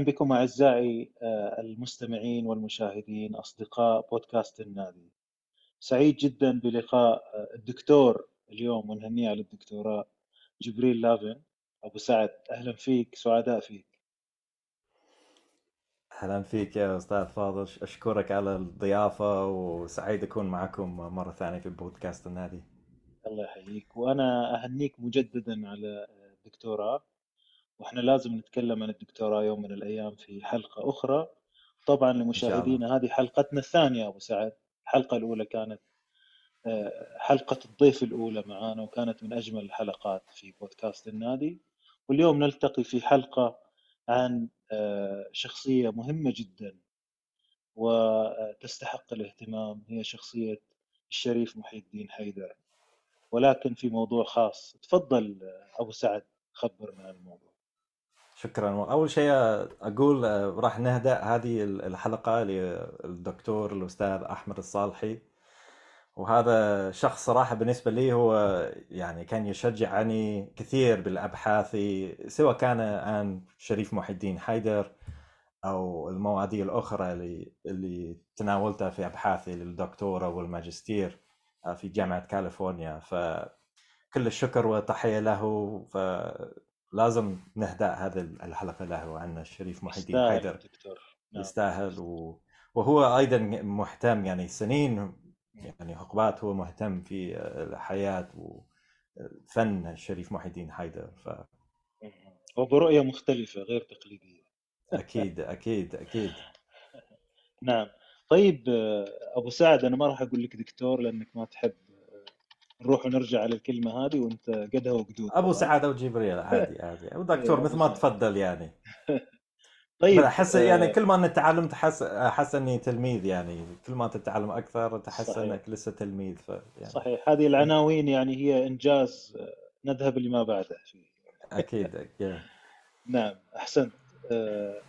أهلا بكم أعزائي آه، المستمعين والمشاهدين أصدقاء بودكاست النادي. سعيد جدا بلقاء آه، الدكتور اليوم ونهنيه على الدكتوراه جبريل لافن. أبو سعد أهلا فيك سعداء فيك. أهلا فيك يا أستاذ فاضل أشكرك على الضيافة وسعيد أكون معكم مرة ثانية في بودكاست النادي. الله يحييك. وأنا أهنيك مجددا على الدكتوراه. وإحنا لازم نتكلم عن الدكتوراه يوم من الأيام في حلقة أخرى. طبعا لمشاهدينا هذه حلقتنا الثانية أبو سعد. الحلقة الأولى كانت آه، حلقة الضيف الأولى معانا وكانت من أجمل الحلقات في بودكاست النادي. واليوم نلتقي في حلقة عن آه، شخصية مهمة جدا وتستحق الاهتمام. هي شخصية الشريف محي الدين حيدر. ولكن في موضوع خاص. تفضل أبو سعد خبرنا عن الموضوع. شكرا. اول شيء أقول آه، راح نهدأ هذه الحلقة للدكتور الأستاذ أحمد الصالحي. وهذا شخص صراحة بالنسبة لي هو يعني كان يشجعني كثير بالأبحاث سواء كان عن شريف محي الدين حيدر أو المواضيع الأخرى اللي اللي تناولتها في أبحاثي للدكتوراه والماجستير آه، في جامعة كاليفورنيا. فكل الشكر والتحيه له. ف لازم نهدأ هذه الحلقة له عن الشريف محي الدين حيدر. نعم. يستاهل و... وهو أيضا مهتم يعني سنين يعني حقبات هو مهتم في الحياة وفن الشريف محي الدين حيدر ف وبرؤيه مختلفة غير تقليدية. أكيد أكيد أكيد. نعم. طيب أبو سعد أنا ما راح أقول لك دكتور لأنك ما تحب نروح ونرجع على الكلمة هذه وانت قدها وقدود. أبو سعادة وجبريل عادي عادي. أو دكتور إيه، مثل ما تفضل يعني. طيب أحس يعني آه، كل ما أنت تعلمت أحس أحس إني تلميذ يعني. كل ما تتعلم أكثر تحس. إنك لسه تلميذ ف يعني. صحيح. هذه العناوين يعني هي إنجاز آه، نذهب لما بعده. أكيد أكيد. نعم أحسنت. آه،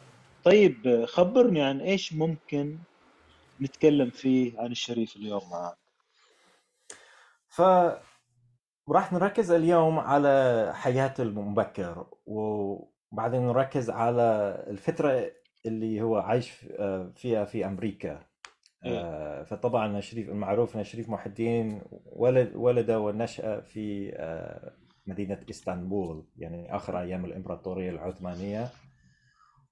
طيب خبرني عن إيش ممكن نتكلم فيه عن الشريف اليوم معك. ف راح نركز اليوم على حياته المبكر وبعدين نركز على الفترة اللي هو عايش آه، فيها في أمريكا. إيه. آه، فطبعا شريف المعروف شريف محي الدين ولد ولد ونشأ في آه، مدينة إسطنبول يعني آخر أيام الإمبراطورية العثمانية.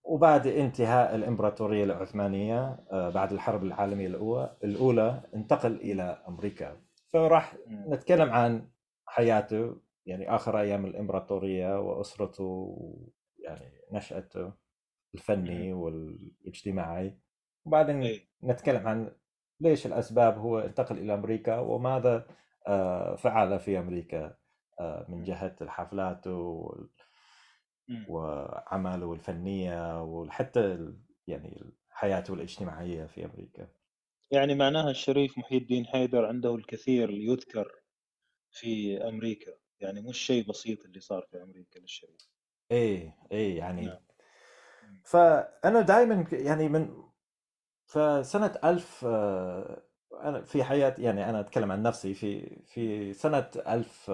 وبعد انتهاء الإمبراطورية العثمانية بعد الحرب العالمية الأولى انتقل إلى أمريكا. فراح نتكلم عن حياته يعني آخر أيام الإمبراطورية وأسرته يعني نشأته الفني والاجتماعي. وبعدين إيه. نتكلم عن ليش الأسباب هو انتقل إلى أمريكا وماذا آه، فعل في أمريكا آه، من جهة الحفلات وعمله الفنية وحتى يعني حياته الاجتماعية في أمريكا. يعني معناها الشريف محي الدين حيدر عنده الكثير يذكر في أمريكا يعني مش شيء بسيط اللي صار في أمريكا للشريف إيه إيه يعني نعم. فأنا دائما يعني من فسنة ألف آه، أنا في حياتي يعني أنا أتكلم عن نفسي في في سنة ألف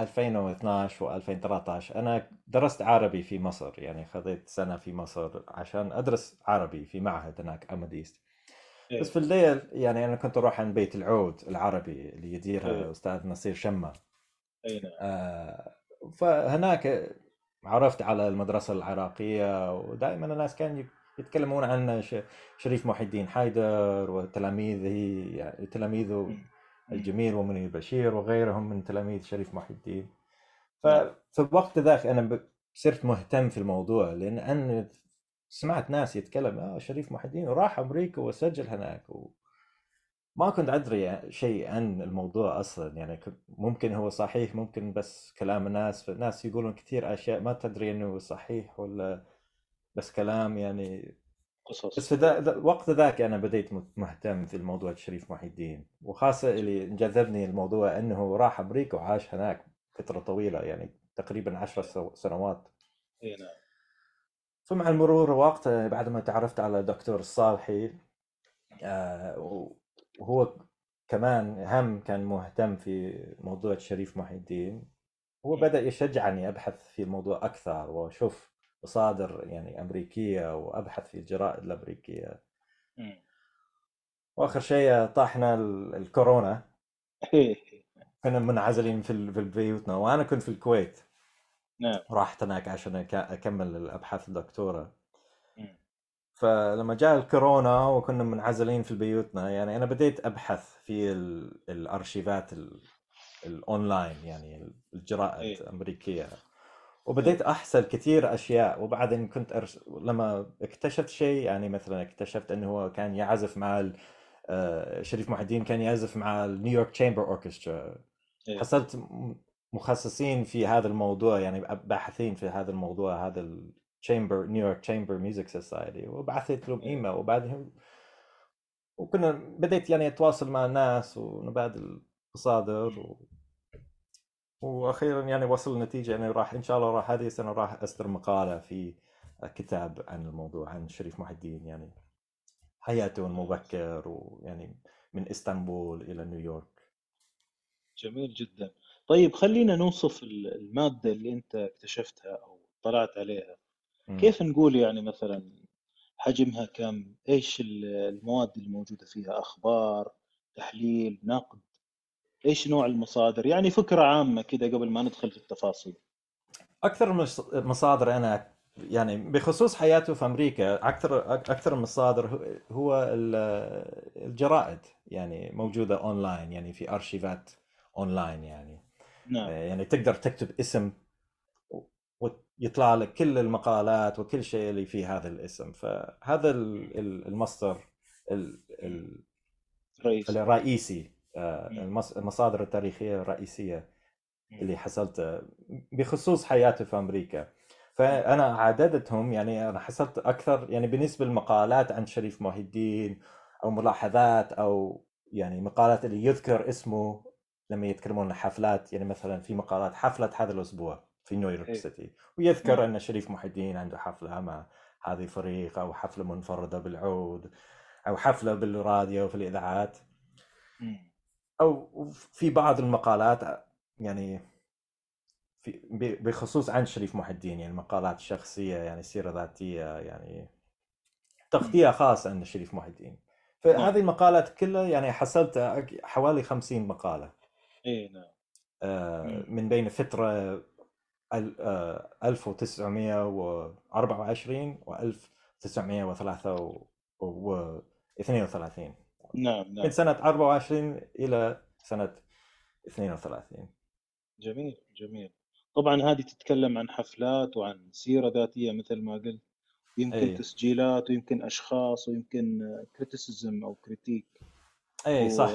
2012 و2013 أنا درست عربي في مصر يعني خذيت سنة في مصر عشان أدرس عربي في معهد هناك أماديست إيه. بس في الليل يعني أنا كنت أروح عند بيت العود العربي اللي يديرها إيه. أستاذ نصير شمة. أي نعم. آه فهناك عرفت على المدرسة العراقية ودائما الناس كانوا يتكلمون عن شريف محي الدين حيدر وتلاميذه يعني تلاميذه الجميل ومنير بشير وغيرهم من تلاميذ شريف محي الدين. نعم. ففي الوقت ذاك أنا صرت مهتم في الموضوع لأن سمعت ناس يتكلم آه شريف محي الدين وراح أمريكا وسجل هناك. و... ما كنت أدري شيء عن الموضوع أصلا. يعني ممكن هو صحيح ممكن بس كلام الناس الناس يقولون كثير أشياء ما تدري إنه صحيح ولا بس كلام يعني. قصص. بس في ذا الوقت ذاك أنا بديت مهتم في الموضوع شريف محي الدين وخاصة اللي جذبني الموضوع إنه راح أمريكا وعاش هناك فترة طويلة يعني تقريبا عشر سنوات. إي نعم. فمع المرور وقت بعد ما تعرفت على دكتور الصالحي آه، وهو كمان هم كان مهتم في موضوع شريف محي الدين هو بدأ يشجعني أبحث في الموضوع أكثر وأشوف مصادر يعني أمريكية وأبحث في الجرائد الأمريكية مم. وآخر شيء طاحنا ال- الكورونا. كنا منعزلين في بيوتنا وأنا كنت في الكويت نعم رحت هناك عشان أكمل الأبحاث الدكتورة. فلما جاء الكورونا وكنا منعزلين في بيوتنا يعني أنا بديت أبحث في ال- الأرشيفات ال- الأونلاين يعني الجرائد إيه. الامريكيه وبديت أحصل كثير أشياء وبعدين كنت أرس... لما اكتشفت شيء يعني مثلا اكتشفت إنه هو كان يعزف مع ال... آه، شريف محي الدين كان يعزف مع ال New York Chamber Orchestra إيه. حصلت متخصصين في هذا الموضوع يعني باحثين في هذا الموضوع هذا ال chamber New York Chamber Music Society وبعثت لهم إيه. إيميل وبعدين وكنا بديت يعني أتواصل مع الناس ونبادل مصادر و... وأخيرا يعني وصل نتيجه يعني راح إن شاء الله راح هذه السنة راح أصدر مقالة في كتاب عن الموضوع عن شريف محي الدين يعني حياته المبكر ويعني من إسطنبول إلى نيويورك. جميل جدا. طيب خلينا نوصف ال- المادة اللي أنت اكتشفتها أو طلعت عليها. مم. كيف نقول يعني مثلا حجمها كم؟ إيش ال- المواد اللي موجودة فيها؟ أخبار تحليل نقد؟ إيش نوع المصادر؟ يعني فكرة عامة كده قبل ما ندخل في التفاصيل. أكثر مص- مصادر أنا يعني بخصوص حياته في أمريكا أكثر أكثر المصادر هو- هو ال- الجرائد يعني موجودة أونلاين يعني في أرشيفات أونلاين يعني. نعم يعني تقدر تكتب اسم ويطلع لك كل المقالات وكل شيء اللي في هذا الاسم فهذا ال- ال- المصدر ال- ال- رئيس الرئيسي آه،. المص- المصادر التاريخية الرئيسية مم. اللي حصلت بخصوص حياته في أمريكا فأنا عددتهم يعني أنا حصلت أكثر يعني بالنسبة للمقالات عن شريف محي الدين أو ملاحظات أو يعني مقالات اللي يذكر اسمه لما يتكلمون عن حفلات يعني مثلا في مقالات حفلة هذا الأسبوع في نيويورك إيه. سيتي ويذكر نعم. أن شريف محي الدين عنده حفلة مع هذه فريق أو حفلة منفردة بالعود أو حفلة بالراديو في الإذاعات. أو في بعض المقالات يعني في بخصوص عن شريف محي الدين يعني مقالات شخصية يعني سيرة ذاتية يعني تغطية خاصة عن شريف محي الدين فهذه المقالات كلها يعني حصلت حوالي 50 مقالة إيه نعم. آه، مم. من بين فترة أل- آه، 1924 و 1932 نعم من نعم سنه 24 إلى سنة 32 جميل جميل. طبعا هذه تتكلم عن حفلات وعن سيرة ذاتية مثل ما قلت. يمكن اي تسجيلات ويمكن أشخاص ويمكن criticism أو critique اي صح.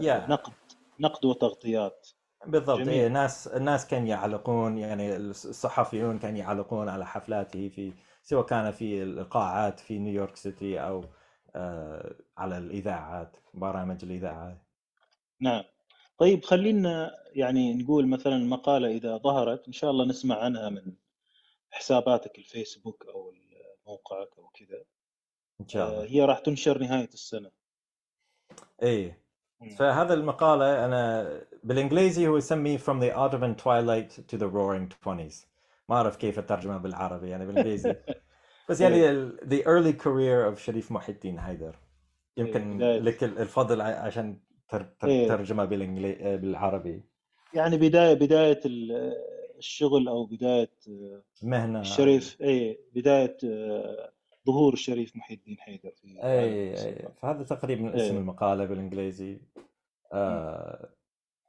يا ونقد نقد وتغطيات. بالضبط جميل. اي الناس الناس كانوا يعلقون يعني الصحفيون كانوا يعلقون على حفلاته في سواء كان في القاعات في نيويورك city أو آه، على الإذاعات برامج الإذاعة. نعم. طيب خلينا يعني نقول مثلا المقالة إذا ظهرت إن شاء الله نسمع عنها من حساباتك الفيسبوك أو موقعك أو كذا. إن شاء آه، الله هي راح تنشر نهاية السنة. اي مم. فهذا المقالة أنا بالإنجليزي هو يسميه From the Ottoman Twilight to the Roaring Twenties. ما أعرف كيف الترجمة بالعربي يعني بالإنجليزي. بس يعني ال- The Early Career of شريف محي الدين حيدر يمكن بداية. لك ال- الفضل عشان إيه. ترجمة بالإنجلي... بالعربي. يعني بداية بداية ال- الشغل أو بداية آه، مهنة. الشريف اي بداية آه، ظهور الشريف محي الدين حيدر في أي أي. فهذا تقريبا إيه. اسم المقالة بالإنجليزي. آه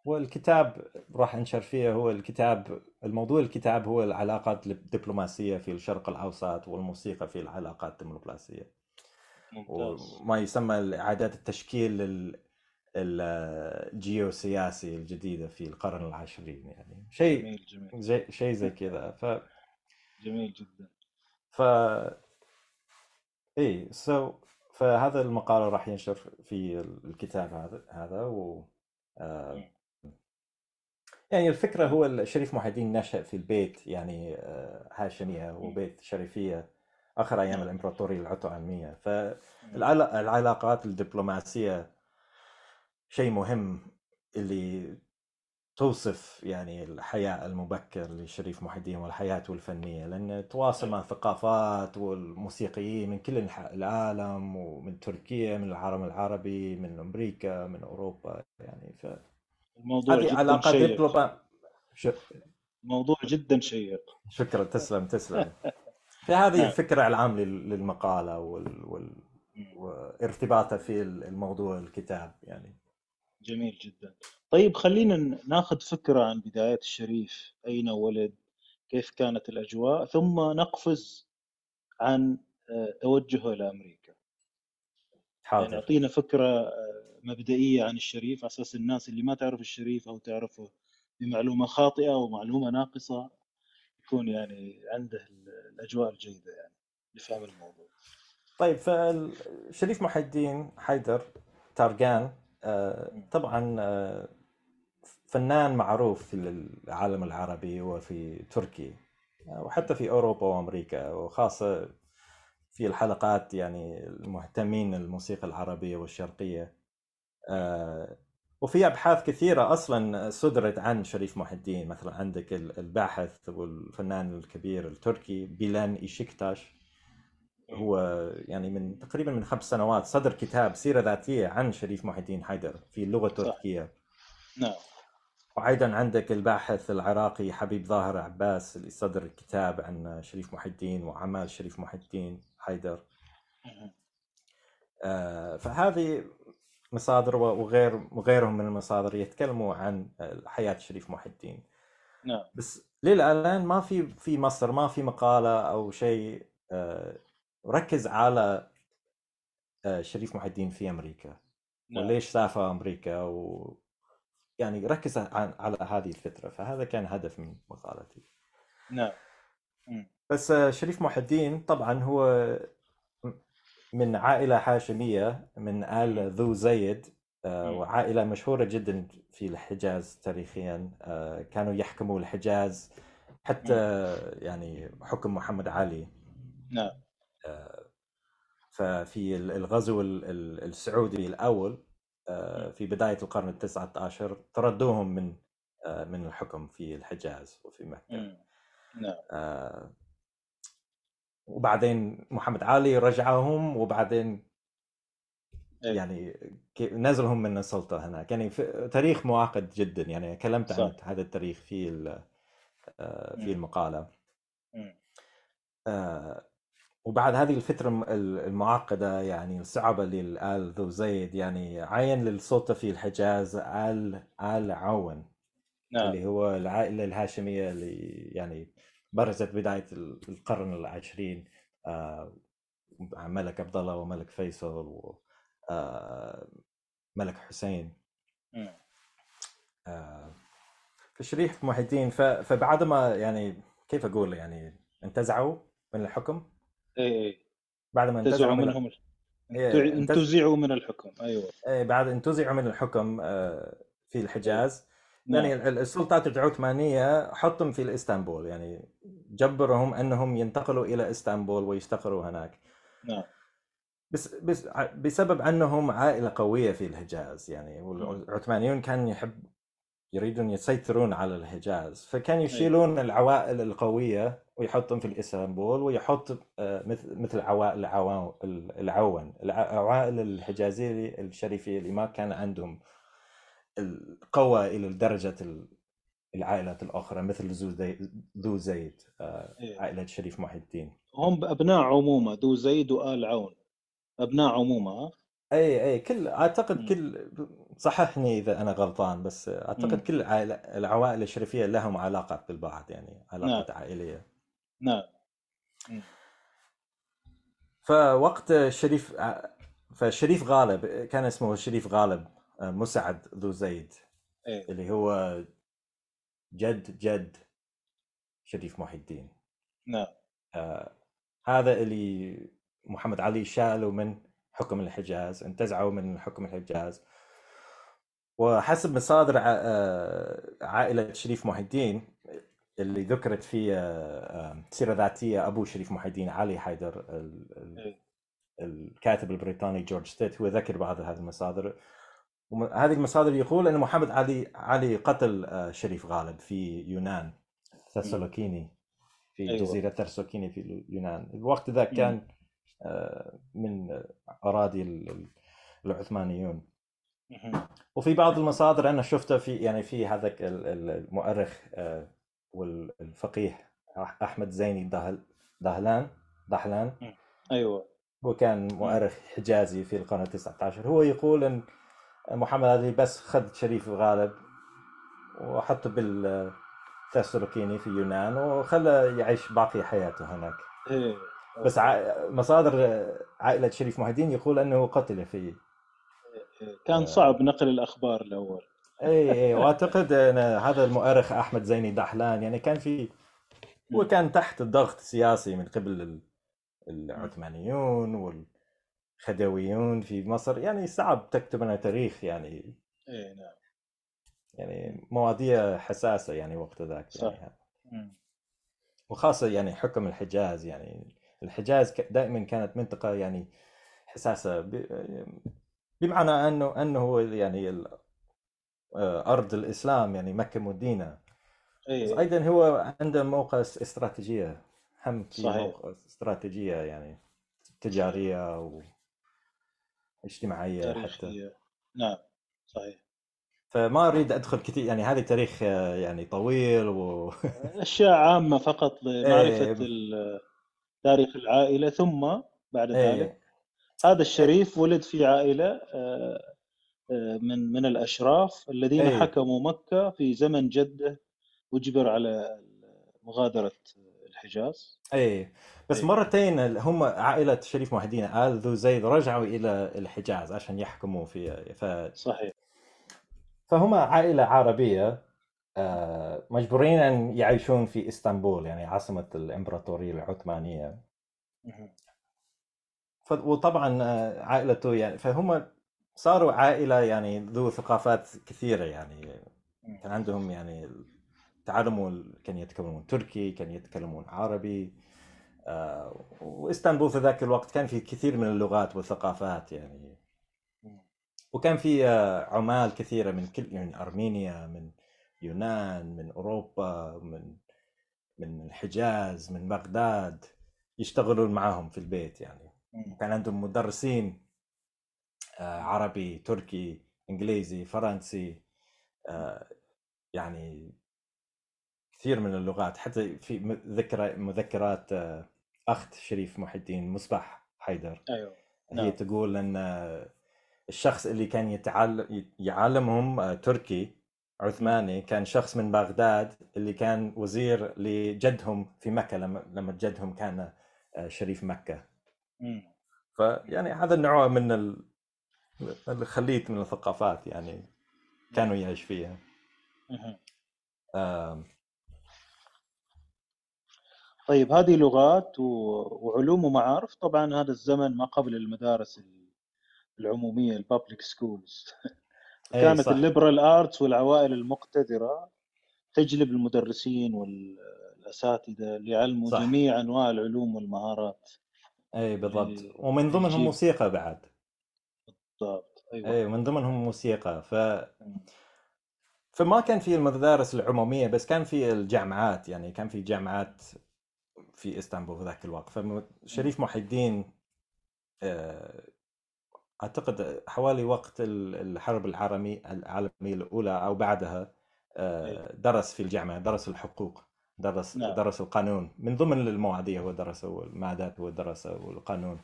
والكتاب راح أنشر فيه هو الكتاب الموضوع الكتاب هو العلاقات الدبلوماسية في الشرق الأوسط والموسيقى في العلاقات الدبلوماسية. ممتاز. وما يسمى إعادة التشكيل لل- الجيوسياسي الجديدة في القرن العشرين يعني. شيء جميل جميل. زي شيء زي كذا. ف جميل جدا. ف إيه سو فهذا المقال راح ينشر في الكتاب هذا هذا و آه، يعني الفكرة هو الشريف محي الدين نشأ في البيت يعني آه، هاشمية وبيت شريفية آخر أيام الإمبراطورية العثمانية فالعلاقات الدبلوماسية شيء مهم اللي توصف يعني الحياة المبكر لشريف محي الدين وحياته الفنية لأن تواصل مع الثقافات والموسيقيين من كل العالم ومن تركيا من العالم العربي من أمريكا من أوروبا يعني ف الموضوع هذه جدا شيق. يطلب ش... موضوع جدا شيق. شكرا تسلم تسلم. فهذه نعم. الفكرة العام لل- للمقالة وال... وال... وارتباطها في الموضوع الكتاب يعني. جميل جدا. طيب خلينا ناخذ فكرة عن بدايات الشريف. أين ولد؟ كيف كانت الأجواء؟ ثم نقفز عن آه، توجهه إلى أمريكا. يعني حاضر. أعطينا فكرة آه، مبدئية عن الشريف على أساس الناس اللي ما تعرف الشريف أو تعرفه بمعلومة خاطئة أو معلومة ناقصة يكون يعني عنده ال- الأجواء الجيدة يعني لفهم الموضوع. طيب فالشريف محي الدين حيدر تارجان طبعا آه، فنان معروف في العالم العربي وفي تركيا آه، وحتى في أوروبا وأمريكا وخاصة في الحلقات يعني المهتمين الموسيقى العربية والشرقية آه، وفي أبحاث كثيرة أصلا صدرت عن شريف محي الدين. مثلا عندك الباحث والفنان الكبير التركي بيلان ايشيكتاش هو يعني من تقريبا من خمس سنوات صدر كتاب سيرة ذاتية عن شريف محي الدين حيدر في اللغة التركية. نعم. وأيضا عندك الباحث العراقي حبيب ظاهر عباس اللي صدر كتاب عن شريف محي الدين واعمال شريف محي الدين حيدر. آه، فهذه مصادر وغير وغيرهم من المصادر يتكلموا عن حياة شريف محي الدين. نعم. بس للآن ما في في مصر ما في مقالة أو شيء آه، ركز على آه، شريف محي الدين في أمريكا نعم. وليش سافر أمريكا؟ و يعني ركز على هذه الفترة فهذا كان هدف من مقالتي. نعم. بس آه، شريف محي الدين طبعا هو من عائلة هاشميه من آل ذو زيد آه،. وعائلة مشهورة جدا في الحجاز تاريخيا كانوا يحكموا الحجاز حتى يعني حكم محمد علي. نعم. ففي الغزو ال- ال- السعودي الأول آه، في بداية القرن التاسع عشر طردوهم من آه، من الحكم في الحجاز وفي مكة. نعم آه، وبعدين محمد علي رجعهم وبعدين إيه. يعني نزلهم من السلطة هناك يعني تاريخ معقد جدا يعني كلمت عن. هذا التاريخ في آه، في. المقالة. آه، وبعد هذه الفترة الم- المعقدة يعني الصعبة للآل ذو زيد يعني عين للسلطة في الحجاز آل آل عون نعم. اللي هو العائلة الهاشمية اللي يعني برزت بداية ال- القرن العشرين آه، ملك عبد الله وملك فيصل وملك حسين. مم. آه، فشريف محي الدين فبعد ما يعني كيف أقول يعني انتزعوا من الحكم؟ اي اي بعد ما انتزعوا انتزعوا من منهم إيه، انتزعوا من الحكم. أيوه. إيه، بعد انتزعوا من الحكم آه، في الحجاز. نعم. يعني ال- السلطات العثمانية حطهم في الاسطنبول يعني جبرهم أنهم ينتقلوا إلى إسطنبول ويستقروا هناك. نعم. بس بس بسبب أنهم عائلة قوية في الحجاز يعني والعثمانيون كانوا يحب يريدون يسيطرون على الحجاز. فكانوا يشيلون العوائل القوية ويحطهم في الإسطنبول ويحط آه، مثل مثل عوائل العون العوائل الحجازية الشريفية اللي ما كان عندهم القوة إلى درجة ال- العائلات الأخرى مثل ذو زيد ذو زيد آه،. عائلة شريف محي الدين. هم ابناء عمومة ذو زيد وآل عون. أبناء عمومة ها؟ أي أي كل أعتقد مم. كل صححني إذا أنا غلطان بس مم. اعتقد كل عائلة العوائل الشريفية لهم علاقة بالبعض يعني علاقات عائلية. نعم. مم. فوقت شريف فشريف غالب كان اسمه شريف غالب آه، مسعد ذو زيد إيه. اللي هو جد جد شريف محي الدين. نعم. آه هذا اللي محمد علي شاله من حكم الحجاز انتزعوا من حكم الحجاز. وحسب مصادر آه، عائلة شريف محي الدين اللي ذكرت في آه، آه، سيرة ذاتية أبو شريف محي الدين علي حيدر إيه. الكاتب البريطاني جورج ستيت هو ذكر بعض هذه المصادر. هذه المصادر يقول إن محمد علي علي قتل شريف غالب في يونان ثسلوكيني في أيوة. جزيرة ثسلوكيني في اليونان الوقت ذاك كان من أراضي العثمانيون. وفي بعض المصادر أنا شفتها في يعني في هذاك المؤرخ آه، والفقيه أحمد زيني دهلان دهلان. أيوه. هو كان مؤرخ حجازي في القرن ال 19 هو يقول إن محمد علي بس خذ شريف غالب وحطه بالتسلوكيني في يونان وخلى يعيش باقي حياته هناك. إيه. بس مصادر عائلة شريف محي الدين يقول أنه قتل في كان آه. صعب نقل الأخبار الأول. إي إي وأعتقد أن هذا المؤرخ أحمد زيني دحلان يعني كان في هو كان تحت الضغط السياسي من قبل العثمانيون والخديويون في مصر يعني صعب تكتب لنا تاريخ يعني إي نعم. يعني مواضيع حساسة يعني وقت ذاك صح. يعني وخاصة يعني حكم الحجاز يعني الحجاز دائما كانت منطقة يعني حساسة بمعنى أنه أنه يعني آه، أرض الإسلام يعني مكة مدينة أيه. أيضا هو عنده موقع استراتيجية هم في موقع استراتيجية يعني تجارية واجتماعيه حتى نعم صحيح فما أريد أدخل كثير يعني هذا تاريخ آه، يعني طويل و أشياء عامة فقط لمعرفة إيه. تاريخ العائلة ثم بعد إيه. ذلك هذا الشريف ولد في عائلة آه، آه، من من الأشراف الذين أيه. حكموا مكة في زمن جده اجبر على مغادرة الحجاز اي بس أيه. مرتين هم عائلة شريف محي الدين آل ذو زيد رجعوا إلى الحجاز عشان يحكموا في ف... صحيح فهم عائلة عربية آه، مجبورين أن يعيشون في إسطنبول يعني عاصمة الإمبراطورية العثمانية. وطبعا عائلته يعني فهم صاروا عائلة يعني ذو ثقافات كثيرة يعني. كان عندهم يعني تعلموا كان يتكلمون تركي كان يتكلمون عربي آه وإسطنبول في ذاك الوقت كان في كثير من اللغات والثقافات يعني. وكان في آه عمال كثيرة من كل يعني أرمينيا من يونان من أوروبا من من الحجاز من بغداد يشتغلون معاهم في البيت يعني. كان عندهم مدرسين آه، عربي تركي إنجليزي فرنسي آه، يعني كثير من اللغات حتى في ذكرى مذكرات آه، أخت شريف محي الدين مصباح حيدر أيوه هي نعم. تقول إن الشخص اللي كان يتعلم يعلمهم تركي عثماني كان شخص من بغداد اللي كان وزير لجدهم في مكة لما لما جدهم كان شريف مكة. فيعني هذا النوع من الخليط من الثقافات يعني كانوا يعيش فيها. طيب هذه لغات وعلوم ومعارف. طبعا هذا الزمن ما قبل المدارس العمومية ال public schools كانت ال liberal arts والعوائل المقتدرة تجلب المدرسين والاساتذه ليعلموا. جميع أنواع العلوم والمهارات. إي بالضبط. ومن ضمنهم موسيقى بعد. بالضبط. أيوه. إي من ضمنهم موسيقى. ف فما كان في المدارس العمومية بس كان في الجامعات يعني كان في جامعات في إسطنبول في ذاك الوقت. فشريف محي الدين أعتقد حوالي وقت الحرب العالميه العالمية الأولى أو بعدها درس في الجامعة درس الحقوق. درس نعم. درس القانون. من ضمن المواضيع هو درسه والمادات هو درسه والقانون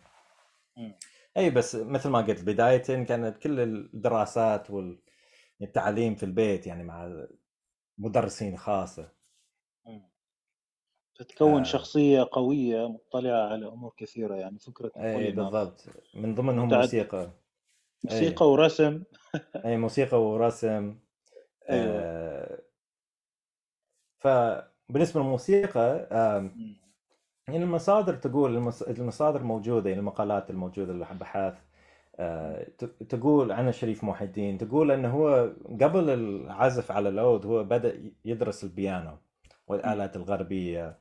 أي بس مثل ما قلت بداية كانت كل الدراسات والتعليم في البيت يعني مع مدرسين خاصة. تتكون آه. شخصية قوية مطلعة على أمور كثيرة يعني فكرة أي بالضبط. من ضمنهم موسيقى موسيقى. أي. ورسم. أي موسيقى ورسم. أيوة. آه. فبالنسبه للموسيقى آه يعني المصادر تقول المصادر موجودة يعني المقالات الموجودة الابحاث آه، تقول عن الشريف محي الدين تقول إنه هو قبل العزف على العود هو بدأ يدرس البيانو والآلات الغربية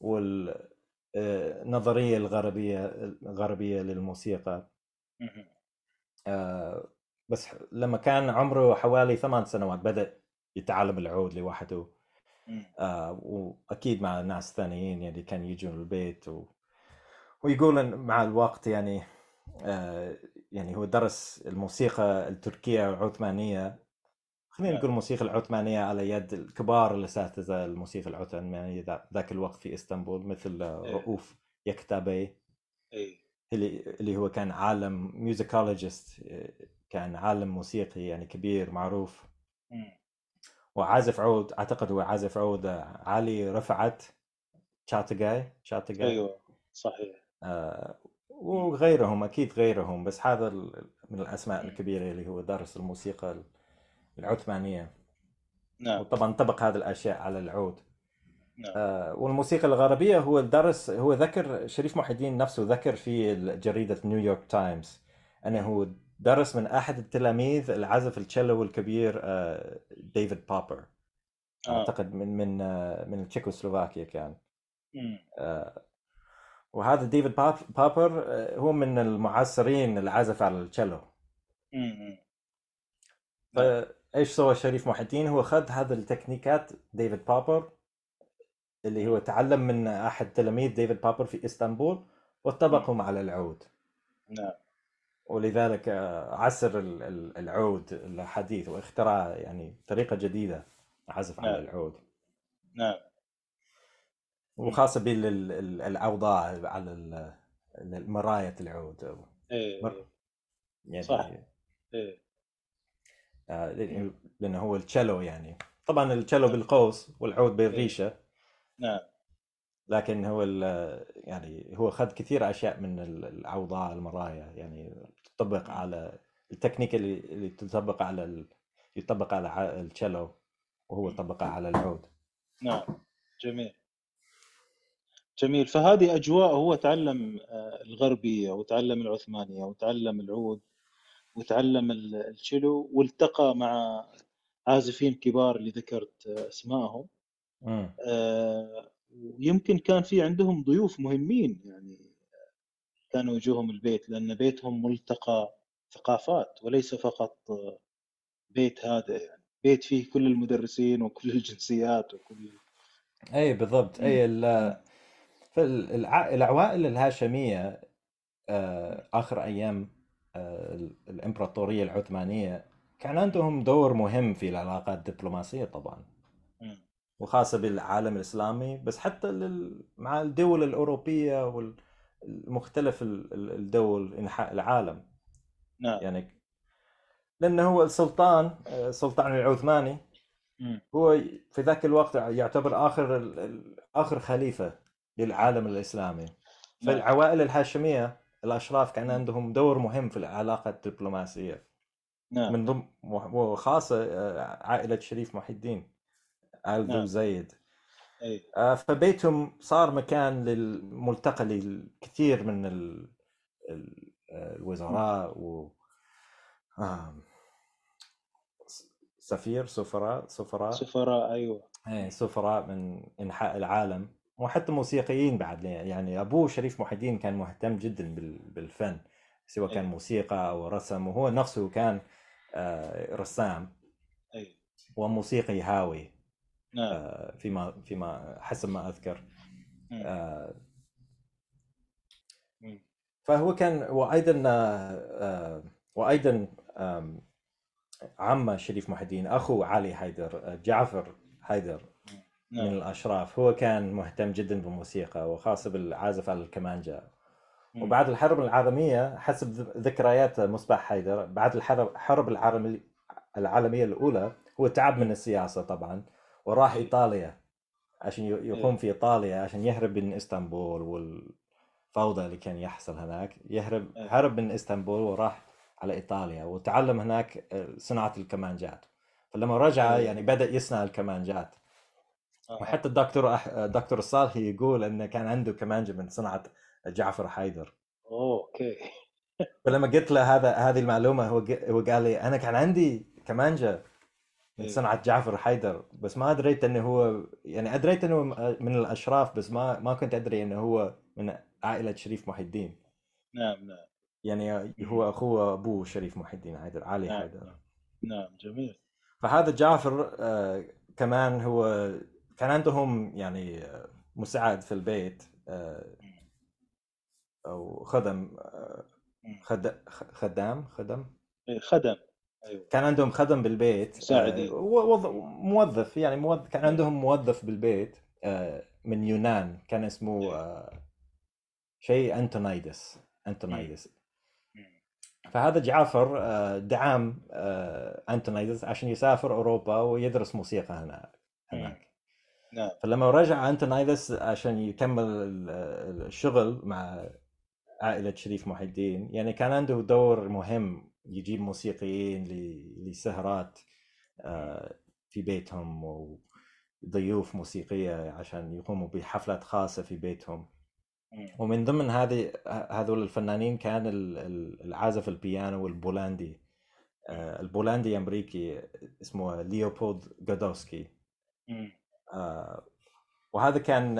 والنظريه الغربية الغربية للموسيقى. آه، بس لما كان عمره حوالي ثمان سنوات بدأ يتعلم العود لوحده. آه وأكيد مع ناس ثانيين يعني كان يجوا البيت و... ويقول إن مع الوقت يعني آه يعني هو درس الموسيقى التركية العثمانيه خلينا نقول الموسيقى العثمانية على يد الكبار الأساتذة الموسيقى العثمانية ذاك الوقت في إسطنبول مثل إيه. رؤوف يكتابي. اي اللي اللي هو كان عالم ميوزيكولوجيست كان عالم موسيقي يعني كبير معروف. وعازف عود أعتقد هو عازف عود علي رفعت شاتجاي شاتجاي أيوه صحيح. آه وغيرهم أكيد غيرهم بس هذا من الأسماء الكبيرة اللي هو درس الموسيقى العثمانية. نعم. وطبعا طبق هذه الأشياء على العود. نعم. آه، والموسيقى الغربية هو درس هو ذكر شريف محي الدين نفسه ذكر في جريدة نيويورك تايمز أنه هو درس من أحد التلاميذ العازف التشيلو الكبير آه، ديفيد بابر. آه. أعتقد من من آه، من تشيكوسلوفاكيا كان. آه، وهذا ديفيد بوب- بوبر آه، هو من المعاصرين العازف على التشيلو. فايش سوى شريف محي الدين؟ هو خذ هذه ال techniques ات ديفيد بابر اللي هو تعلم من أحد تلاميذ ديفيد بابر في إسطنبول وطبقهم على العود. نعم. ولذلك آه، ال- العود الحديث واخترع يعني طريقة جديدة عزف على نعم. العود. نعم. وخاصة بالاوضاع على مراية العود. إيه. مر- يعني صح. إيه. آه، لأن- لأنه هو التشيلو يعني. طبعا التشيلو بالقوس والعود بالريشة. نعم. لكن هو يعني هو أخذ كثير أشياء من ال- الأوضاع المرايا يعني تطبق على التكنيك اللي اللي تطبق على ال... يطبق على التشيلو وهو طبقها على العود. نعم. جميل. جميل. فهذه أجواء هو تعلم آه، الغربية وتعلم العثمانية وتعلم العود وتعلم ال- الشيلو والتقى مع عازفين كبار اللي ذكرت آه، أسمائهم. آه، ويمكن كان في عندهم ضيوف مهمين يعني كانوا يجوهم البيت لأن بيتهم ملتقى ثقافات وليس فقط بيت هذا يعني بيت فيه كل المدرسين وكل الجنسيات وكل أي بالضبط أي. العوائل الهاشمية آه، آخر أيام آه، ال- الإمبراطورية العثمانية كان عندهم دور مهم في العلاقات الدبلوماسية طبعا. وخاصة بالعالم الإسلامي بس حتى لل... مع الدول الأوروبية والمختلف ال- ال- الدول انحاء العالم. نعم. يعني لأنه هو السلطان آه، السلطان العثماني. مم. هو في ذاك الوقت يعتبر آخر آخر خليفة للعالم الإسلامي. نعم. فالعوائل الهاشمية الأشراف كان عندهم دور مهم في العلاقة الدبلوماسية. نعم. من ضمن وخاصة آه، عائلة شريف محي الدين. ذو نعم. زيد أي. آه، فبيتهم صار مكان للملتقى للكثير من ال- ال- الوزراء و آم، سفير سفراء سفراء. سفراء أيوه. إيه سفراء من إنحاء العالم وحتى موسيقيين بعد يعني ابوه شريف محي الدين كان مهتم جدا بال- بالفن سواء كان أي. موسيقى أو رسم وهو نفسه كان آه، رسام. أي. وموسيقي هاوي. آه، فيما فيما حسب ما أذكر. آه،. فهو كان وأيضا آه، وأيضا عم شريف محي الدين أخو علي حيدر آه، جعفر حيدر من نعم الأشراف هو كان مهتم جدا بالموسيقى وخاصة بالعازف على الكمانجا. وبعد الحرب العالمية حسب ذكريات مصباح حيدر بعد الحرب الحرب العالميه العالمية الأولى هو تعب من السياسة طبعا وراح إيطاليا عشان ي- يقوم في إيطاليا عشان يهرب من إسطنبول والفوضى اللي كان يحصل هناك يهرب إيه. هرب من إسطنبول وراح على إيطاليا وتعلم هناك آه، صناعة الكمانجات فلما رجع إيه. يعني بدأ يصنع الكمانجات آه. وحتى الدكتور أح... دكتور الصالحي يقول إنه كان عنده كمانجة من صنعه جعفر حيدر أوكي فلما قلت له هذا هذه المعلومة هو هو قال لي أنا كان عندي كمانجة من إيه. صنعه جعفر حيدر بس ما أدريت إنه هو يعني أدريت إنه من الأشراف بس ما ما كنت أدري إنه هو من عائلة شريف محي الدين. نعم نعم. يعني هو أخوه أبوه شريف محي الدين حيدر علي نعم حيدر. نعم, نعم جميل. فهذا جعفر آه، كمان هو كان عندهم يعني آه، مساعد في البيت آه، أو خدم خد... خدام خدم؟ إيه، خدم. أيوه. كان عندهم خدم بالبيت مساعدين. موظف يعني موظف كان عندهم موظف بالبيت من يونان كان اسمه إيه. شيء أنتونايدس أنتونايدس. فهذا جعفر آه، دعم آه، أنتونايدس عشان يسافر أوروبا ويدرس موسيقى هنا هناك. نعم. فلما رجع أنتونايدس عشان يكمل الشغل مع عائلة شريف محي الدين يعني كان عنده دور مهم يجيب موسيقيين لسهرات آه، في بيتهم وضيوف موسيقية عشان يقوموا بحفلات خاصة في بيتهم. ومن ضمن هذه هذول الفنانين كان العازف البيانو البولندي آه، البولندي أمريكي اسمه ليوبولد جادوسكي آه، وهذا كان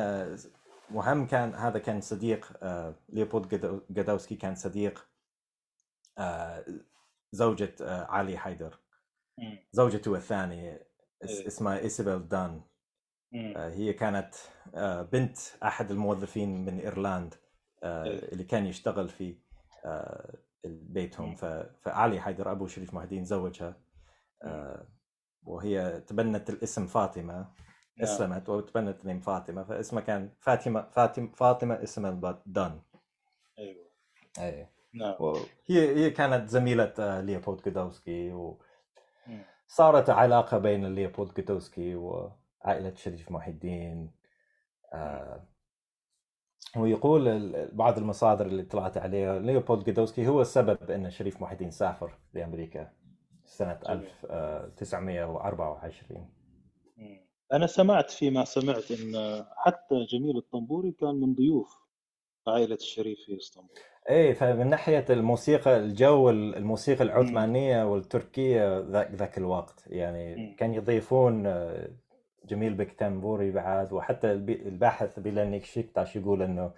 مهم كان هذا كان صديق ليوبولد جادوسكي كان صديق زوجة علي حيدر. زوجته الثانية إيه. اسمها إيسابيل دان. آه، هي كانت آه، بنت أحد الموظفين من ايرلند آه، إيه. اللي كان يشتغل في بيتهم. فعلي حيدر أبو شريف مهدين زوجها وهي تبنت الاسم فاطمة نعم. اسلمت وتبنت الاسم فاطمة فاسمها كان فاطمه فاطمه فاطمة اسمها دان. أيوه. اي نعم. هي هي كانت زميلة ليوبولد جودوسكي وصارت علاقة بين ليوبولد جودوسكي و عائلة شريف محي الدين آه ويقول بعض المصادر اللي طلعت عليها ليوبولد جودوسكي هو السبب إن شريف محي الدين سافر لأمريكا سنة 1924 آه، أنا سمعت فيما سمعت إن حتى جميل الطنبوري كان من ضيوف عائلة الشريف في إسطنبول. إيه فمن ناحية الموسيقى الجو الموسيقى العثمانية والتركية ذاك ذاك الوقت. يعني كان يضيفون آه، جميل بكتنبوري بعد وحتى الباحث بيلانيك شيكتاش يقول إنه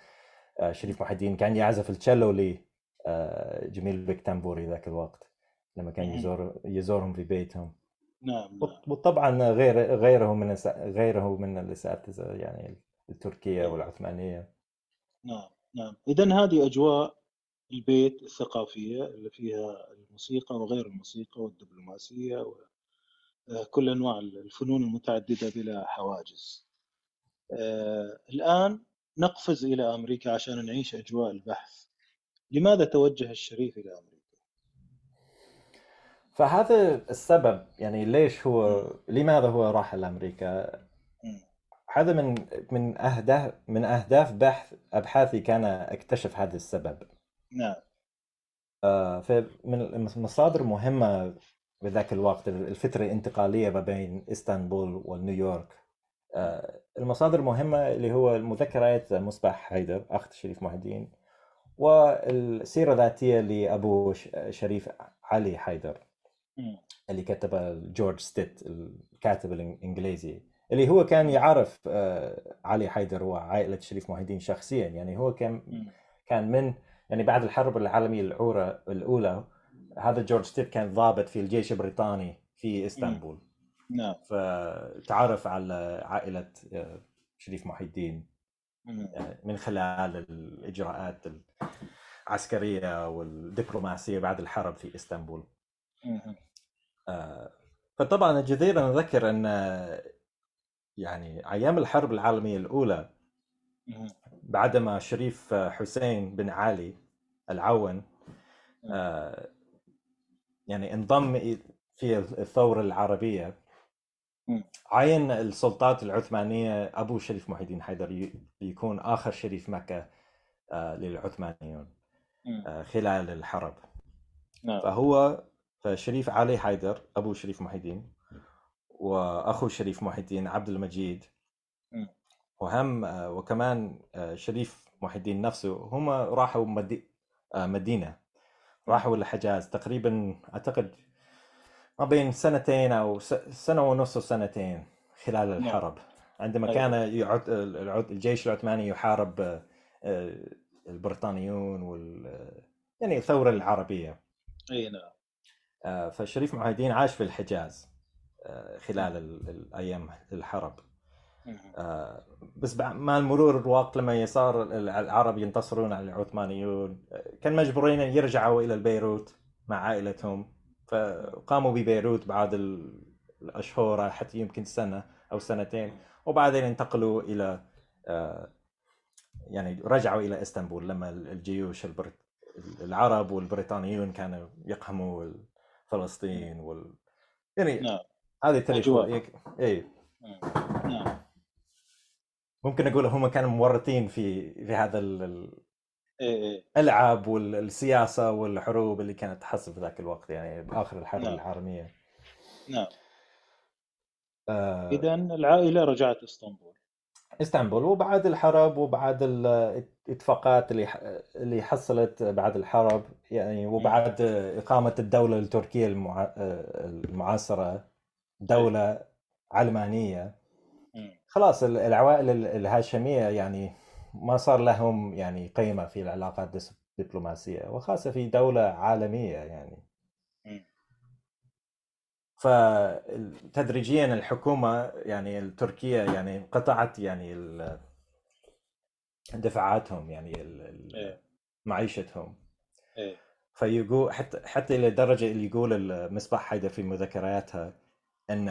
آه، شريف محي الدين كان يعزف التشيلو لي آه، جميل بكتنبوري ذاك الوقت لما كان يزور يزورهم في بيتهم. نعم, نعم. وطبعا غير غيره من غيره من الأساتذة يعني التركية نعم. والعثمانية. نعم نعم اذا هذه أجواء البيت الثقافية اللي فيها الموسيقى وغير الموسيقى والدبلوماسية آه، كل أنواع الفنون المتعددة بلا حواجز. آه، الآن نقفز إلى أمريكا عشان نعيش أجواء البحث. لماذا توجه الشريف إلى أمريكا؟ فهذا السبب يعني ليش هو لماذا هو راح لأمريكا؟ هذا من من أهداف من أهداف بحث أبحاثي كان أكتشف هذا السبب. نعم. آه فمن المصادر المهمه بذاك الوقت الفترة الانتقالية ما بين إسطنبول ونيويورك آه، المصادر المهمة اللي هو المذكرات مصباح حيدر أخت شريف محي الدين والسيرة الذاتية لأبو شريف علي حيدر اللي كتبها جورج ستيب الكاتب الإنجليزي اللي هو كان يعرف آه، علي حيدر وعائلة شريف محي الدين شخصيا. يعني هو كان كان من يعني بعد الحرب العالمية الأولى هذا جورج ستيب كان ضابط في الجيش البريطاني في إسطنبول. نعم. فتعرف على عائلة آه، شريف محي الدين آه، من خلال الإجراءات العسكرية والدبلوماسية بعد الحرب في إسطنبول. فطبعا الجدير ان نذكر أن يعني أيام الحرب العالمية الأولى بعدما شريف حسين بن علي العون يعني انضم في الثورة العربية عين السلطات العثمانية أبو شريف محي الدين حيدر يكون آخر شريف مكة آه، للعثمانيون آه، خلال الحرب. نعم. فهو فشريف علي حيدر أبو شريف محي الدين وأخو شريف محي الدين عبد المجيد. وهم آه، وكمان شريف محي الدين نفسه هم راحوا مدينة. راحوا الحجاز تقريبا أعتقد ما بين سنتين أو سنة ونص وسنتين خلال نعم. الحرب. عندما أيوة. كان يعد الجيش العثماني يحارب آه، البريطانيون وال يعني الثورة العربية. أي نعم. آه، فالشريف محي الدين عاش في الحجاز. خلال الأيام الحرب. بس مع مرور الوقت لما صار العرب ينتصرون على العثمانيون كان مجبورين يرجعوا إلى البيروت مع عائلتهم. فقاموا ببيروت بعد الأشهر حتى يمكن سنة أو سنتين وبعدين انتقلوا إلى آه، يعني رجعوا إلى إسطنبول لما الجيوش العرب والبريطانيون كانوا يقهموا فلسطين وال يعني هذه تاريخ اي نعم. ممكن أقول هم كانوا مورطين في في هذا ال... إيه. الألعاب والسياسة والحروب اللي كانت تحصل في ذاك الوقت يعني بآخر الحرب نعم. العالمية. نعم. آه... اذا العائلة رجعت إسطنبول. إسطنبول وبعد الحرب وبعد الاتفاقات اللي اللي حصلت بعد الحرب يعني وبعد إقامة الدولة التركية المع... المعاصرة. دولة علمانية. خلاص العوائل الهاشمية يعني ما صار لهم يعني قيمة في العلاقات الدبلوماسيه وخاصة في دولة عالمية يعني. فتدريجيا الحكومة يعني التركية يعني قطعت يعني دفعاتهم يعني إيه. معيشتهم. إيه. فيقول حتى حتى إلى درجة اللي يقول المصباح حيدر في مذكراته إن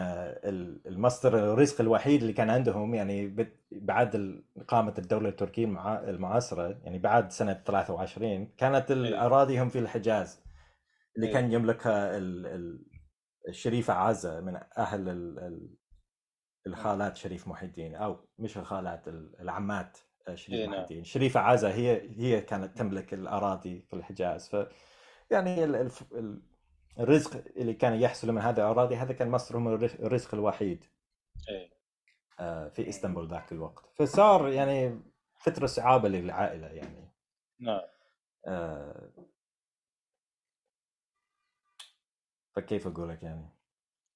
المصدر الرزق الوحيد اللي كان عندهم يعني بعد اقامه الدولة التركية المعاصرة يعني بعد سنة 23 كانت إيه. أراضيهم في الحجاز اللي كان يملكها الشريفة عازه من أهل الخالات شريف محي الدين أو مش الخالات العمات شريف إيه، محي نعم. الدين شريفة عازه هي هي كانت تملك الأراضي في الحجاز ف يعني الرزق اللي كان يحصل من هذه الأراضي هذا كان مصرهم الرزق الوحيد. إيه. آه، في إسطنبول ذاك الوقت. فصار يعني فترة صعابة للعائلة يعني. نعم. آه، فكيف أقول لك يعني؟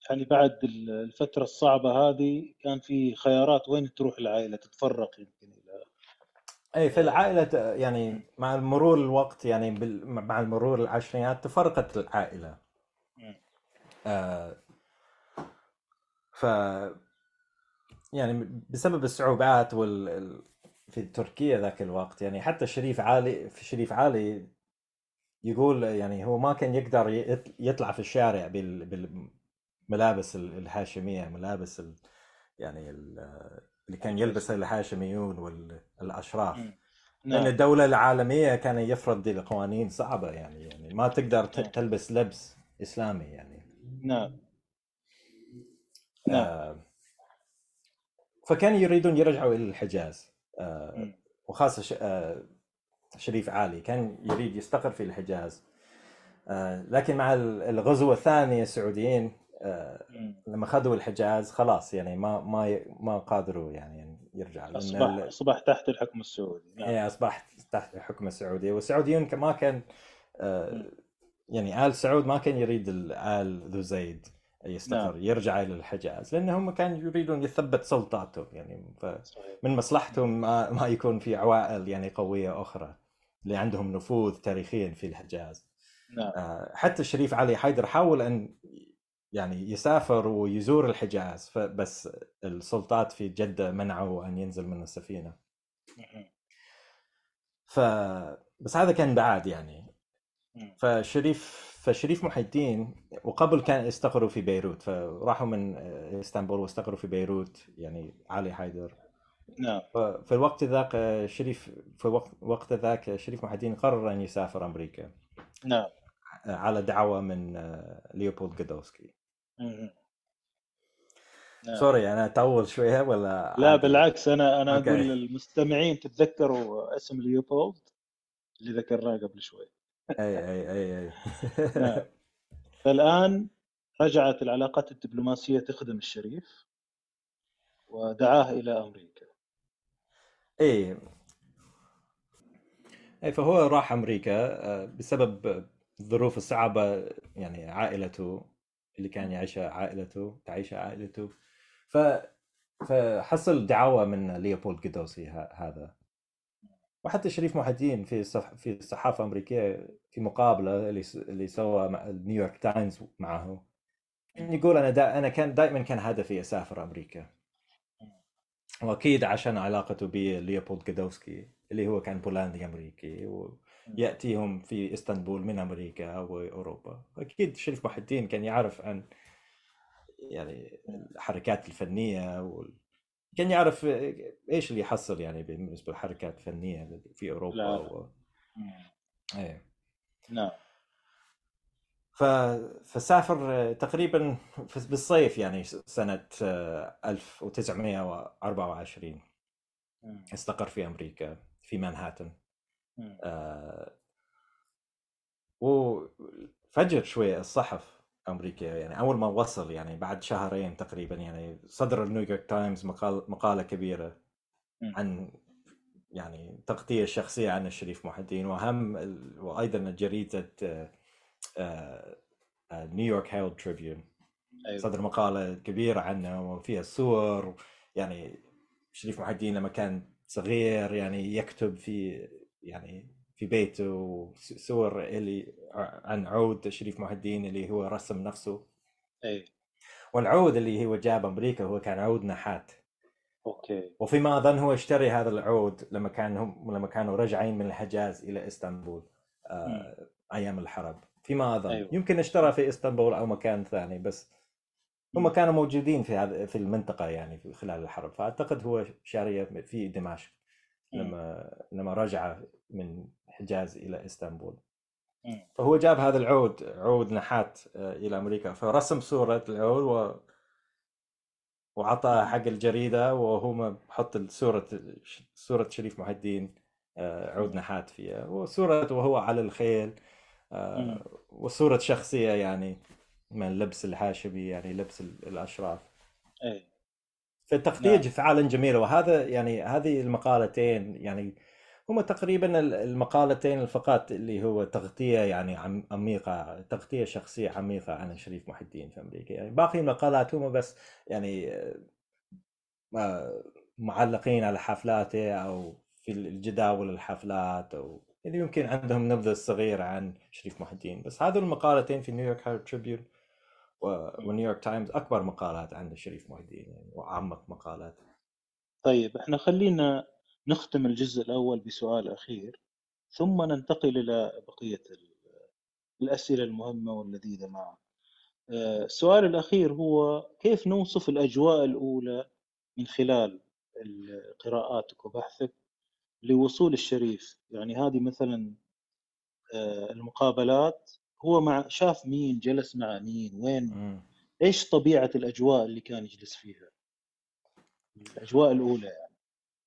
يعني بعد الفترة الصعبة هذه كان في خيارات وين تروح العائلة تتفرق يمكن إلى اي في العائلة يعني مع مرور الوقت يعني مع المرور العشرينات تفرقت العائلة. آه ف يعني بسبب الصعوبات وال في تركيا ذاك الوقت يعني حتى شريف عالي في شريف عالي يقول يعني هو ما كان يقدر يطلع في الشارع بالملابس الهاشمية ملابس ال يعني اللي كان يلبسها الهاشميون والاشراف نعم. لأن الدولة العالمية كان يفرض دي القوانين صعبة يعني يعني ما تقدر نعم. تلبس لبس إسلامي يعني نعم. نعم. آه فكان يريدون يرجعوا إلى الحجاز آه وخاصة آه شريف عالي كان يريد يستقر في الحجاز لكن مع الغزو الثاني السعوديين لما خذوا الحجاز خلاص يعني ما ما ما قادروا يعني يرجع اصبح أصبح تحت الحكم السعودي نعم. اي اصبح تحت الحكم السعودي والسعوديون ما كان يعني آل سعود ما كان يريد ال ذو زيد يستقر نعم. يرجع إلى الحجاز لأنهم كانوا يريدون يثبت سلطاته يعني من مصلحتهم ما, ما يكون في عوائل يعني قوية أخرى اللي عندهم نفوذ تاريخيا في الحجاز. نعم. آه، حتى الشريف علي حيدر حاول أن يعني يسافر ويزور الحجاز بس السلطات في جدة منعوا أن ينزل من السفينة. ف بس هذا كان بعد يعني. فشريف فشريف محي الدين وقبل كان استقروا في بيروت فراحوا من إسطنبول واستقروا في بيروت يعني علي حيدر. نعم. في الوقت ذاك شريف في وقت وقت ذاك شريف محي الدين قرر أن يسافر أمريكا. نعم. على دعوة من ليوبولد جودوسكي نعم. sorry أنا أطول شوية ولا لا عادي. بالعكس أنا أنا okay. أقول للمستمعين تتذكروا اسم ليوبولد اللي ذكرناه قبل شوي. أي أي أي أي. نعم. فالآن رجعت العلاقات الدبلوماسية تخدم الشريف ودعاه إلى أمريكا. إيه إيه فهو راح أمريكا آه، بسبب الظروف الصعبه يعني عائلته اللي كان يعيشها عائلته تعيشها عائلته. ف فحصل دعوة من ليوبولد جدوسي هذا. وحتى شريف محي الدين في الصح... في الصحافة الأمريكية في مقابلة اللي اللي سوى مع نيويورك تايمز معه. يقول أنا دا... أنا كان دائما كان هدفي أسافر أمريكا. وأكيد عشان علاقته بليوبولد جادوسكي اللي هو كان بولندي أمريكي وياتيهم في إسطنبول من أمريكا وأوروبا. أكيد شريف محي الدين كان يعرف عن يعني الحركات الفنية وال... كان يعرف إيش اللي يحصل يعني بالنسبة للحركات الفنيه في أوروبا لا. و... إيه. نعم. ف... فسافر تقريبا بالصيف يعني سنة 1924 استقر في أمريكا في مانهاتن. آه وفجر شوي الصحف أمريكا يعني أول ما وصل يعني بعد شهرين تقريبا يعني صدر النيويورك تايمز مقال مقالة كبيرة عن يعني تغطية شخصية عن الشريف محي الدين وأهم وأيضا جريدة نيويورك هيرالد تريبيون صدر مقالة كبيرة عنه وفيها صور يعني شريف محي الدين لما كان صغير يعني يكتب في يعني في بيته وصور اللي عن عود شريف محي الدين اللي هو رسم نفسه. اي والعود اللي هو جاب أمريكا هو كان عود نحات. أوكي. وفيما اظن هو اشتري هذا العود لما كان هم لما كانوا راجعين من الحجاز إلى إسطنبول آه أيام الحرب. فيما اظن أيوة. يمكن اشترى في إسطنبول أو مكان ثاني بس هم كانوا موجودين في هذا في المنطقة يعني في خلال الحرب. فأعتقد هو شارية في دمشق لما لما رجع من حجاز إلى إسطنبول. فهو جاب هذا العود عود نحات آه، إلى أمريكا فرسم صورة العود و وعطى حق الجريدة وهو بحط صورة صورة شريف محي الدين آه، عود نحات فيها وصوره وهو على الخيل آه، وصورة شخصية يعني من لبس الحاشبي يعني لبس الأشراف. اي فالتغطية نعم. فعلا جميلة وهذا يعني هذه المقالتين يعني هم تقريبا المقالتين فقط اللي هو تغطية يعني عميقة تغطية شخصية عميقة عن شريف محي الدين في أمريكا. يعني باقي المقالات هم بس يعني آه، معلقين على حفلاته أو في الجداول الحفلات أو اللي يمكن عندهم نبذة صغيرة عن شريف محي الدين بس هذول المقالتين في نيويورك هيرالد تريبيون ونيويورك تايمز أكبر مقالات عن شريف محي الدين يعني واعمق مقالات. طيب إحنا خلينا نختم الجزء الأول بسؤال أخير ثم ننتقل إلى بقية الأسئلة المهمة واللذيذة معه آه، السؤال الأخير هو كيف نوصف الأجواء الأولى من خلال قراءاتك وبحثك لوصول الشريف؟ يعني هذه مثلا آه، المقابلات هو مع شاف مين جلس مع مين وين؟ م. إيش طبيعة الأجواء اللي كان يجلس فيها؟ الأجواء الأولى يعني.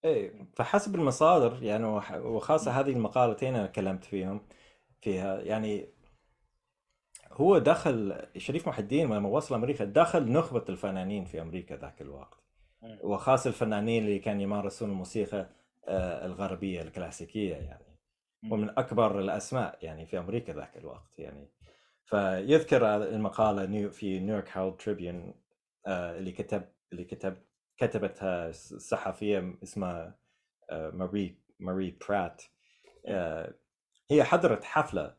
إيه فحسب المصادر يعني وخاصة هذه المقالتين أنا تكلمت فيهم فيها يعني هو دخل شريف محي الدين لما وصل أمريكا دخل نخبة الفنانين في أمريكا ذاك الوقت. وخاصة الفنانين اللي كانوا يمارسون الموسيقى آه، الغربية الكلاسيكية يعني. ومن أكبر الأسماء يعني في أمريكا ذاك الوقت يعني. فيذكر المقالة في نيويورك هاول تريبيون اللي كتب اللي كتب كتبتها صحفية اسمها آه، ماري ماري برات. آه، هي حضرت حفلة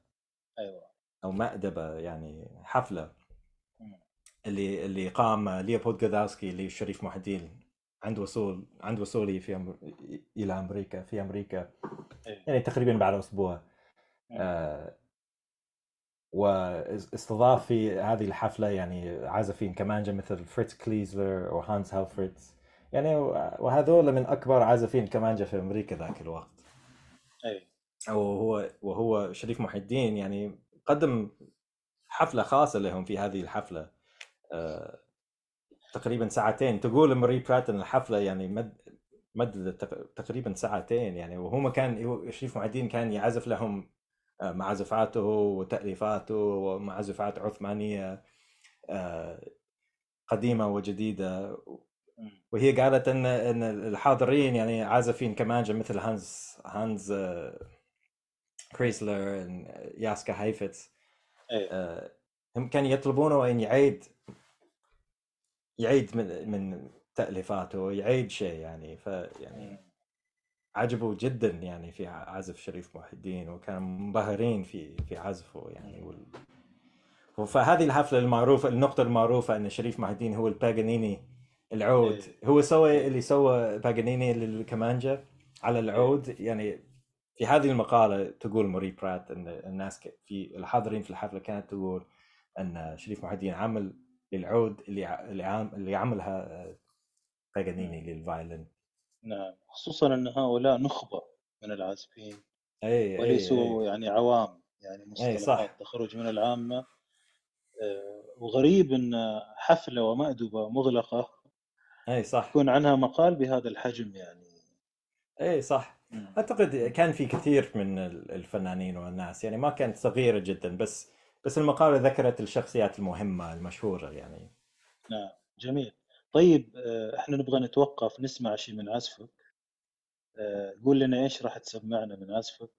أيوه. أو مأدبة يعني حفلة. اللي اللي قام ليوبولد جودوسكي اللي شريف محي الدين عند وصول عند وصولي في أمر... إلى أمريكا في أمريكا. إيه. يعني تقريبا بعد أسبوع. آه واستضاف في هذه الحفلة يعني عازفين كمانجا مثل فريتز كريسلر وهانس هايفتس يعني وهذول من أكبر عازفين كمانجا في أمريكا ذاك الوقت. اي وهو وهو شريف محي الدين يعني قدم حفلة خاصة لهم في هذه الحفلة. آه تقريبا ساعتين. تقول ماري برات ان الحفلة يعني مد مددت تقريبا ساعتين يعني. وهو كان شريف معدين كان يعزف لهم آه، معزفاته وتأليفاته ومعزفات عثمانية آه، قديمة وجديدة. وهي قالت إن إن الحاضرين يعني عازفين كمانجا مثل هانز هانز آه، كريسلر ياسكا هايفتس إيه. هم كانوا يطلبونه ان يعيد يعيد من من تأليفاته يعيد شيء يعني. ف يعني عجبوا جدا يعني في عزف شريف محي الدين وكانوا منبهرين في في عزفه يعني وال... فهذه الحفلة المعروفة النقطة المعروفة إن شريف محي الدين هو الباغانيني العود. إيه. هو سوى اللي سوى باغانيني للكمانجا على العود. يعني في هذه المقالة تقول موري برات إن الناس في الحاضرين في الحفلة كانت تقول إن شريف محي الدين عمل للعود اللي اللي عملها باغانيني للفايلن نعم خصوصا إن هؤلاء نخبة من العازفين إي وليسوا أي. يعني عوام يعني مصطلحات تخرج من العامة. آه، وغريب إن حفلة ومأدبة مغلقة إي صح. يكون عنها مقال بهذا الحجم يعني. إي صح. مم. أعتقد كان في كثير من الفنانين والناس يعني ما كانت صغيرة جدا بس بس المقالة ذكرت الشخصيات المهمة المشهورة يعني. نعم جميل. طيب آه، إحنا نبغى نتوقف نسمع شيء من عزفك آه، قول لنا إيش راح تسمعنا من عزفك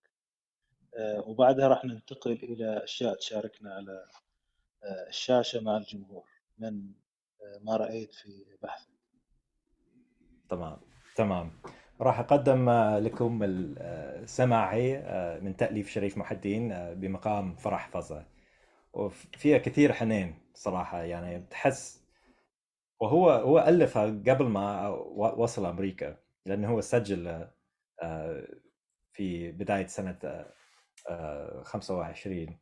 آه، وبعدها راح ننتقل إلى أشياء تشاركنا على الشاشة مع الجمهور. من ما رأيت في بحثك. تمام تمام. راح أقدم لكم السماعي من تأليف شريف محي الدين بمقام فرح فزة. وفيها كثير حنين صراحة. يعني تحس وهو هو الفها قبل ما وصل أمريكا لأنه هو سجل آه، في بداية سنة 25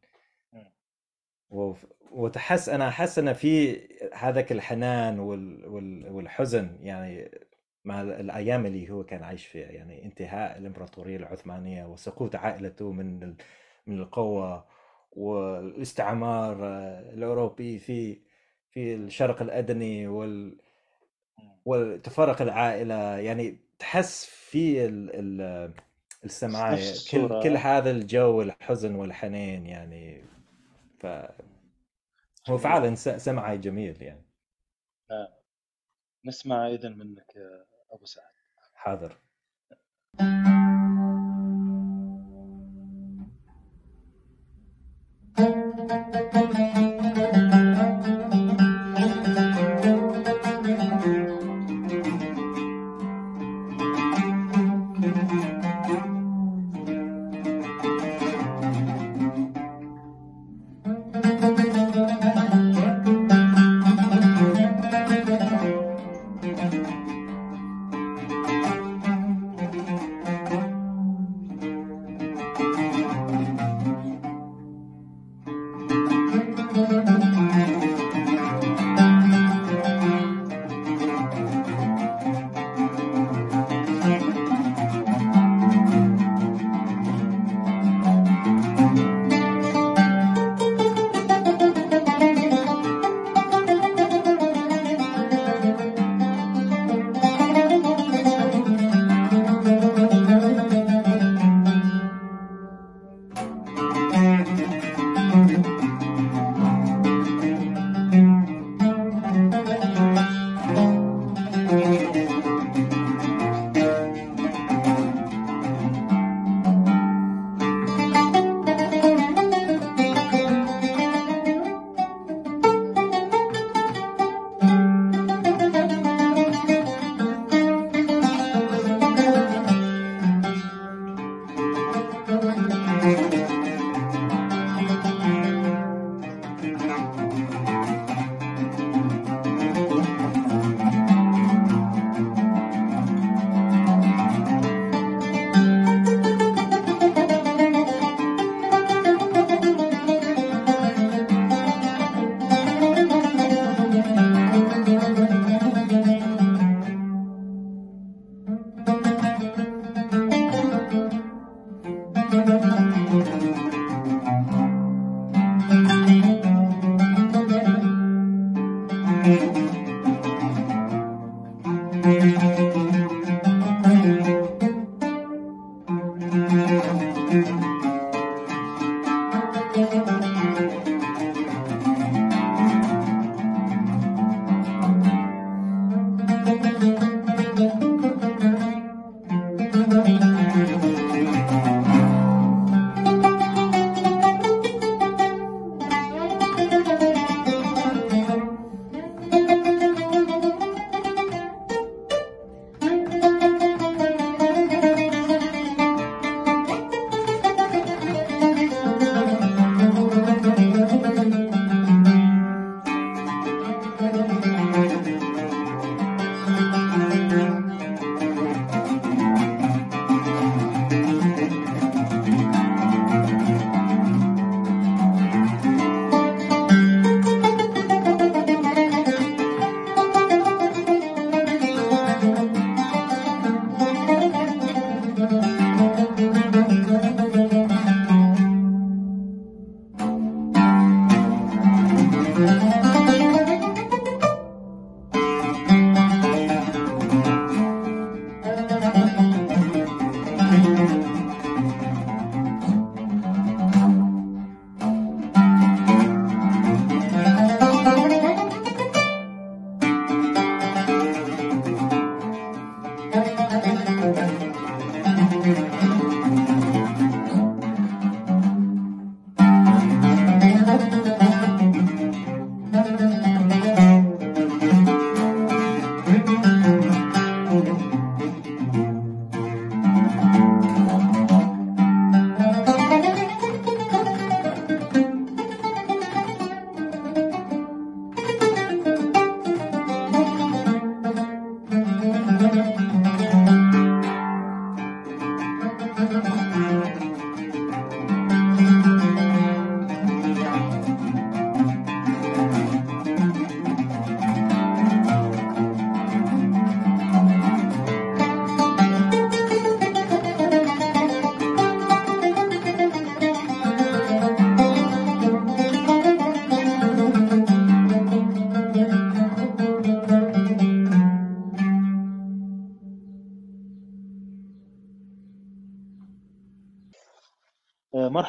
آه، وتحس أنا أحس إن في هذاك الحنان والحزن يعني مع الأيام اللي هو كان عايش فيها. يعني انتهاء الإمبراطورية العثمانية وسقوط عائلته من من القوة والاستعمار آه، الأوروبي في في الشرق الأدني وال إمم. وتفرق العائلة يعني تحس في ال... ال... السمعاء كل كل آه. هذا الجو الحزن والحنين يعني ف هو فعلا سمعي جميل يعني. آه. نسمع اذا منك آه، أبو سعد. حاضر.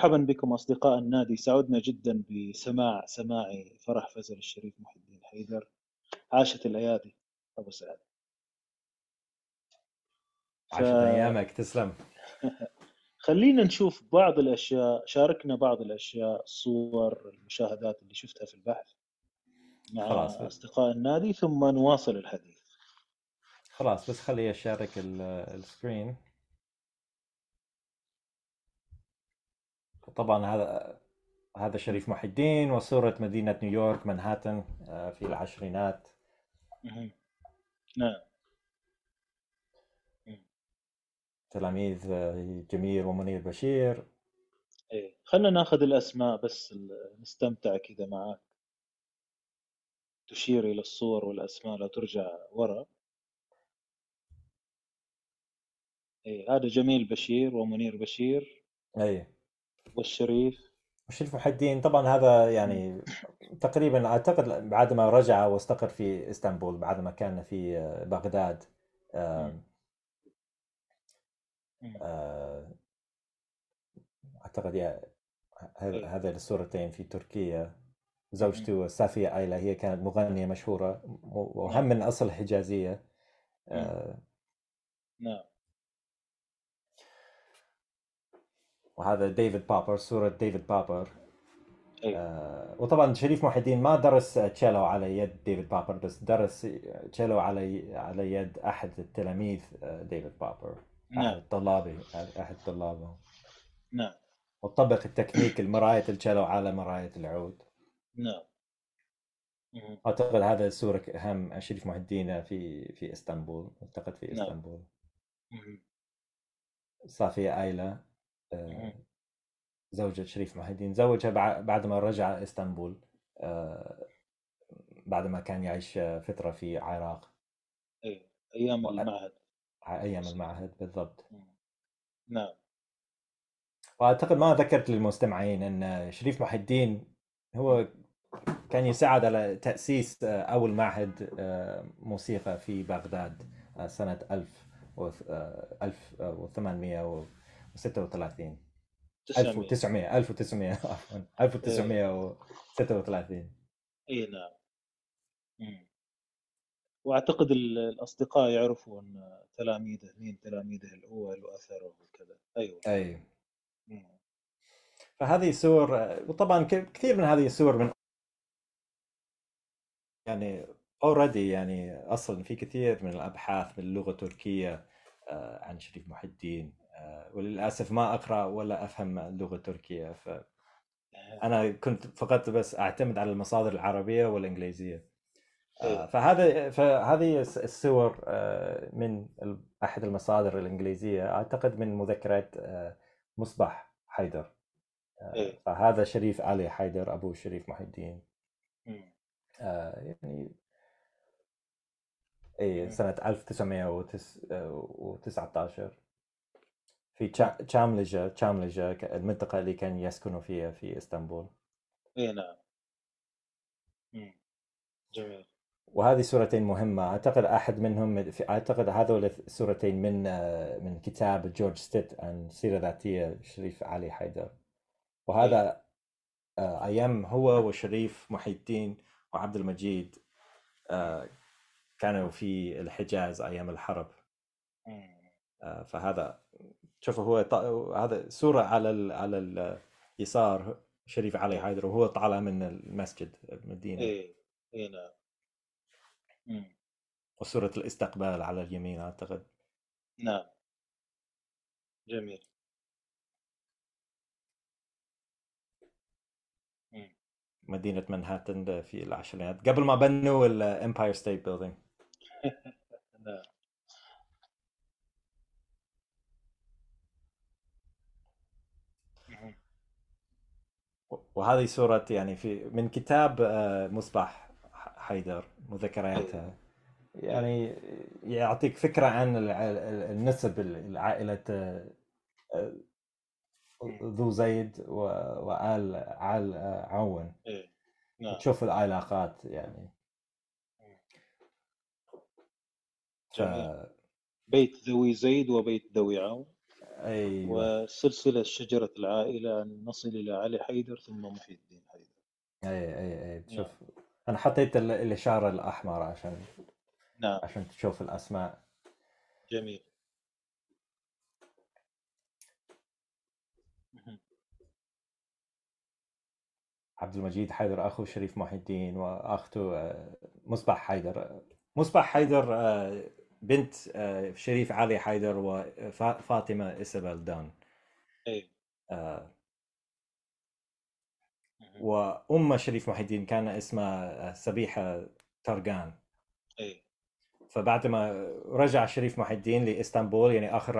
مرحبا بكم أصدقاء النادي. سعدنا جدا بسماع سماعي فرح فزل الشريف محي الدين حيدر. عاشت الأيادي أبو سعد. عاشت أيامك تسلم. خلينا نشوف بعض الأشياء شاركنا بعض الأشياء الصور المشاهدات اللي شفتها في البحث مع خلاص أصدقاء النادي ثم نواصل الحديث. خلاص بس خلي أشارك السكرين. طبعا هذا هذا شريف محي الدين وصورة مدينة نيويورك منهاتن آه، في العشرينات. نعم. تلاميذ آه، جميل ومنير بشير. إيه خلينا ناخذ الأسماء بس نستمتع كذا معك تشير إلى الصور والأسماء لا ترجع ورا. إيه هذا جميل بشير ومنير بشير. إيه. والشريف. الشريف محي الدين طبعا هذا يعني تقريبا أعتقد بعد ما رجع واستقر في اسطنبول بعد ما كان في بغداد أعتقد يا هذه الصورتين في تركيا. زوجته سافية آيلا هي كانت مغنية مشهورة وهم من أصل حجازية نعم. وهذا ديفيد بوبر صورة ديفيد بوبر. آه وطبعا شريف محي الدين ما درس تشيلو على يد ديفيد بوبر بس درس تشيلو على على يد أحد التلاميذ آه، ديفيد بوبر. نعم. احد طلابه أحد طلابه. نعم. وطبق التكنيك المراية التشيلو على مراية العود. نعم. أعتقد هذا الصورة هم شريف محي الدين في في إسطنبول أعتقد في نعم. إسطنبول. نعم. صافية ايلا آه، زوجة شريف محي الدين زوجها بعد ما رجع إسطنبول آه، بعد ما كان يعيش فترة في العراق اي أيام المعهد. أيام المعهد بالضبط. نعم. وأعتقد ما ذكرت للمستمعين إن شريف محي الدين هو كان يساعد على تأسيس آه، أول معهد موسيقى في بغداد سنة 1000 1800 36 1900 1900 عفوا. 1936 إي نعم. وأعتقد الأصدقاء يعرفوا ان تلاميذه مين تلاميذه الأول وأثره وكذا. أيوه. أي. فهذه صور وطبعا كثير من هذه الصور من يعني اوريدي يعني أصلا في كثير من الأبحاث باللغة التركية آه، عن شريف محي الدين. وللأسف ما أقرأ ولا أفهم اللغة التركية ف أنا كنت فقط بس أعتمد على المصادر العربية والإنجليزية. آه، إيه. فهذا فهذه الصور آه، من أحد المصادر الإنجليزية أعتقد من مذكرات مصباح حيدر. إيه. فهذا شريف علي حيدر أبو شريف محي الدين. يعني اي سنة 1919 في تشاملجة تشاملجة المنطقة اللي كان يسكنوا فيها في إسطنبول. إي نعم. جميل. وهذه صورتين مهمة. أعتقد أحد منهم في أعتقد هذول الصورتين من من كتاب جورج ستيت عن سيرة ذاتية شريف علي حيدر. وهذا آه، أيام هو وشريف محي الدين وعبد المجيد آه، كانوا في الحجاز أيام الحرب. آه، فهذا شوف هو ط... هذا صورة على ال... على اليسار شريف علي إيه. حيدر وهو طالع من المسجد المدينة. إيه إيه نعم. مم. وصورة الاستقبال على اليمين أعتقد. نعم. جميل. مم. مدينة منهاتن في العشرينات قبل ما بنوا ال Empire State Building نعم مم. وهذه صورة يعني في من كتاب آه، مصباح حيدر مذكرياتها يعني يعطيك فكرة عن النسب العائلة آه، آه، ذو زيد وآل عال عون. إيه نعم. تشوف العلاقات يعني. ف... بيت ذوي زيد وبيت ذوي عون. أيوه. وسلسلة شجرة العائلة أن نصل إلى علي حيدر ثم محي الدين حيدر. أي أي أي. تشوف نعم أنا حطيت ال- الإشارة الأحمر عشان نعم. عشان تشوف الأسماء. جميل. عبد المجيد حيدر أخو شريف محي الدين وأخته آه، مصباح حيدر. مصباح حيدر آه، بنت آه، شريف علي حيدر وفاطمه إيسابيل دان. إيه آه،. وأم شريف محي الدين كان اسمها آه، سبيحة ترقان إيه فبعد ما رجع شريف محي الدين لإسطنبول يعني آخر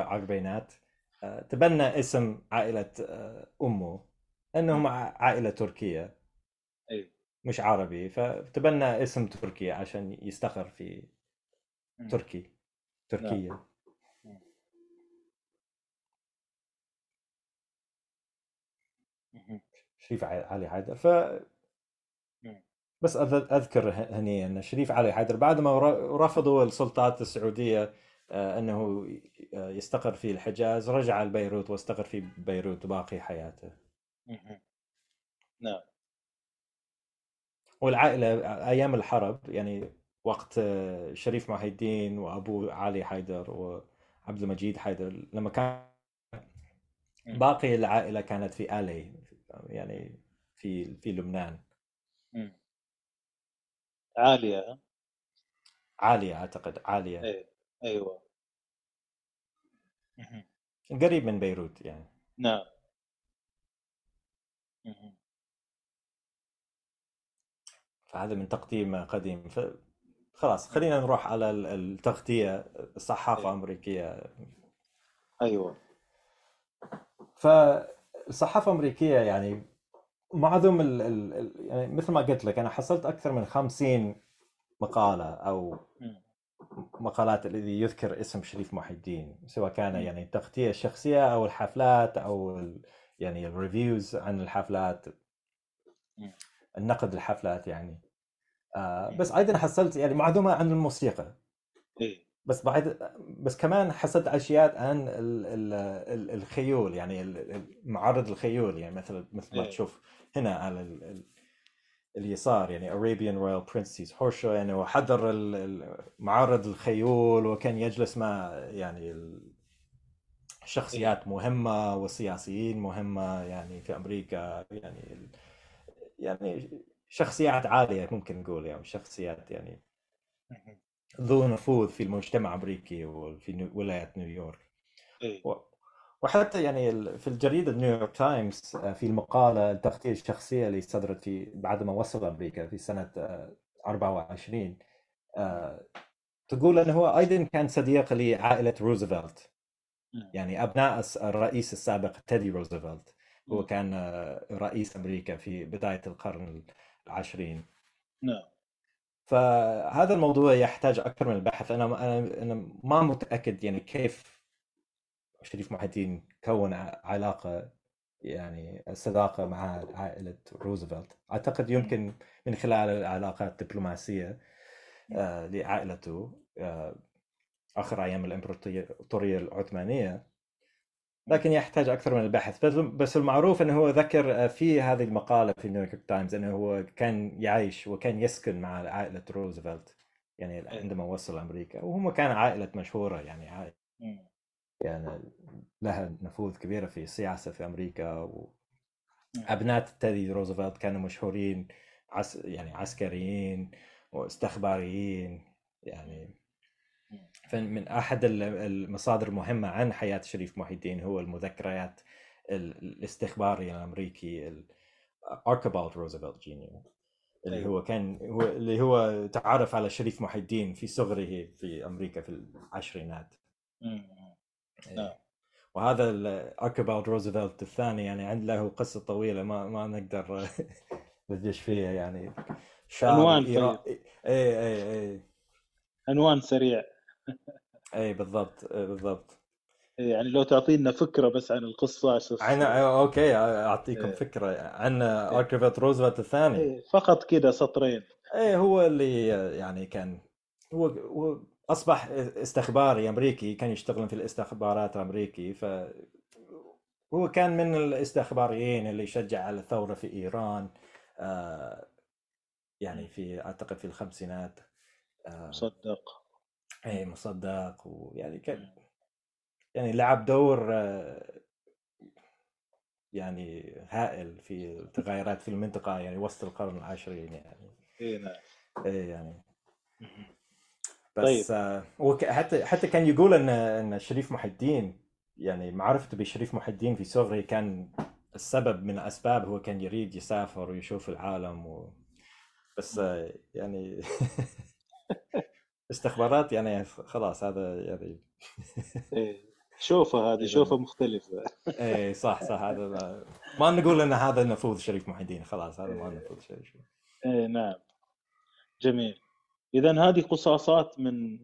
آه، تبنى اسم عائلة آه، أمه إنهم عائلة تركية. إيه مش عربي فتبنى اسم تركي عشان يستقر في. تركي نعم تركيا. مهم. شريف علي حيدر ف. بس أذكر هني أن شريف علي حيدر بعد ما رفضوا السلطات السعودية آه، أنه يستقر في الحجاز رجع لبيروت واستقر في بيروت باقي حياته. نعم والعائلة أيام الحرب يعني وقت آه، شريف محي الدين وابوه علي حيدر وعبد المجيد حيدر لما كان. باقي العائلة كانت في الي يعني في في لبنان ها؟ عالية أعتقد عالية إيه أيوه. قريب من بيروت يعني نعم. فهذا من تقديم قديم ف خلاص خلينا نروح على ال- التغطية الصحافة إيه الامريكيه أيوه فالصحافة الامريكيه يعني معظم ال يعني مثل ما قلت لك أنا حصلت أكثر من 50 مقالة أو. مقالات الذي يذكر اسم شريف محي الدين سواء كان. يعني التغطية الشخصية أو الحفلات أو ال يعني الريفيوز عن الحفلات. النقد الحفلات يعني آه. بس أيضا حصلت يعني معظمها عن الموسيقى. إيه. بس بعد بس كمان حصلت أشياء عن ال ال ال الخيول يعني معرض الخيول يعني مثل مثل ما إيه. تشوف هنا على ال ال اليسار يعني Arabian Royal Horse Show يعني وحضر معرض الخيول وكان يجلس مع يعني إيه. شخصيات مهمة وسياسيين مهمة يعني في أمريكا يعني يعني شخصيات عالية ممكن نقول يعني شخصيات يعني. ذو نفوذ في المجتمع الأمريكي وفي ولاية نيويورك و- وحتى يعني في الجريدة نيويورك تايمز آه، في المقالة التغطية الشخصية اللي صدرت في بعد ما وصل أمريكا في سنة آه، 24 آه، تقول أنه هو أيضا كان صديق لعائلة روزفلت مم. يعني أبناء الس- الرئيس السابق تيدي روزفلت هو. كان آه، رئيس أمريكا في بداية القرن العشرين نعم فهذا الموضوع يحتاج أكثر من البحث أنا أنا أنا ما متأكد يعني كيف شريف محي الدين كون ع- علاقة يعني صداقة مع عائلة روزفلت أعتقد مم. يمكن من خلال العلاقات الدبلوماسية مم. آه، لعائلته آه، آخر أيام الإمبراطورية العثمانية مم. لكن يحتاج أكثر من البحث. بس المعروف أنه هو ذكر آه، في هذه المقالة في نيويورك تايمز أنه هو كان يعيش وكان يسكن مع عائلة روزفلت يعني عندما وصل أمريكا. وهم كان عائلة مشهورة يعني عائلة مم. يعني لها نفوذ كبيرة في السياسة في أمريكا. وأبناء تيدي روزفلت كانوا مشهورين عس يعني عسكريين واستخباريين يعني فمن أحد المصادر المهمة عن حياة شريف محي الدين هو المذكرات الاستخباري الأمريكي أرتشيبالد روزفلت junior اللي أيوه. هو كان هو اللي هو تعرف على شريف محي الدين في صغره في أمريكا في العشرينات. نعم. وهذا ارشيبالد روزفلت الثاني يعني عنده له قصة طويلة ما ما نقدر ندش فيها يعني. عنوان. اي اي اي عنوان سريع. اي بالضبط بالضبط. يعني لو تعطينا فكرة بس عن القصة عشان عن okay أعطيكم إيه. فكرة عن ارشيبالد روزفلت الثاني. إيه. فقط كده سطرين. إيه هو اللي يعني كان هو هو أصبح استخباري أمريكي كان يشتغل في الاستخبارات الأمريكي ف هو كان من الاستخباريين اللي شجع على الثورة في إيران آه يعني في أعتقد في الخمسينات آه. مصدق اي مصدق ويعني كان يعني لعب دور آه، يعني هائل في التغيرات في المنطقة يعني وسط القرن العشرين يعني. اي نعم. اي يعني. بس طيب. آه حتى حتى كان يقول إن إن شريف محي الدين يعني معرفته بشريف محي الدين في صغره كان السبب من الاسباب هو كان يريد يسافر ويشوف العالم و... بس آه يعني استخبارات يعني خلاص هذا يعني إيه. شوفه هذه شوفه مختلفة. إيه صح صح هذا ما, ما نقول إن هذا نفوذ شريف محي الدين خلاص هذا ما نفوذ شريف إيه نعم. جميل. اذا هذه قصاصات من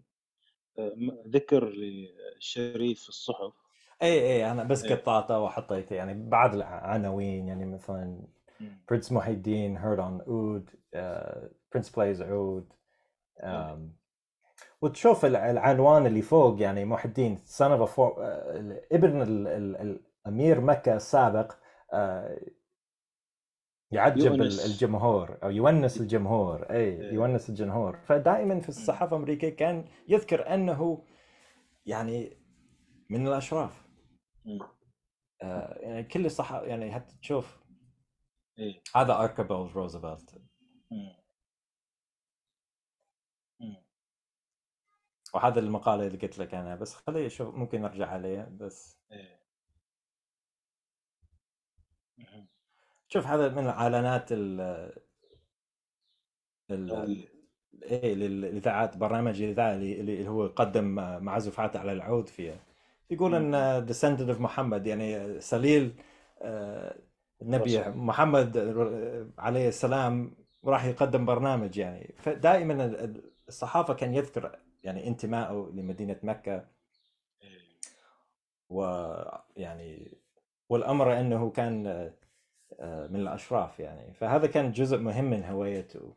آه، ذكر للشريف في الصحف. اي اي أنا بس إيه. قطعته وحطيت يعني بعض العناوين يعني مثلا Prince محي الدين heard on oud Prince plays oud وتشوف العنوان اللي فوق يعني محي الدين son of ابن الأمير مكة السابق آه، يعجب يونس. الجمهور أو يونس الجمهور أي إيه. يونس الجمهور. فدائما في الصحافة الأمريكية كان يذكر أنه يعني من الأشراف. آه يعني كل الصحافه يعني حتى تشوف. إيه؟ هذا اركبل روزفلت وهذا المقالة اللي قلت لك أنا بس خليه شوف ممكن نرجع عليه بس إيه. شوف هذا من الاعلانات ال ال إيه للاذاعات برنامج الاذاعه اللي هو قدم معزوفات على العود فيها يقول إن descendant of محمد يعني سليل آه، النبي محمد عليه السلام راح يقدم برنامج يعني. فدائما الصحافة كان يذكر يعني انتمائه لمدينة مكة إيه. ويعني والأمر إنه كان آه، من الأشراف يعني فهذا كان جزء مهم من هويته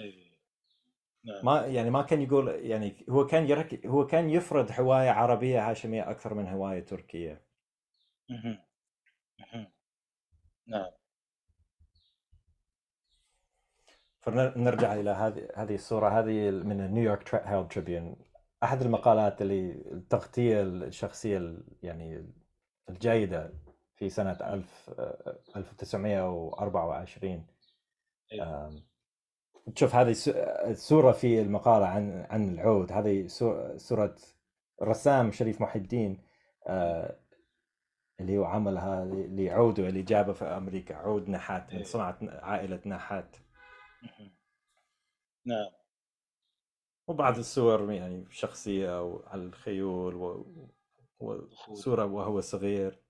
إيه. نعم. ما يعني ما كان يقول يعني هو كان يرك هو كان يفرض هواية عربية هاشميه أكثر من هواية تركية. نعم. فنرجع إلى هذه هذه الصورة هذه من نيويورك هيرالد تريبيون أحد المقالات اللي التغطية الشخصية يعني الجيدة في سنة 1000 1924 أيوة. تشوف هذه الصورة في المقالة عن عن العود. هذه صورة رسام شريف محي الدين آه، اللي هو عملها لعوده اللي جابه في أمريكا. عود نحات من أيوة. صنعت عائلة نحات. نعم. وبعض الصور يعني شخصية على الخيول وصورة وهو صغير.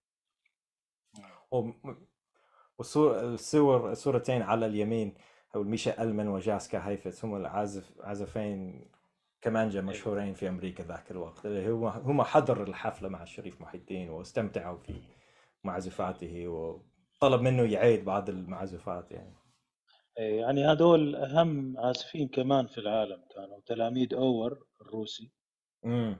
نعم. والصور الصورتين على اليمين هو ميشا ألمن وجاسكا هايفتس هم العازف عازفين كمانجا أيوة. مشهورين في أمريكا ذاك الوقت. اللي هو هم حضر الحفلة مع الشريف محي الدين واستمتعوا في معزوفاته وطلب منه يعيد بعض المعزوفات يعني. يعني هذول أهم عازفين كمان في العالم كانوا تلاميذ أوير الروسي. امم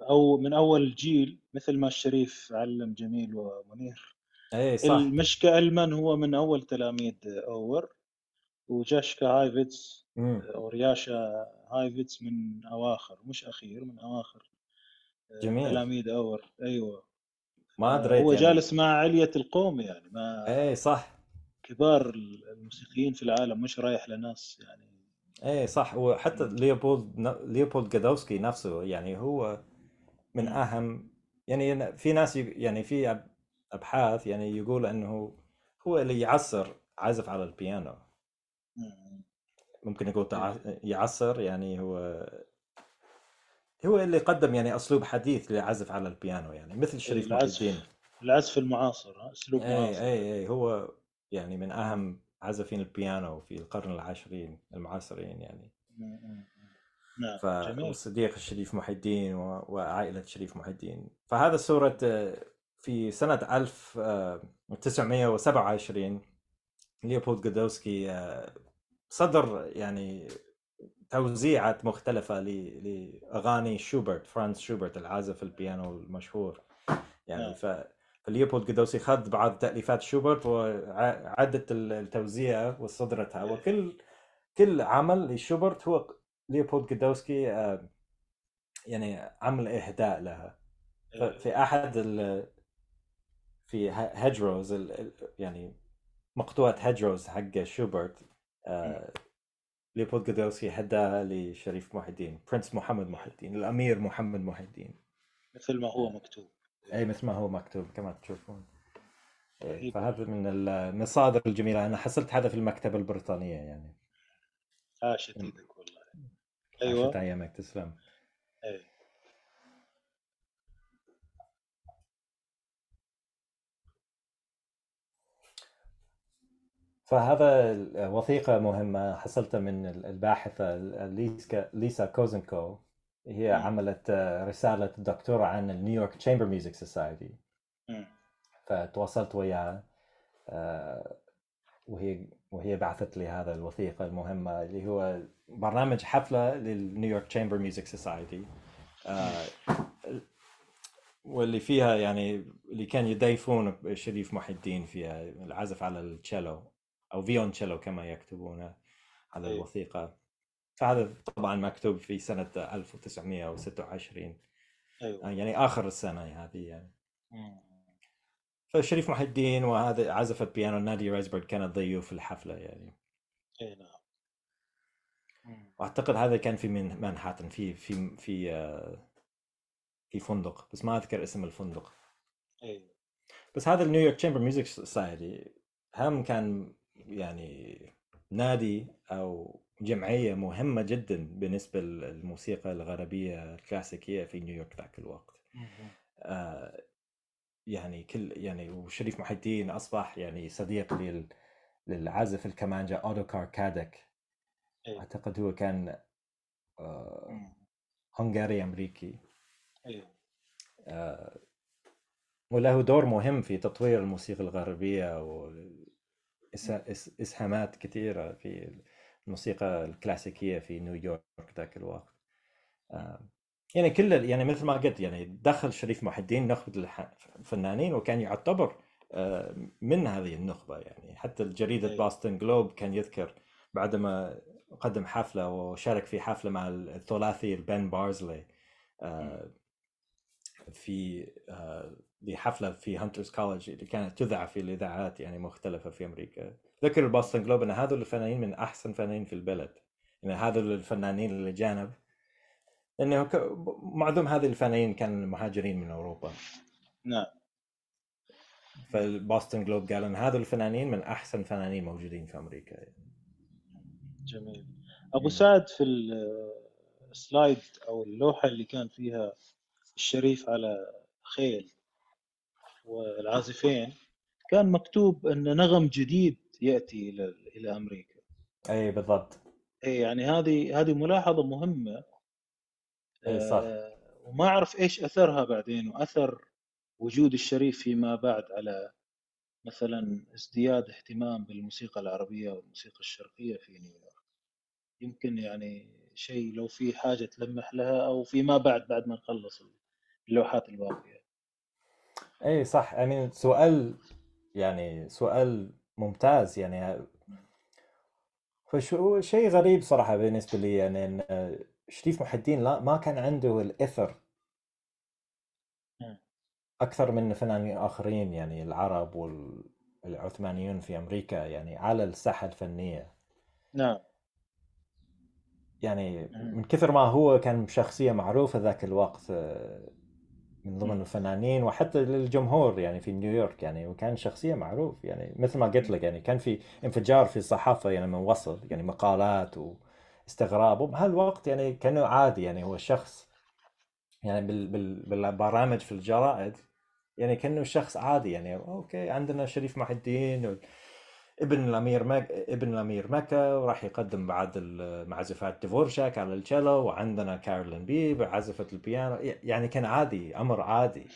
أو من أول جيل مثل ما الشريف معلم جميل ومنير. اي صح. الميشا إلمان هو من أول تلاميذ أوير وجاشا هايفيتس أو ياشا هايفيتس من أواخر مش أخير من أواخر جميل. تلاميذ أوير. أيوه. ما ادري هو يعني. جالس مع علية القوم يعني ما إيه صح. كبار الموسيقيين في العالم مش رايح لناس يعني. إيه صح. وحتى ليوبولد ليوبولد جودوسكي نفسه يعني هو من أهم يعني في ناس يعني في أبحاث يعني يقول إنه هو اللي يعصر عازف على البيانو. ممكن يقول يعصر يعني هو هو اللي قدم يعني أسلوب حديث للعزف على البيانو يعني مثل شريف محي الدين العزف المعاصر أسلوب اي معاصر. اي اي هو يعني من أهم عازفين البيانو في القرن العشرين المعاصرين يعني. نعم فصديق الشريف محي الدين وعائلة الشريف محي الدين فهذا صورة آه، في سنة 1927 آه، ليوبولد جودوسكي آه، صدر يعني توزيعات مختلفة لأغاني شوبرت فرانز شوبرت العازف البيانو المشهور. يعني نعم. ف فليوبولد جودوسكي خذ بعض تأليفات شوبرت وعاد التوزيع وصدرتها. وكل كل عمل لشوبرت هو ليوبولد جودوسكي آه، يعني عمل إهداء لها إيه. في أحد ال في هيدروز يعني مقطوعة هيدروز حق شوبرت آه، ليوبولد جودوسكي هداها لشريف محي الدين برنس محمد محي الدين الأمير محمد محي الدين مثل ما هو مكتوب أي مثل ما هو مكتوب كما تشوفون. إيه فهذا من المصادر الجميله أنا حصلت هذا في المكتبة البريطانية يعني. عاشت إيدك والله. أيوه. عاشت ايامك تسلم. اي فهذا وثيقة مهمة حصلتها من الباحثة ليسا, ليسا كوزنكو. هي عملت رسالة دكتوراه عن ال New York Chamber Music Society. فتواصلت وياها آه، وهي وهي بعثت لي هذا الوثيقة المهمة اللي هو برنامج حفلة لل New York Chamber Music Society. واللي فيها يعني اللي كان يضيفون شريف محي الدين فيها العزف على التشيلو أو فيولن تشيلو كما يكتبونه على إيه. فهذا طبعا مكتوب في سنة 1926 أيوة. يعني آخر السنة هذه يعني. فشريف محي الدين وهذا عازفة بيانو نادي رايزبرغ كانت ضيوف في الحفلة يعني. إي نعم. وأعتقد هذا كان في من مانهاتن في في في آه، في فندق بس ما أذكر اسم الفندق. إي. بس هذا ال New York Chamber Music Society هم كان يعني نادي أو جمعية مهمة جدا بالنسبة للموسيقى الغربية الكلاسيكية في نيويورك ذاك الوقت. آه يعني كل يعني وشريف محي الدين أصبح يعني صديق لل للعازف الكمانجا اوتوكار كادك أيه. أعتقد هو كان آه هنغاري أمريكي. أيه. آه وله دور مهم في تطوير الموسيقى الغربية واسهامات كثيرة في الموسيقى الكلاسيكية في نيويورك ذاك الوقت. آه، يعني كل يعني مثل ما قلت يعني دخل شريف محي الدين نخبه الفنانين وكان يعتبر آه، من هذه النخبة يعني. حتى جريده بوستن جلوب كان يذكر بعدما قدم حفلة وشارك في حفلة مع الثلاثي البن بارزلي. آه، في لحفله في Hunter's College اللي كانت تذاع في الإذاعات يعني مختلفة في أمريكا. ذكر البوستن جلوب إن هذول الفنانين من أحسن فنانين في البلد. يعني هذول الفنانين اللي جانب. لأنه ك... معظم هذه الفنانين كانوا مهاجرين من أوروبا. نعم. فالبوستن جلوب قال إن هذول الفنانين من أحسن فنانين موجودين في أمريكا. يعني. جميل. أبو سعد في السلايد أو اللوحة اللي كان فيها الشريف على خيل والعازفين كان مكتوب إن نغم جديد يأتي إلى إلى أمريكا. اي بالضبط. اي يعني هذه هذه ملاحظة مهمة. اي صح آه وما أعرف إيش أثرها بعدين وأثر وجود الشريف فيما بعد على مثلا ازدياد اهتمام بالموسيقى العربية والموسيقى الشرقية في نيويورك. يمكن يعني شيء لو في حاجة تلمح لها أو فيما بعد بعد ما نخلص اللوحات الباقية. اي صح. يعني سؤال يعني سؤال ممتاز يعني. فشو شيء غريب صراحة بالنسبة لي يعني إن شريف محي الدين لا ما كان عنده الإثر. أكثر من فنانين آخرين يعني العرب والعثمانيون في أمريكا يعني على الساحة الفنية. نعم. يعني من كثر ما هو كان شخصيه معروفة ذاك الوقت من ضمن الفنانين وحتى للجمهور يعني في نيويورك يعني وكان شخصية معروف يعني مثل ما قلت لك يعني كان في انفجار في الصحافه يعني من وصل يعني مقالات واستغراب. وبهالوقت يعني كانه عادي يعني هو شخص يعني بال بال بالبرامج في الجرائد يعني كأنه شخص عادي يعني أوكي عندنا شريف محي الدين ابن الامير مك... ابن الامير مكة وراح يقدم بعد معزوفات ديفورشاك على الشيلو وعندنا كارولين بي عازفة البيانو. يعني كان عادي أمر عادي.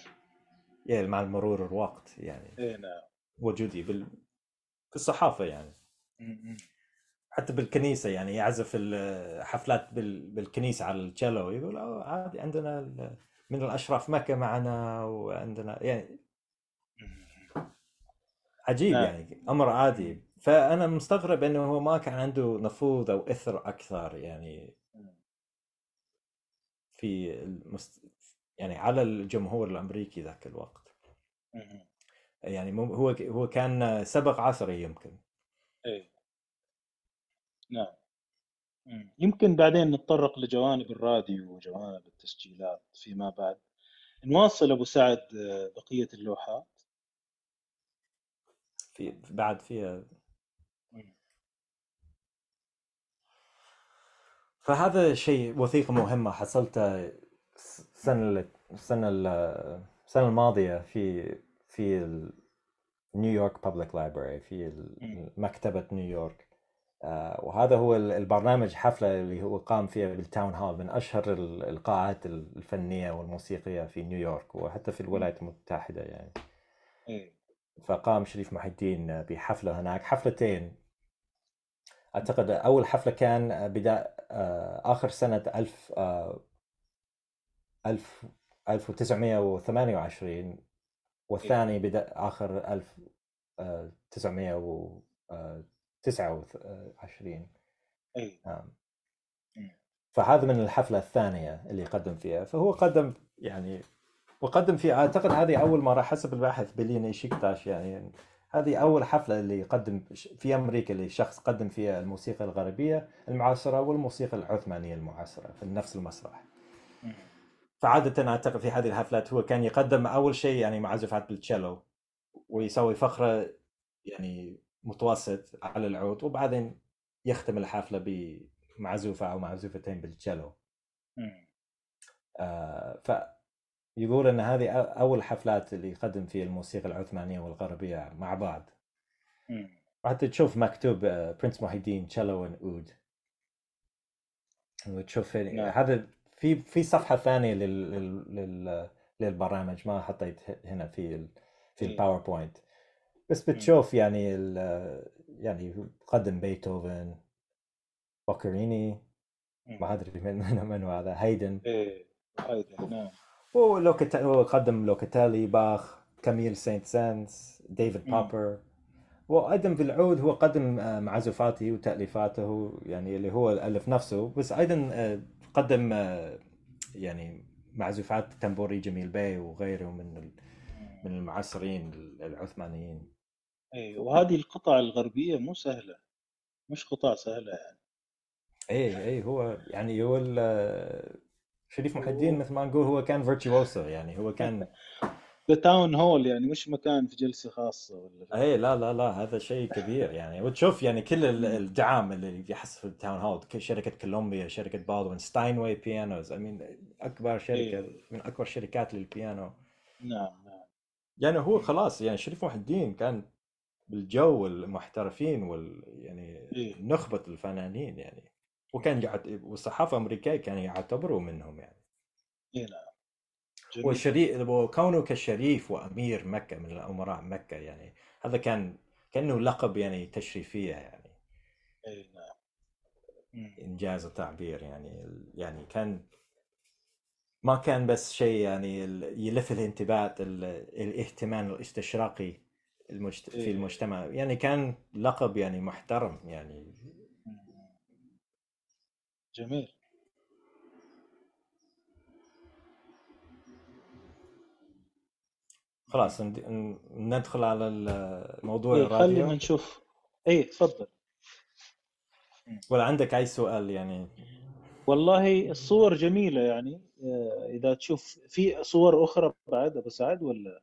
يعني مع مرور الوقت يعني. إي نعم. وجودي بال... في الصحافة يعني. حتى بالكنيسة يعني يعزف الحفلات بال... بالكنيسة على الشيلو يقول عادي عندنا من الأشراف مكة معنا وعندنا يعني عجيب نعم. يعني أمر عادي. فأنا مستغرب إنه هو ما كان عنده نفوذ أو إثر أكثر يعني في المست... يعني على الجمهور الأمريكي ذاك الوقت. يعني هو هو كان سبق عصره يمكن. إيه. نعم. يمكن بعدين نتطرق لجوانب الراديو وجوانب التسجيلات فيما بعد. نواصل أبو سعد آه، بقية اللوحات. في بعد فيها فهذا شيء وثيقة مهمة حصلتها السنة السنة السنة الماضية في في نيويورك Public Library في مكتبة نيويورك آه، وهذا هو البرنامج حفلة اللي هو قام فيها بال Town Hall من أشهر القاعات الفنية والموسيقية في نيويورك وحتى في الولايات المتحدة يعني. إيه. فقام شريف محي الدين بحفلة هناك. حفلتين. أعتقد أول حفلة كان بداء آه، آخر سنة 1000 1000 1928 والثاني بدأ آخر 1929 أي فهذا من الحفلة الثانية اللي قدم فيها. فهو قدم يعني وقدم في أعتقد هذه أول مرة حسب الباحث بلين شيكتاش يعني هذه أول حفلة اللي يقدم في أمريكا اللي شخص قدم فيها الموسيقى الغربية المعاصرة والموسيقى العثمانية المعاصرة في نفس المسرح. فعادة أعتقد في هذه الحفلات هو كان يقدم أول شيء يعني معزفات بالتشيلو ويسوي فقره يعني متوسط على العود وبعدين يختم الحفلة بمعزوفه أو معزوفتين بالتشيلو آه ف يقول إن هذه أول حفلات اللي يقدم فيها الموسيقى العثمانية والغربية مع بعض. وحتى تشوف مكتوب برنس محي الدين تشيلو اود وتشوف نعم. هذا في في صفحة ثانية لل, لل, للبرامج ما حطيت هنا في في ال PowerPoint بس بتشوف يعني يعني قدم بيتهوفن بوكيريني ما أدري من من هذا هيدن إيه هيدن نعم. ولوكت هو قدم لوكاتيلي باخ كاميل سينت سانس ديفيد بوبر. وقدم في العود هو قدم آه، معزوفاته وتأليفاته يعني اللي هو ألف نفسه. بس أيضا آه، قدم آه، يعني معزوفات تنبوري جميل باي وغيره من من المعاصرين العثمانيين. اي وهذه القطع الغربية مو سهلة. مش قطع سهلة يعني. اي اي هو يعني هو شريف محي الدين مثل ما نقول هو كان virtuoso يعني هو كان the Town Hall يعني مش مكان في جلسة خاصة ولا اي لا لا لا هذا شيء كبير يعني وتشوف يعني كل الدعم اللي يحصل في ال Town Hall شركة كولومبيا شركة بالدوين Steinway Pianos اي أكبر شركة إيه. من أكبر شركات للبيانو نعم نعم. يعني هو خلاص يعني شريف محي الدين كان بالجو المحترفين وال يعني إيه. نخبة الفنانين يعني. وكان يعت... والصحافة الأمريكية كانوا يعتبروا منهم يعني. إي نعم. والشريف وكونه كشريف وأمير مكة من الأمراء مكة يعني هذا كان كأنه لقب يعني تشريفية يعني. إي نعم. إنجاز التعبير يعني يعني كان ما كان بس شيء يعني يلف الانتباه الاهتمام الاستشراقي المجت... في المجتمع. يعني كان لقب يعني محترم يعني جميل. خلاص ندخل على الموضوع إيه خلينا نشوف. اي تفضل. ولا عندك أي سؤال يعني؟ والله الصور جميلة يعني. آه، إذا تشوف في صور أخرى بعد أبو سعد ولا؟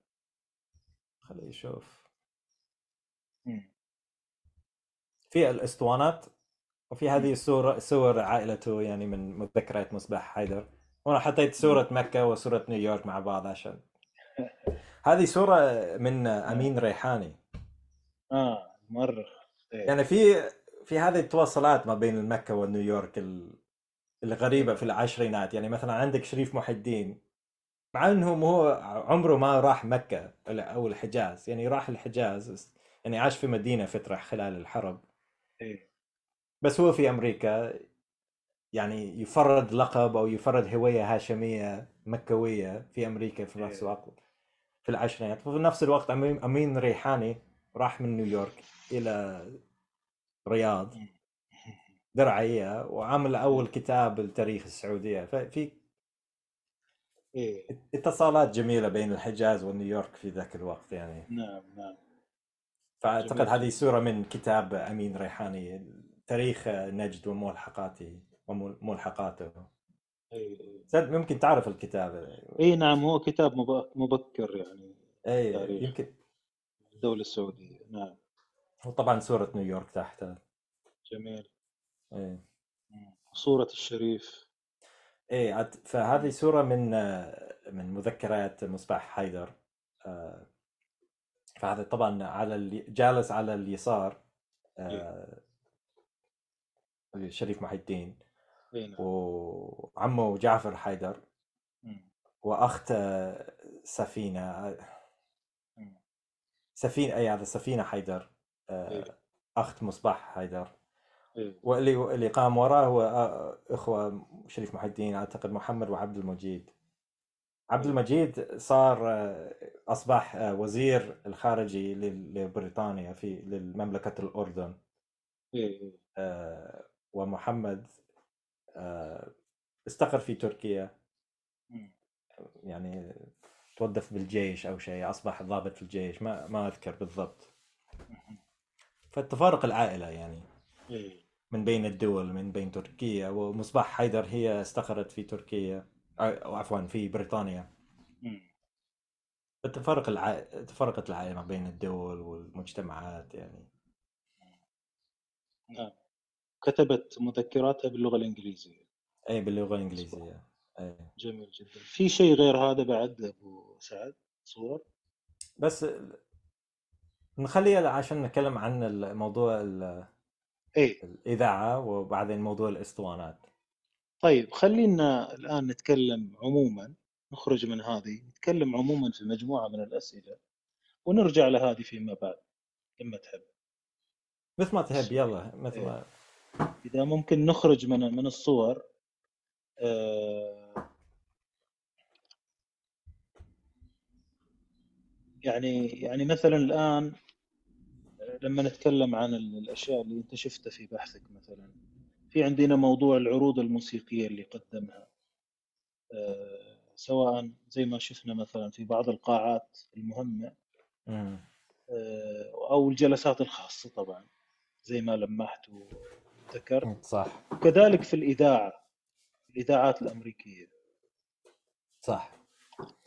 خليه يشوف. في الأسطوانات؟ وفي هذه الصور صور عائلته يعني من مذكرات مصباح حيدر. وأنا حطيت صورة مكة وصورة نيويورك مع بعض عشان. هذه صورة من أمين ريحاني. آه مرة. يعني في في هذه التواصلات ما بين مكة ونيويورك الغريبة في العشرينات. يعني مثلا عندك شريف محي الدين مع إنه هو عمره ما راح مكة أو الحجاز. يعني راح الحجاز يعني عاش في مدينة فترة خلال الحرب. إيه. بس هو في أمريكا يعني يفرد لقب أو يفرد هوية هاشمية مكوية في أمريكا في نفس إيه. الوقت في العشرينات. وفي نفس الوقت أمين ريحاني راح من نيويورك إلى رياض درعية وعمل أول كتاب لتاريخ السعودية. ففي إيه. اتصالات جميلة بين الحجاز ونيويورك في ذاك الوقت يعني. نعم نعم. فأعتقد هذه صورة من كتاب أمين ريحاني تاريخ نجد وملحقاته وملحقاته. إي ممكن تعرف الكتاب؟ إي نعم هو كتاب مبكر يعني. إي يمكن. الدولة السعودية نعم. وطبعا صورة نيويورك تحته. جميل. إي. صورة الشريف. إيه فهذه صورة من من مذكرات مصباح حيدر. آه، فهذا طبعا على جالس على اليسار. إيه. شريف محي الدين نعم. وعمه جعفر حيدر واخت سفينه سفينة إي هذا سفينة حيدر آه،. أخت مصباح حيدر. واللي اللي قام وراه هو آه، إخوة شريف محي الدين أعتقد محمد وعبد المجيد عبد. المجيد صار آه، أصبح وزير الخارجي لبريطانيا في لمملكه الأردن ومحمد استقر في تركيا. يعني توظف بالجيش أو شيء أصبح ضابط في الجيش ما ما أذكر بالضبط. فتفارق العائلة يعني. من بين الدول من بين تركيا ومصباح حيدر هي استقرت في تركيا أو عفوا في بريطانيا. فتفرق الع... تفرقت العائلة ما بين الدول والمجتمعات يعني. نعم. كتبت مذكراتها باللغة الإنجليزية. أي باللغة الإنجليزية. أي. جميل جدا. في شيء غير هذا بعد أبو سعد؟ صور؟ بس نخليها عشان نتكلم عن الموضوع أي. الإذاعة وبعدين موضوع الإسطوانات. طيب خلينا الآن نتكلم عموما نخرج من هذه نتكلم عموما في مجموعة من الأسئلة ونرجع لهذه فيما بعد لما تحب. مثل ما تحب يلا مثل ما إذا ممكن نخرج من من الصور آه، يعني يعني مثلا الآن لما نتكلم عن الأشياء اللي أنت شفتها في بحثك مثلا في عندنا موضوع العروض الموسيقية اللي قدمها آه، سواء زي ما شفنا مثلا في بعض القاعات المهمة آه، أو الجلسات الخاصة طبعا زي ما لمحت وذكرت صح. وكذلك في الإذاعة الإذاعات الأمريكية. صح.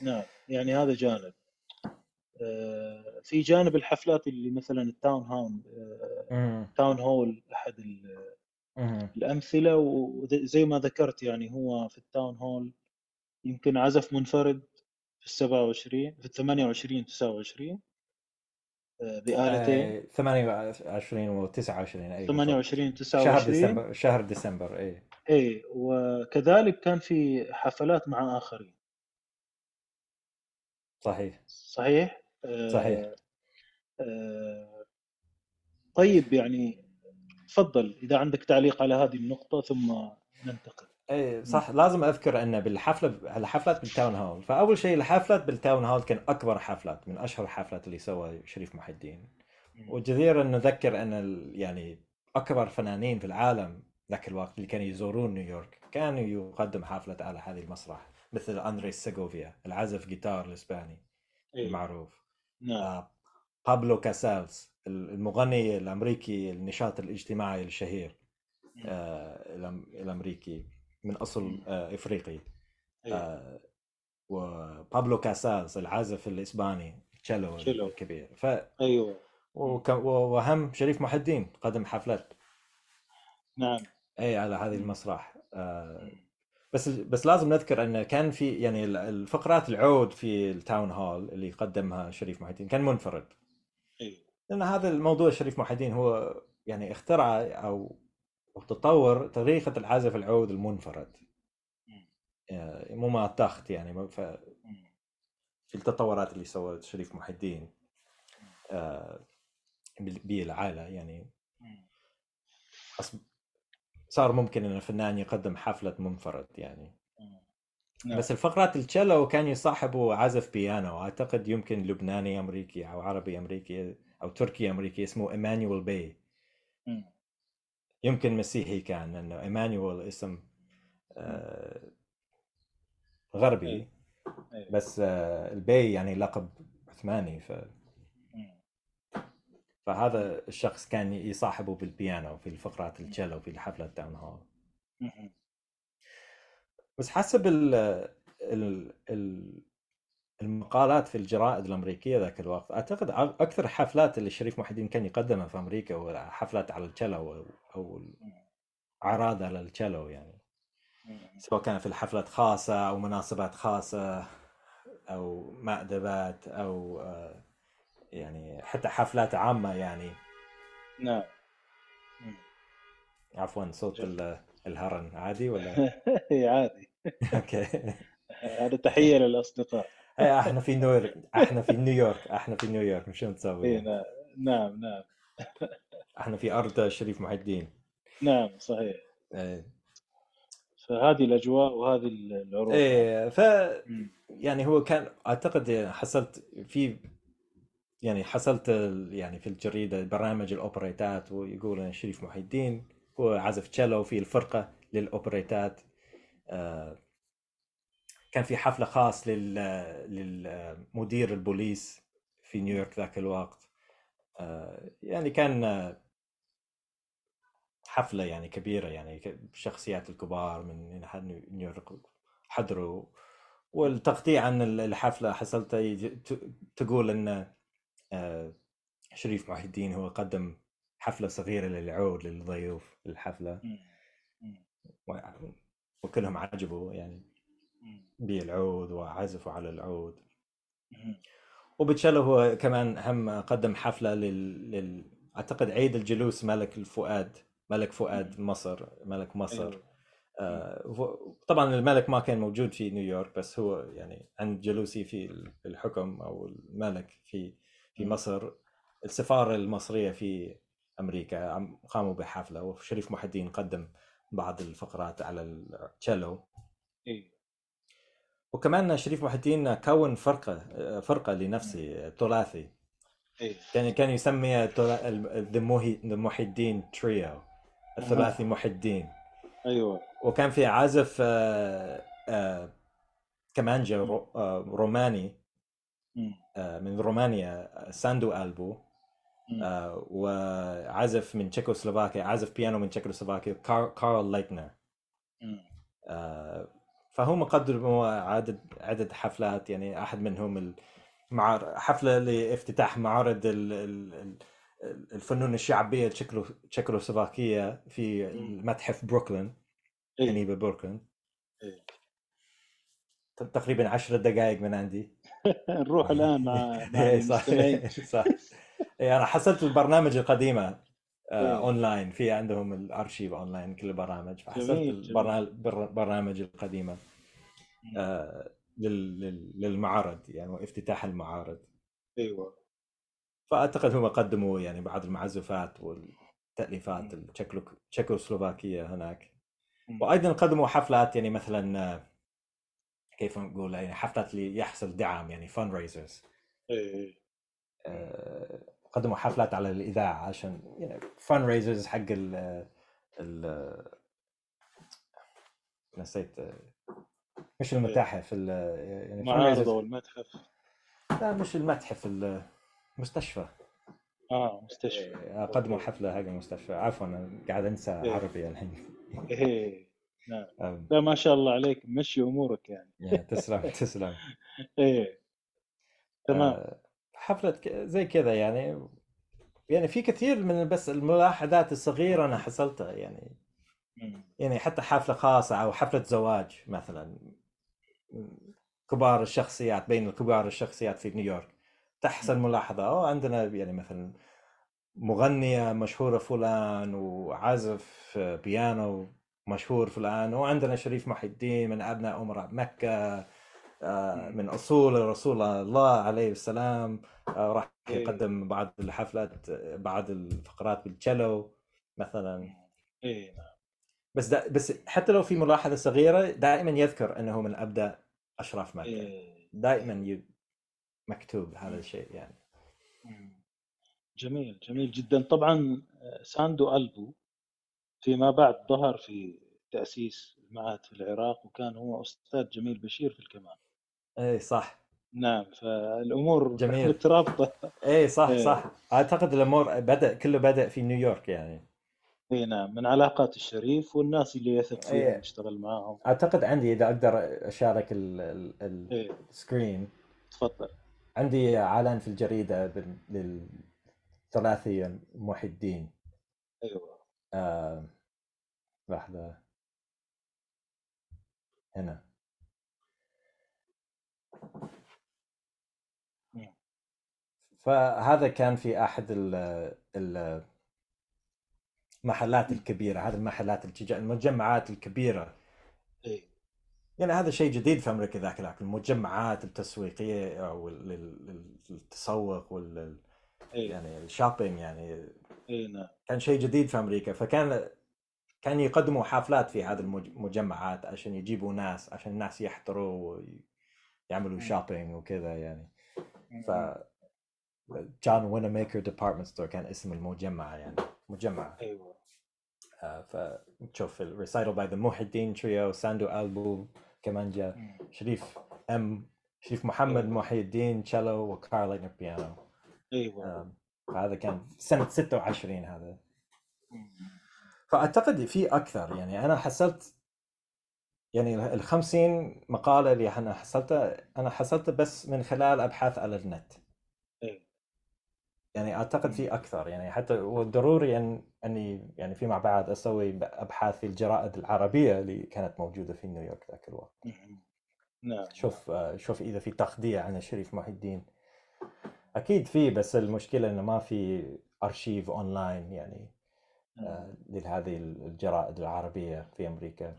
نعم يعني هذا جانب. آه، في جانب الحفلات اللي مثلا ال Town هاون Town Hall أحد الأمثلة وزي ما ذكرت يعني هو في التاون هول يمكن عزف منفرد في ال 27 في ال 28 29 بآلتين. 28 و 29 أي 28 29 شهر ديسمبر شهر ديسمبر اي اي وكذلك كان في حفلات مع آخرين. صحيح. صحيح؟ صحيح. آه طيب يعني تفضل إذا عندك تعليق على هذه النقطة ثم ننتقل. إيه صح. لازم أذكر ان بالحفلة الحفلات بال Town Hall. فأول شيء الحفلات بال Town Hall كان أكبر حفلات من أشهر الحفلات اللي سوى شريف محي الدين وجدير ان نذكر إن يعني أكبر فنانين في العالم ذاك الوقت اللي كانوا يزورون نيويورك كانوا يقدم حفلة على هذه المسرح مثل اندريس سيغوفيا العازف جيتار الإسباني إيه. المعروف. نعم. آه بابلو كاسالز المغني الأمريكي النشاط الاجتماعي الشهير آه الأمريكي. من أصل آه إفريقي. إيه. آه وبابلو كاسالز العازف الإسباني تشيلو الكبير. ف أيوه. وهم شريف محي الدين قدم حفلات. نعم. اي على هذه المسرح. آه بس بس لازم نذكر إن كان في يعني الفقرات العود في التاون هول اللي قدمها شريف محي الدين كان منفرد. اي لأن هذا الموضوع شريف محي الدين هو يعني اخترع أو تطور طريقه العزف العود المنفرد. آه، مو مع الضغط يعني ف في التطورات اللي سوى شريف محي الدين آه، بالعائله يعني. صار ممكن إن الفنان يقدم حفلة منفرد يعني. نعم. بس الفقرات التشيلو كان يصاحبه عزف بيانو. أعتقد يمكن لبناني أمريكي أو عربي أمريكي أو تركي أمريكي اسمه ايمانويل باي يمكن مسيحي كان لأنه ايمانويل اسم آه غربي. أي. أي. بس آه البي يعني لقب عثماني ف فهذا الشخص كان يصاحبه بالبيانو في الفقرات التشيلو في الحفلة تاون هول. بس حسب ال ال المقالات في الجرائد الأمريكية ذاك الوقت. أعتقد أكثر حفلات اللي الشريف محي الدين كان يقدمها في أمريكا حفلات على التشيلو أو اعراض على التشيلو يعني. سواء كان في حفلات خاصة أو مناسبات خاصة أو مأدبات أو آه، يعني حتى حفلات عامة يعني. نعم. عفوا صوت الهرن عادي ولا؟ عادي. okay. هذا تحية للأصدقاء. إحنا في نيويورك إحنا في نيويورك إحنا في نيويورك شو نسوي؟ اي نعم نعم. إحنا في أرض شريف محي الدين نعم صحيح. إيه. فهذه الأجواء وهذه العروض. إيه ف يعني هو كان أعتقد حصلت في يعني حصلت يعني في الجريدة برامج الأوبريتات ويقول إن شريف محي الدين هو عزف تشيلو في الفرقة للأوبريتات. آه، كان في حفلة خاص لل للمدير البوليس في نيويورك ذاك الوقت. آه، يعني كان حفلة يعني كبيرة يعني الشخصيات الكبار من نيويورك حضروا. والتغطية عن الحفلة حصلت تقول إن آه، شريف محي الدين هو قدم حفلة صغيرة للعود للضيوف للحفلة. وكلهم عجبوا يعني. بالعود وعزفوا على العود. وبتشلو هو كمان هم قدم حفلة لل... لل... أعتقد عيد الجلوس ملك الفؤاد ملك فؤاد مصر ملك مصر. أيوه. آه طبعا الملك ما كان موجود في نيويورك بس هو يعني عند جلوسي في الحكم أو الملك في في مصر. السفارة المصرية في أمريكا قاموا بحفلة وشريف محي الدين قدم بعض الفقرات على التشيلو إيه. وكمان شريف محي الدين كون فرقة فرقة لنفسه ثلاثي إيه. كان كان يسمي the محي الدين تريو الثلاثي محي الدين. أيوه. وكان في عازف آه، آه، كمانجا آه، روماني من رومانيا ساندو ألبو. وعزف من تشيكوسلوفاكيا عزف بيانو من تشيكوسلوفاكيا كارل لايتنر فهم قدموا عدد عدد حفلات يعني أحد منهم مع حفلة لافتتاح معرض الفنون الشعبية تشيكوسلوفاكيه في متحف بروكلين يعني ببروكلين إيه. تقريبا عشر دقائق من عندي. نروح الآن مع, مع إيه، صح صح إيه، أنا حصلت البرنامج القديمه اونلاين في عندهم الارشيف اونلاين كل البرامج فحصلت البرامج القديمة آه للمعارض يعني وافتتاح المعارض. أيوه. فأعتقد هم قدموا يعني بعض المعزوفات والتأليفات التشيكوسلوفاكيه هناك. وأيضا قدموا حفلات يعني مثلا كيف نقول يعني حفلات ليحصل دعم يعني فان ريزرز إيه. قدموا حفلات على الإذاعة عشان فان ريزرز حق ال ال نسيت مش المتاحف يعني المعارض والمتحف. لا مش المتحف المستشفى. آه مستشفى. إيه، قدموا حفلة حق المستشفى. عفوا أنا قاعد أنسى إيه. عربي الحين. إيه نعم. لا ما شاء الله عليك. مشي أمورك يعني. تسلم تسلم. إيه. تمام. آه، حفلة ك- زي كذا يعني. يعني في كثير من بس الملاحظات الصغيرة أنا حصلتها يعني. يعني حتى حفلة خاصة أو حفلة زواج مثلا. كبار الشخصيات بين كبار الشخصيات في نيويورك. تحصل ملاحظة أو عندنا يعني مثلا مغنية مشهورة فلان وعازف بيانو مشهور فلان وعندنا شريف محي الدين من أبناء أمراء مكة. من أصول رسول الله عليه السلام آه، راح إيه. يقدم بعض الحفلات آه، بعض الفقرات بالتشيلو مثلا. إيه نعم. بس دا بس حتى لو في ملاحظة صغيرة دائما يذكر أنه من أبدأ أشراف مكة. إيه. دائما ي... مكتوب هذا الشيء يعني. جميل جميل جدا. طبعا آه، ساندو ألبو فيما بعد ظهر في تأسيس المعهد في العراق وكان هو أستاذ جميل بشير في الكمان اي صح. نعم فالأمور جميل. مترابطة اي صح إيه. صح. أعتقد الأمور بدأ كله بدأ في نيويورك يعني. إي نعم من علاقات الشريف والناس اللي يثق فيهم إيه. يشتغل معاهم. أعتقد عندي إذا أقدر أشارك ال- ال- ال- إيه. ال screen تفضل. عندي إعلان في الجريدة للثلاثي محي الدين أيوه. آه لحظة. هنا. فهذا كان في أحد ال- ال- المحلات الكبيرة هذه المحلات المجمعات الكبيرة. يعني هذا شيء جديد في أمريكا ذاك الوقت المجمعات التسويقية أو ال- ال- التسوق وال يعني ال shopping يعني نعم. كان شيء جديد في أمريكا. فكان كان يقدموا حفلات في هذه المج- المجمعات عشان يجيبوا ناس عشان الناس يحضروا ويعملوا. shopping وكذا يعني. ف. John Wanamaker department store كان اسم المجمع يعني مجمع أيوه آه، فتشوف ال recital by the محي الدين تريو ساندو البو كمانجا مم. شريف ام شريف محمد إيه. محي الدين تشيلو وكارل لايتنر بيانو أيوه فهذا كان سنة 26 هذا مم. فأعتقد في أكثر يعني أنا حصلت يعني ال 50 مقالة اللي أنا حصلتها أنا حصلتها بس من خلال أبحاث على النت يعني أعتقد في أكثر يعني حتى وضروري أن أني يعني فيما بعد أسوي أبحاث في الجرائد العربية اللي كانت موجودة في نيويورك ذاك الوقت. مم. نعم شوف آه، شوف إذا في تغطيه عن الشريف محي الدين. أكيد في بس المشكلة إنه ما في ارشيف اونلاين يعني. آه، لهذه الجرائد العربية في أمريكا.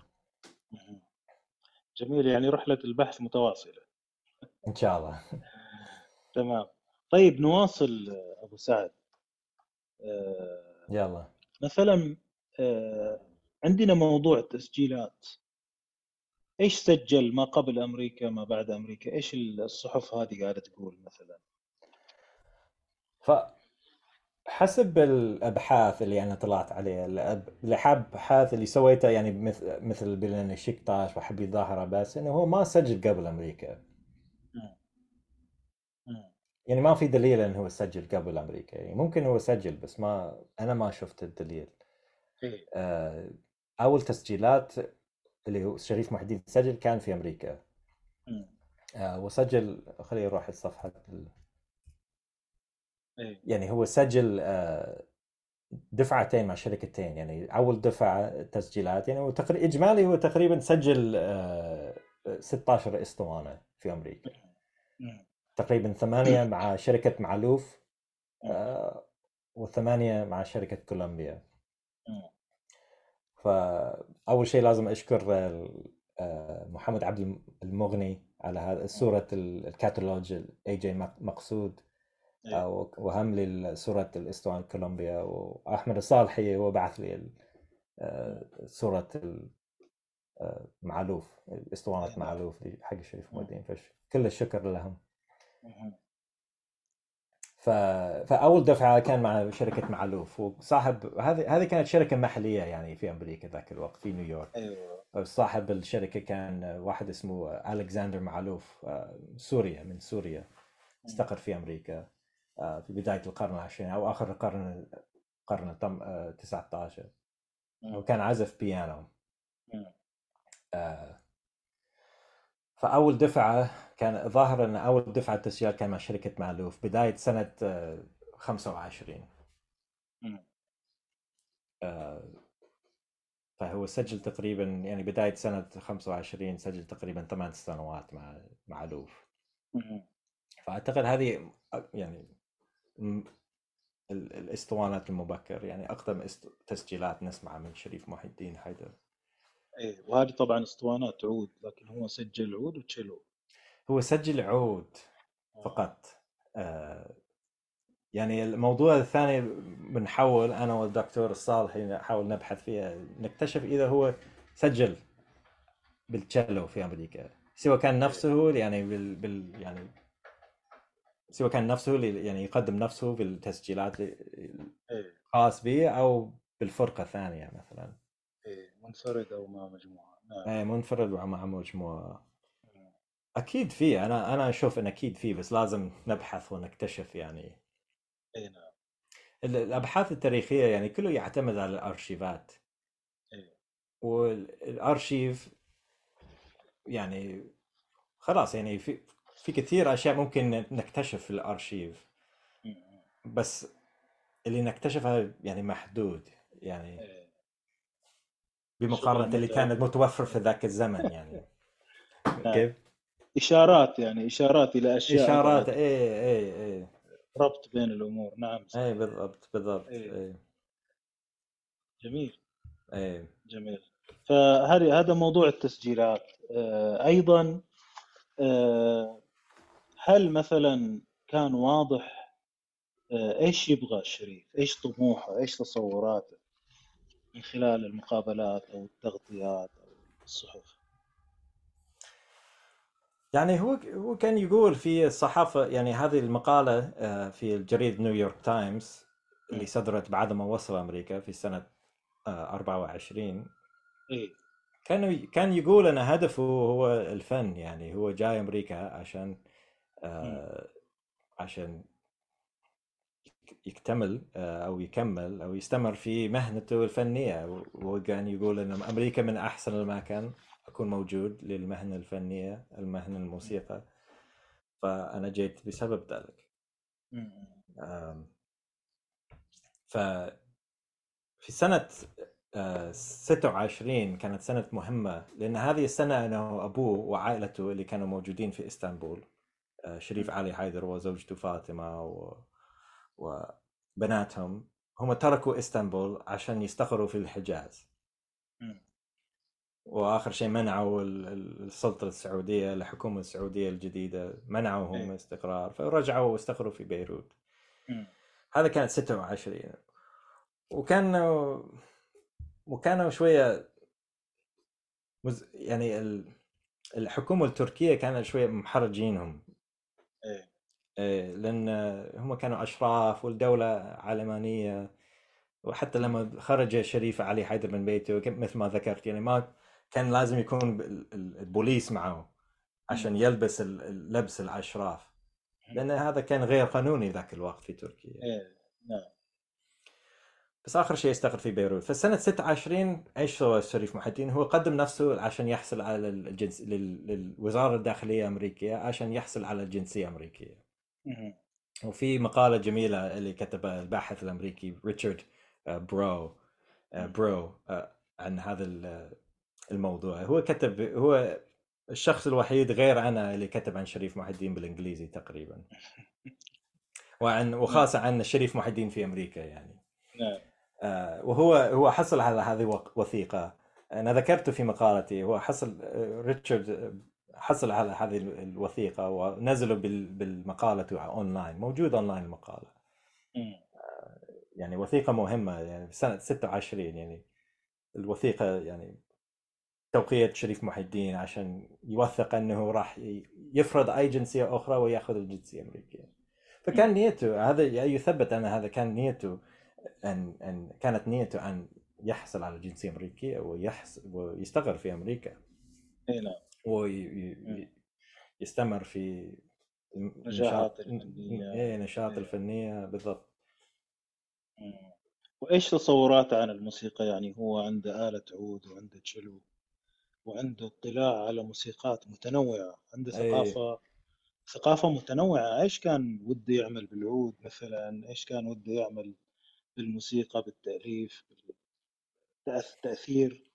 جميل يعني رحلة البحث متواصلة. إن شاء الله. تمام. طيب نواصل أبو سعد. آه، يلا. مثلا آه، عندنا موضوع تسجيلات إيش سجل؟ ما قبل أمريكا ما بعد أمريكا. إيش الصحف هذه قاعدة تقول مثلا؟ ف حسب الأبحاث اللي أنا طلعت عليها الأبحاث اللي سويتها يعني مثل مثل بلين شيكتاش وحبي ظاهرة بس إنه هو ما سجل قبل أمريكا. يعني ما في دليل إنه هو سجل قبل أمريكا يعني ممكن هو سجل بس ما أنا ما شفت الدليل. إيه. آه، أول تسجيلات اللي هو شريف محي الدين سجل كان في أمريكا. مم. آه، وسجل خليه يروح الصفحة ال- إيه. يعني هو سجل آه، دفعتين مع شركتين يعني أول دفعة تسجيلات يعني هو تقريبا إجمالي هو تقريبا سجل آه، 16 إسطوانة في أمريكا. مم. تقريبا ثمانية مع شركة معلوف آه، وثمانية مع شركة كولومبيا. فأول شيء لازم أشكر آه، محمد عبد المغني على هذا صورة الكاتالوج A.J. مقصود إيه. آه، وهم لي صورة الاسطوانه كولومبيا وأحمد الصالحي هو بعث لي صورة معلوف الاسطوانه نعم. معلوف حق الشريف. مودين فكل الشكر لهم. ف... فأول دفعة كان مع شركة معلوف وصاحب هذه هذه كانت شركة محلية يعني في أمريكا ذاك الوقت في نيويورك. أيوه. صاحب الشركة كان واحد اسمه الكسندر معلوف آه، سوريا من سوريا استقر في أمريكا آه، في بداية القرن العشرين أو آخر القرن القرن ال 19 وكان عزف بيانو. آه، فأول دفعة كان ظاهر إن أول دفعة تسجيلات كان مع شركة مألوف بداية سنة 25 فهو سجل تقريبا يعني بداية سنة 25 سجل تقريبا ثمان سنوات مع مع لوف فأعتقد هذه يعني الأسطوانات المبكر يعني أقدم تسجيلات نسمعها من شريف محي الدين حيدر. إيه وهذه طبعا اسطوانات عود لكن هو سجل عود وتشيلو هو سجل عود آه. فقط. آه يعني الموضوع الثاني بنحاول أنا والدكتور الصالحي نحاول نبحث فيها نكتشف إذا هو سجل بالتشيلو في أمريكا. سواء كان نفسه يعني بال, بال يعني سواء كان نفسه يعني يقدم نفسه في التسجيلات الخاص به أو بالفرقة الثانية مثلا. منفرد أو مع مجموعة. نعم. إيه منفرد ومع مجموعة. أكيد في أنا أنا أشوف إن أكيد في بس لازم نبحث ونكتشف يعني. إي نعم. الأبحاث التاريخية يعني كله يعتمد على الأرشيفات. إيه والأرشيف يعني خلاص يعني في في كثير أشياء ممكن نكتشف في الأرشيف. بس اللي نكتشفها يعني محدود يعني. إيه. بمقارنة اللي كانت متوفر في ذاك الزمن يعني نعم. كيف؟ إشارات يعني إشارات إلى أشياء إشارات اي اي اي ربط بين الأمور نعم. اي بالضبط بالضبط اي, أي. جميل اي جميل فهذه هذا موضوع التسجيلات آه، أيضا آه، هل مثلا كان واضح آه، إيش يبغى الشريف؟ إيش طموحه؟ إيش تصوراته من خلال المقابلات أو التغطيات أو الصحف؟ يعني هو هو كان يقول في الصحافة يعني هذه المقالة آه، في الجريد New York Times اللي صدرت بعد ما وصل أمريكا في سنة 24 إيه؟ كان كان يقول أن هدفه هو الفن يعني هو جاي أمريكا عشان آه عشان يكتمل آه أو يكمل أو يستمر في مهنته الفنية. وكان يقول إن أمريكا من أحسن الأماكن أكون موجود للمهنة الفنية المهنة الموسيقى. فأنا جيت بسبب ذلك. ف في سنة 26 كانت سنة مهمة لأن هذه السنة أنه أبوه وعائلته اللي كانوا موجودين في إسطنبول آه، شريف علي حيدر وزوجته فاطمة و... وبناتهم هم تركوا إسطنبول عشان يستقروا في الحجاز. وآخر شيء منعوا السلطة السعودية الحكومة السعودية الجديدة منعوهم إيه. استقرار فرجعوا واستقروا في بيروت. هذا كانت 26 وكانوا وكانوا شوية مز... يعني الحكومة التركية كانت شوية محرجينهم. إيه لأن هم كانوا أشراف والدولة علمانيه وحتى لما خرج شريف علي حيدر من بيته مثل ما ذكرت يعني ما كان لازم يكون البوليس معه عشان يلبس لبس الأشراف. لأن هذا كان غير قانوني ذاك الوقت في تركيا. إيه نعم. بس آخر شيء استقر في بيروت. فسنه 26 إيش سوى شريف محي الدين؟ هو قدم نفسه عشان يحصل على الجنس للوزارة الداخلية الأمريكية عشان يحصل على الجنسية الأمريكية. وفي مقالة جميلة اللي كتبها الباحث الأمريكي ريتشارد آه، برو آه، برو آه، عن هذا الموضوع. هو كتب هو الشخص الوحيد غير أنا اللي كتب عن شريف محي الدين بالإنجليزي تقريبا. وعن وخاصة عن شريف محي الدين في أمريكا يعني. نعم. وهو هو حصل على هذه وثيقة. أنا ذكرته في مقالتي. هو حصل ريتشارد حصل على هذه الوثيقة ونزلوا بالمقالة أونلاين موجود أونلاين المقالة آه يعني وثيقة مهمة يعني في سنة 26 يعني الوثيقة يعني توقية شريف محي الدين عشان يوثق إنه راح يفرض أي جنسية أخرى ويأخذ الجنسية الأمريكية. فكان نيته هذا يثبت أن هذا كان نيته ان أن كانت نيته أن يحصل على الجنسيه الامريكيه ويحصل ويستقر في أمريكا. إي نعم. ويستمر في النشاط الفنية إيه نشاط إيه. الفنية بالضبط. مم. وإيش تصوراته عن الموسيقى؟ يعني هو عنده آلة عود وعنده تشيلو وعنده اطلاع على موسيقات متنوعة عنده إيه. ثقافة ثقافة متنوعة. إيش كان وده يعمل بالعود مثلا؟ إيش كان وده يعمل بالموسيقى بالتأليف بالتأثير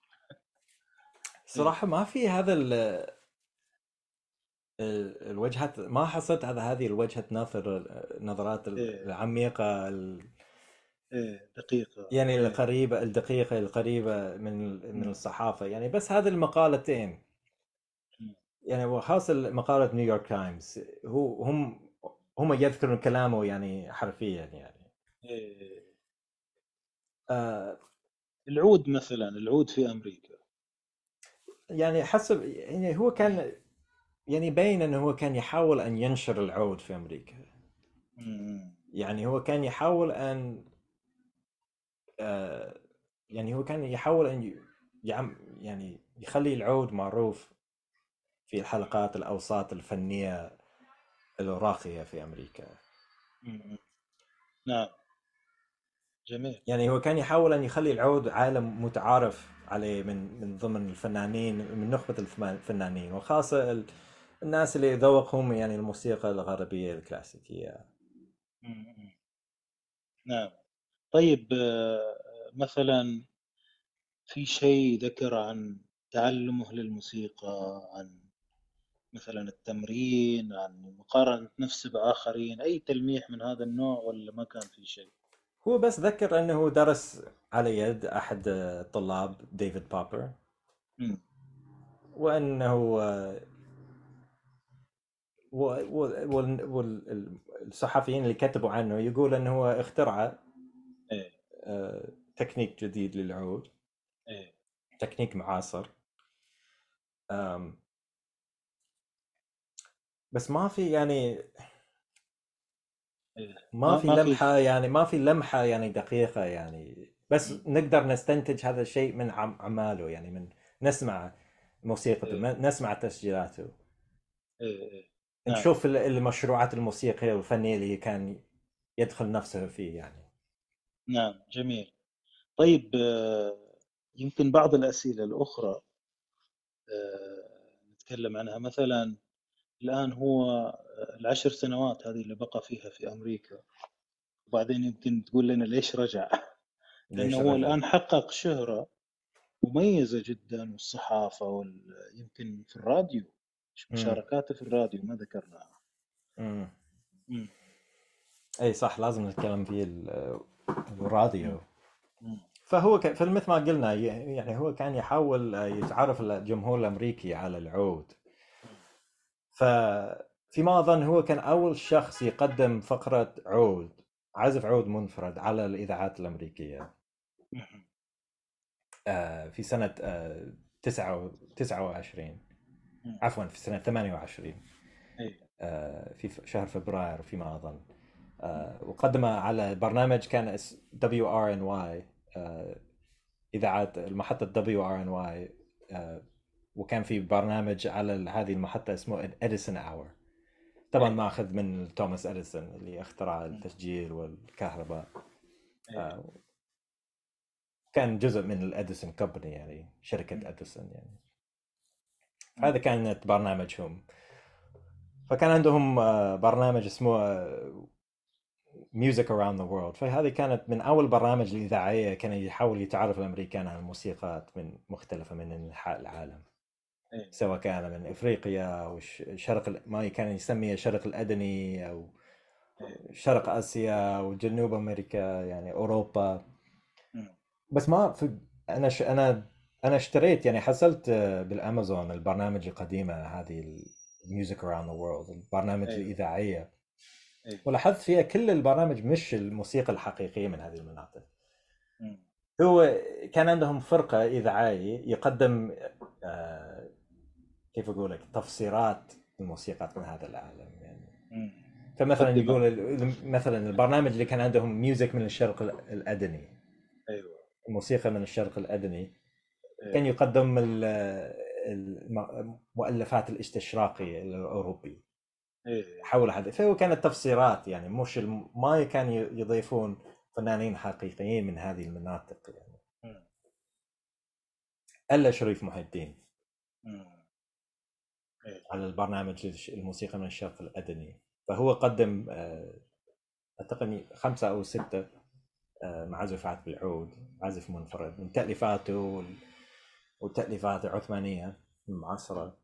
إيه. صراحة ما في هذا ال ال- الوجهات ما حصلت على هذه الوجهة نظر نظرات إيه. العميقة ال- إيه دقيقة يعني إيه. القريبة الدقيقة القريبة من من. الصحافة. يعني بس هذه المقالتين. يعني وخاصة مقالة نيويورك تايمز هو هم هم يذكرون كلامه يعني حرفيا يعني. إيه. آه. العود مثلا العود في أمريكا. يعني حسب يعني هو كان يعني باين إنه هو كان يحاول أن ينشر العود في أمريكا. مم. يعني هو كان يحاول أن آه يعني هو كان يحاول أن يعني يخلي العود معروف في الحلقات الأوساط الفنية الراقيه في أمريكا. مم. نعم. جميل. يعني هو كان يحاول أن يخلي العود عالم متعارف عليه من من ضمن الفنانين من نخبة الفنانين وخاصة ال- الناس اللي ذوقهم يعني الموسيقى الغربية الكلاسيكية. نعم. طيب آه، مثلا في شيء ذكر عن تعلمه للموسيقى عن مثلا التمرين عن مقارنة نفسه بآخرين أي تلميح من هذا النوع ولا ما كان في شيء؟ هو بس ذكر أنه درس على يد أحد الطلاب ديفيد بابر. وأنه والصحفيين اللي كتبوا عنه يقول أنه هو اخترع إيه. آه، تكنيك جديد للعود. إيه. تكنيك معاصر. بس ما في يعني ما في لمحة يعني ما في لمحة يعني دقيقة يعني. بس. نقدر نستنتج هذا الشيء من عم- أعماله يعني من نسمع موسيقته إيه. نسمع تسجيلاته. إيه إيه. نعم. نشوف ال- المشروعات الموسيقية والفنية اللي كان يدخل نفسه فيه يعني. نعم جميل. طيب آه، يمكن بعض الأسئلة الأخرى آه، نتكلم عنها. مثلا الآن هو آه، العشر سنوات هذه اللي بقى فيها في أمريكا. وبعدين يمكن تقول لنا ليش رجع؟ لأنه هو الآن حقق شهرة مميزة جدا والصحافة وال... يمكن في الراديو مشاركاته في الراديو ما ذكرناها. مم. أي صح لازم نتكلم في ال- الراديو. مم. فهو ك- فمثل ما قلنا يعني هو كان يحاول يتعرف الجمهور الأمريكي على العود. ففيما أظن هو كان أول شخص يقدم فقرة عود عزف عود منفرد على الإذاعات الأمريكية. آه، في سنة آه، تسعة 29 مم. عفوا في سنة 28 إيه. آه، في شهر فبراير فيما أظن آه، وقدمها على برنامج كان اس WRNY اذاعه المحطة WRNY وكان في برنامج على هذه المحطة اسمه Edison Hour طبعا إيه. ماخذ من توماس اديسون اللي اخترع. التسجيل والكهرباء إيه. آه، كان جزء من ال Edison Company يعني. شركة اديسون يعني مم. هذا كانت برنامجهم فكان عندهم آه، برنامج اسمه Music Around the World فهذه كانت من أول برامج الاذاعيه كان يحاول يتعرف الأمريكان على الموسيقات من مختلفة من انحاء العالم إيه. سواء كان من إفريقيا أو شرق ما كان يسميه شرق الأدني أو إيه. شرق آسيا وجنوب أمريكا يعني أوروبا. بس ما في أنا ش... أنا أنا اشتريت يعني حصلت بالأمازون البرنامج القديمة هذه ال Music Around the World البرنامج أيوه. الإذاعية إيه. ولاحظت فيها كل البرامج مش الموسيقى الحقيقية من هذه المناطق. هو كان عندهم فرقة إذاعية يقدم آه، كيف أقول لك تفسيرات الموسيقات من هذا العالم يعني. فمثلا. يقول مثلا البرنامج اللي كان عندهم ميوزك من الشرق ال- الأدني أيوه الموسيقى من الشرق الأدني إيه. كان يقدم ال- الم- المؤلفات الاستشراقي الاوروبي إيه. حول هذا فهو كانت تفسيرات يعني مش ما كان يضيفون فنانين حقيقيين من هذه المناطق يعني. إلا شريف محي الدين. على البرنامج الموسيقى من الشرق الأدني. فهو قدم آه، أعتقد خمسة أو ستة آه، معزوفات بالعود عزف منفرد من تأليفاته وتأليفات عثمانية معاصرة.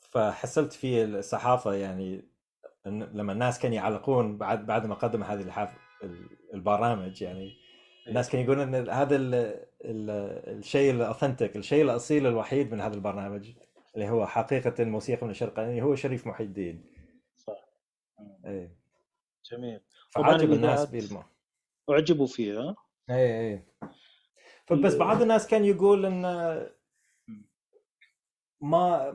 فحصلت في الصحافة يعني لما الناس كانوا يعلقون بعد بعد ما قدم هذه البرامج يعني الناس كانوا يقولون إن هذا. الشيء الأوثنتيك الشيء الأصيل الوحيد من هذا البرنامج اللي هو حقيقة الموسيقى من الشرق الأدني هو شريف محي الدين. صح. إيه. جميل. فعجب الناس الإذاعات- بالم أعجبوا فيها إيه إيه. فبس بعض الناس كان يقول إن ما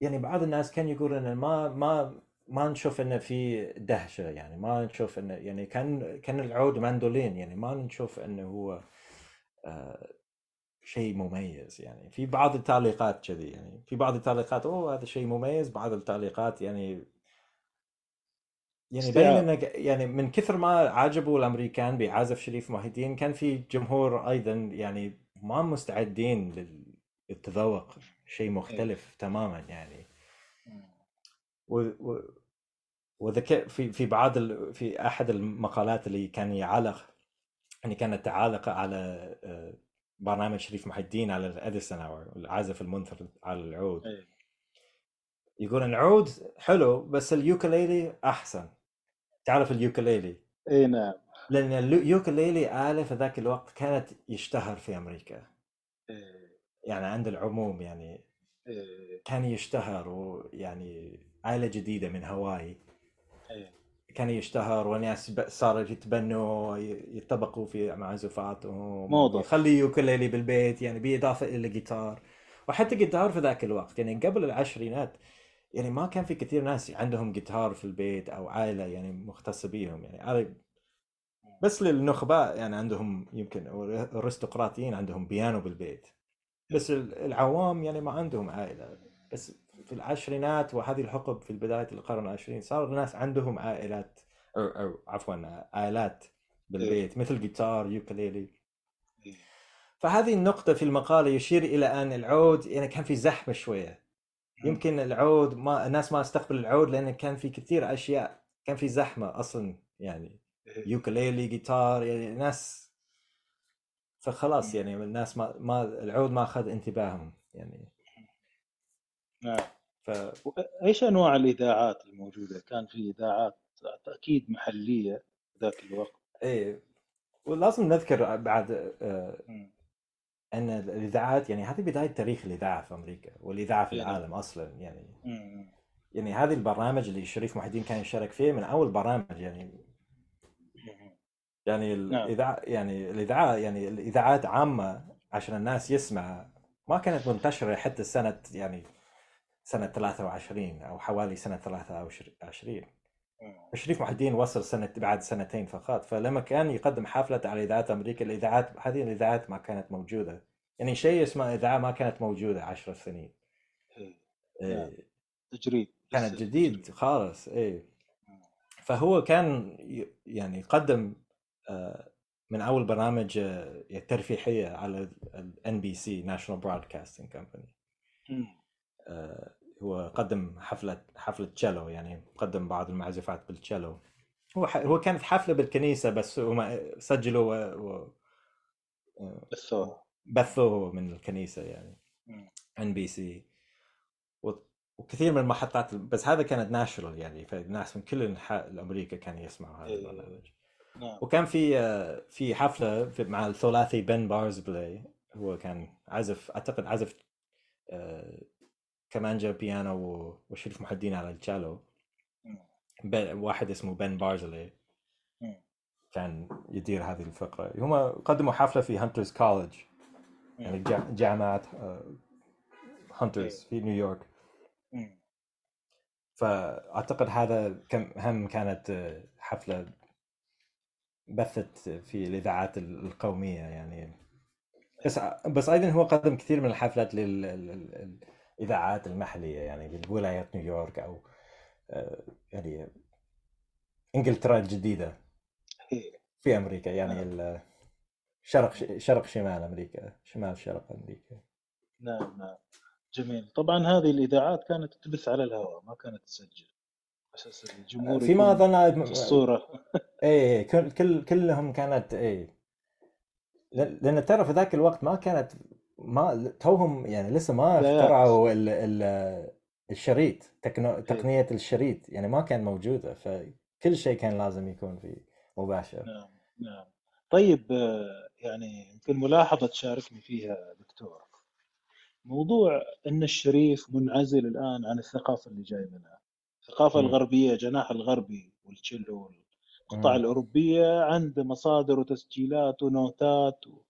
يعني بعض الناس كان يقول إن ما ما ما نشوف انه في دهشة يعني ما نشوف انه يعني كان كان العود ماندولين يعني ما نشوف انه هو شيء مميز يعني في بعض التعليقات كذي يعني في بعض التعليقات أوه هذا شيء مميز بعض التعليقات يعني يعني. بين انه يعني من كثر ما عجبوا الأمريكان بعازف شريف محي الدين كان في جمهور أيضا يعني ما مستعدين لل- للتذوق شيء مختلف تماما يعني مم. و و وذكر في في بعض ال... في أحد المقالات اللي كان يعلق يعني كانت تعالق على آه، برنامج شريف محي الدين على ال Edison Hour العازف المنفرد على العود إيه. يقول العود حلو بس ال ukulele أحسن تعرف ال ukulele إي نعم لأن ال ukulele آلة في ذاك الوقت كانت يشتهر في أمريكا إيه. يعني عند العموم يعني إيه. كان يشتهر ويعني آلة جديدة من هاواي إيه. كان يشتهر والناس ب- صاروا يتبنوا يتطبقوا في معزوفاتهم موضة. يخلي ukulele بالبيت يعني بالاضافه إلى الجيتار وحتى جيتار في ذاك الوقت يعني قبل العشرينات يعني ما كان في كثير ناس عندهم جيتار في البيت أو عائلة يعني مختصة بيهم. يعني بس للنخباء يعني عندهم يمكن الارستقراطيين عندهم بيانو بالبيت. بس ال- العوام يعني ما عندهم عائلة. بس في العشرينات وهذه الحقب في بداية القرن العشرين صار الناس عندهم عائلات أو, أو عفوا آلات بالبيت مثل جيتار يوكليلي إيه. فهذه النقطة في المقالة يشير إلى أن العود يعني كان في زحمة شوية. يمكن العود ما الناس ما استقبل العود لأن كان في كثير أشياء كان في زحمة أصلا يعني إيه. يوكليلي جيتار يعني ناس فخلاص يعني الناس ما ما العود ما أخذ انتباههم يعني. نعم. ف إيش أنواع الإذاعات الموجودة؟ كان في إذاعات أكيد محلية ذاك الوقت إيه ولازم نذكر بعد آه،. أن الإذاعات يعني هذه بداية تاريخ الإذاعة في أمريكا والإذاعة في إيه. العالم أصلا يعني مم. يعني هذه البرنامج اللي شريف محي الدين كان يشارك فيه من أول برامج يعني. يعني نعم. الاذاعه يعني الإذاعة يعني الإذاعات عامة عشان الناس يسمع ما كانت منتشرة حتى سنه يعني سنة 23 أو حوالي سنة 23 مم. شريف محي الدين وصل سنة بعد سنتين فقط فلما كان يقدم حفلة على إذاعات أمريكا الإذاعات هذه الإذاعات ما كانت موجودة يعني شيء اسمه إذاعة ما كانت موجودة عشر سنين إيه. إيه. نعم. تجريد كانت جديد. خالص إيه. فهو كان يعني قدم آه، من أول برامج آه، ترفيهية على ال NBC National Broadcasting Company مم. آه، هو قدم حفلة حفلة تشيلو يعني قدم بعض المعزوفات بالتشيلو هو ح... هو كانت حفلة بالكنيسة بس هم سجلوا و... و... بثوها بثوه من الكنيسة يعني. NBC وكثير من المحطات بس هذا كانت national يعني فالناس من كل انحاء أمريكا كانوا يسمعوا هذا إيه. البرنامج. نعم. وكان في في حفلة مع الثلاثي بن بارزبلاي هو كان عزف أعتقد عزف آه، كمانجا بيانو وشريف محي الدين على التشالو واحد اسمه بن بارزلي. كان يدير هذه الفقرة. هم قدموا حفلة في Hunter's College يعني جا- جامعة هانترز في نيويورك. فأعتقد هذا كم هم كانت آه، حفلة بثت في الإذاعات القومية يعني. بس بس أيضا هو قدم كثير من الحفلات لل الاذاعات المحلية يعني بالولايات نيويورك أو آه، يعني إنجلترا الجديدة في أمريكا يعني نعم. شرق شرق شمال أمريكا شمال شرق أمريكا. نعم نعم. جميل. طبعا هذه الإذاعات كانت تبث على الهواء ما كانت تسجل أساس الجمهور فيما اظن الصورة. اي كل كلهم كانت اي لأن ترى في ذاك الوقت ما كانت ما توهم يعني لسه ما اخترعوا ال ال الشريط تكنو... إيه. تقنية الشريط يعني ما كان موجودة فكل شيء كان لازم يكون في مباشر. نعم نعم. طيب يعني يمكن ملاحظة تشاركني فيها دكتور. موضوع إن الشريف منعزل الآن عن الثقافة اللي جاي منها. الثقافة م. الغربية جناح الغربي والتشيلو القطع الأوروبية عنده مصادر وتسجيلات ونوتات و...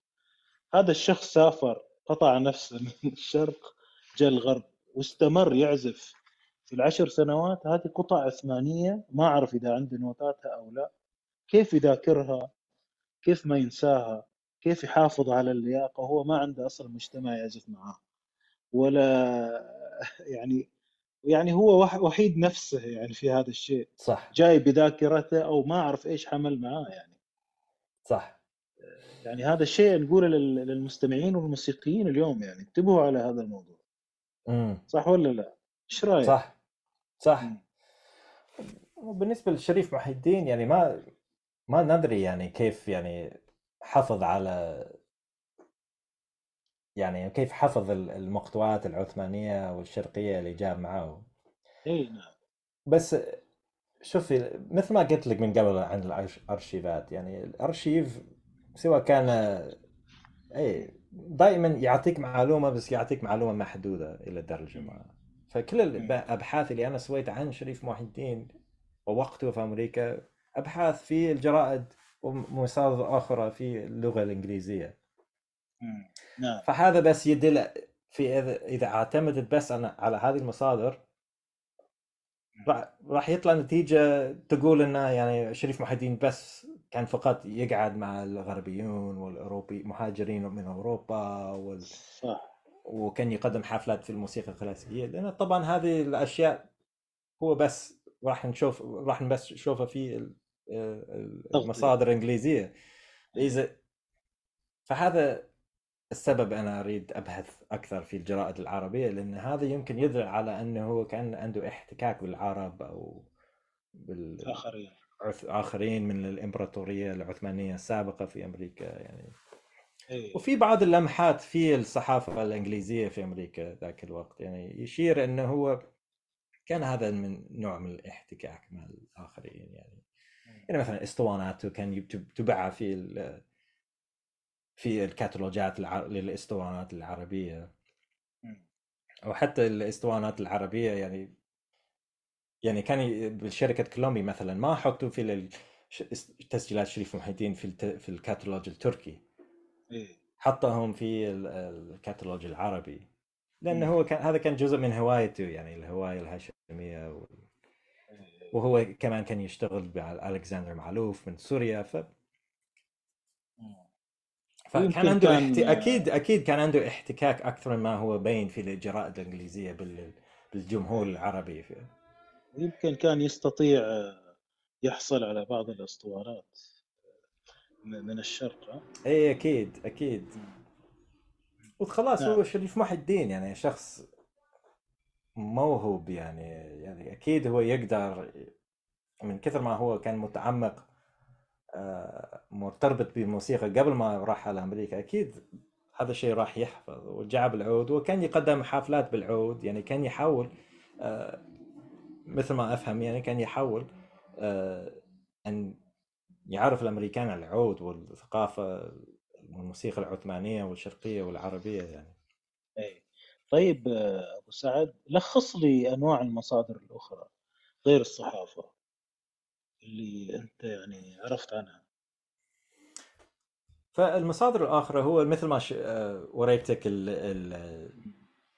هذا الشخص سافر قطع نفسه من الشرق جاء الغرب واستمر يعزف. في العشر سنوات هذه قطع عثمانية ما أعرف إذا عنده نوتاتها أو لا. كيف يذاكرها؟ كيف ما ينساها؟ كيف يحافظ على اللياقة؟ وهو ما عنده أصلا مجتمع يعزف معاه. ولا يعني يعني هو وحيد نفسه يعني في هذا الشيء. صح. جاي بذاكرته أو ما أعرف إيش حمل معاه يعني. صح. يعني هذا الشيء نقوله للمستمعين والموسيقيين اليوم يعني. انتبهوا على هذا الموضوع. امم صح ولا لا؟ إيش رأيك؟ صح. صح. وبالنسبه للشريف محي الدين يعني ما ما ندري يعني كيف يعني حافظ على يعني كيف حفظ المقطوعات العثمانية والشرقية اللي جاب معه إي نعم. بس شوفي مثل ما قلت لك من قبل عن الأرشيفات يعني الأرشيف سواء كان اي دائما يعطيك معلومة بس يعطيك معلومة محدودة إلى درجه ما. فكل الابحاث اللي أنا سويتها عن شريف محي الدين ووقته في أمريكا أبحاث في الجرائد ومصادر أخرى في اللغة الإنجليزية. نعم. فهذا بس يدل في إذا اعتمدت بس أنا على هذه المصادر راح راح يطلع نتيجة تقول إنه يعني شريف محي الدين بس كان فقط يقعد مع الغربيون والأوروبي مهاجرين من أوروبا وال... صح. وكان يقدم حفلات في الموسيقى الكلاسيكية. لأن طبعا هذه الأشياء هو بس راح نشوف راح بس نشوفها في المصادر الإنجليزية. إذا فهذا السبب أنا أريد أبحث أكثر في الجرائد العربية لأن هذا يمكن يدل على أنه هو كان عنده احتكاك بالعرب أو بالاخرين آخرين من الإمبراطورية العثمانية السابقة في أمريكا يعني. إيه. وفي بعض اللمحات في الصحافة الإنجليزية في أمريكا ذاك الوقت يعني يشير إنه هو كان هذا من نوع من الاحتكاك مع الآخرين يعني. يعني مثلا اسطواناته كان تباع في في الكاتالوجات للإسطوانات العربية. وحتى الإسطوانات العربية يعني يعني كان بشركه كولومبي مثلا ما حطوا في تسجيلات شريف محي الدين في في الكاتالوج التركي. إيه. حطهم في الكاتالوج العربي. لأنه هو كان هذا كان جزء من هوايته يعني الهواية الهاشمية و... إيه. وهو كمان كان يشتغل مع ألكسندر معلوف من سوريا ف فكان عنده كان... احت... أكيد أكيد كان عنده احتكاك أكثر ما هو باين في الجرائد الإنجليزية بال... بالجمهور العربي. في... يمكن كان يستطيع يحصل على بعض الاسطوانات من الشرق إي أكيد أكيد. وخلاص نعم. هو شريف محي الدين يعني شخص موهوب يعني يعني أكيد هو يقدر من كثر ما هو كان متعمق آه، مرتبط بالموسيقى قبل ما راح على أمريكا أكيد هذا الشيء راح يحفظ وجاب بالعود وكان يقدم حفلات بالعود يعني كان يحاول آه، مثل ما أفهم يعني كان يحاول آه، أن يعرف الأمريكان على العود والثقافة والموسيقى العثمانية والشرقية والعربية يعني. اي طيب أبو سعد لخص لي أنواع المصادر الأخرى غير الصحافة اللي أنت يعني عرفت عنها فالمصادر الاخرى هو مثل ما ش... آه، وريتك ال... ال...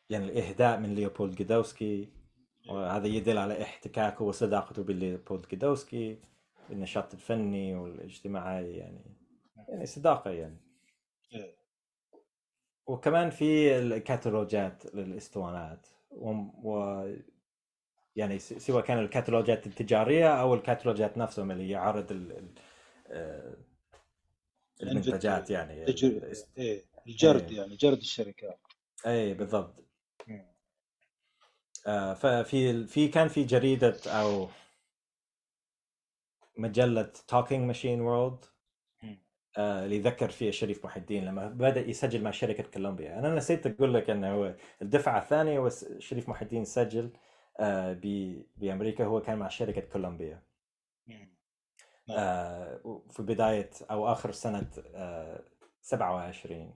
يعني الإهداء من ليوبولد جدوسكي وهذا يدل على احتكاكه وصداقته بليوبولد جدوسكي النشاط الفني والاجتماعي يعني يعني صداقة يعني إيه. وكمان في الكاتالوجات للإسطوانات و... و... يعني سواء كان الكتالوجات التجارية أو الكتالوجات نفسهم اللي يعرض ال... ال... المنتجات يعني. إيه الجرد إيه. يعني جرد الشركات اي بالضبط ففي في كان في جريدة أو مجلة Talking Machine World اللي ذكر فيه شريف محي الدين لما بدأ يسجل مع شركة كولومبيا. أنا نسيت أقول لك إنه هو الدفعة الثانية شريف محي الدين سجل آه بأمريكا هو كان مع شركة كولومبيا. آه في بداية أو آخر سنة آه 27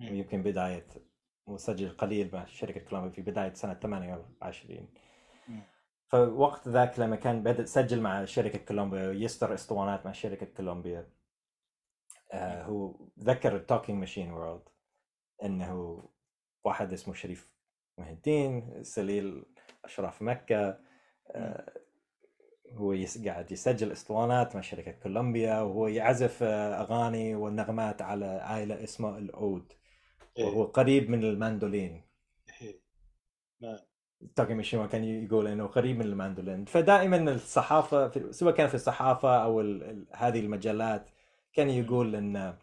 ويمكن بداية مسجل قليل مع شركة كولومبيا في بداية سنة 28 فوقت ذاك لما كان بدأ سجل مع شركة كولومبيا ويستر اسطوانات مع شركة كولومبيا آه هو ذكر ال Talking Machine World إنه واحد اسمه شريف محي الدين سليل أشراف مكة آه هو قاعد يسجل اسطوانات مع شركة كولومبيا وهو يعزف آه، أغاني والنغمات على آلة اسمها العود إيه. وهو قريب من الماندولين. إيه. نعم. تاكي ميشيما كان يقول إنه قريب من الماندولين. فدائما الصحافة في سواء كان في الصحافة أو هذه المجلات كان يقول إن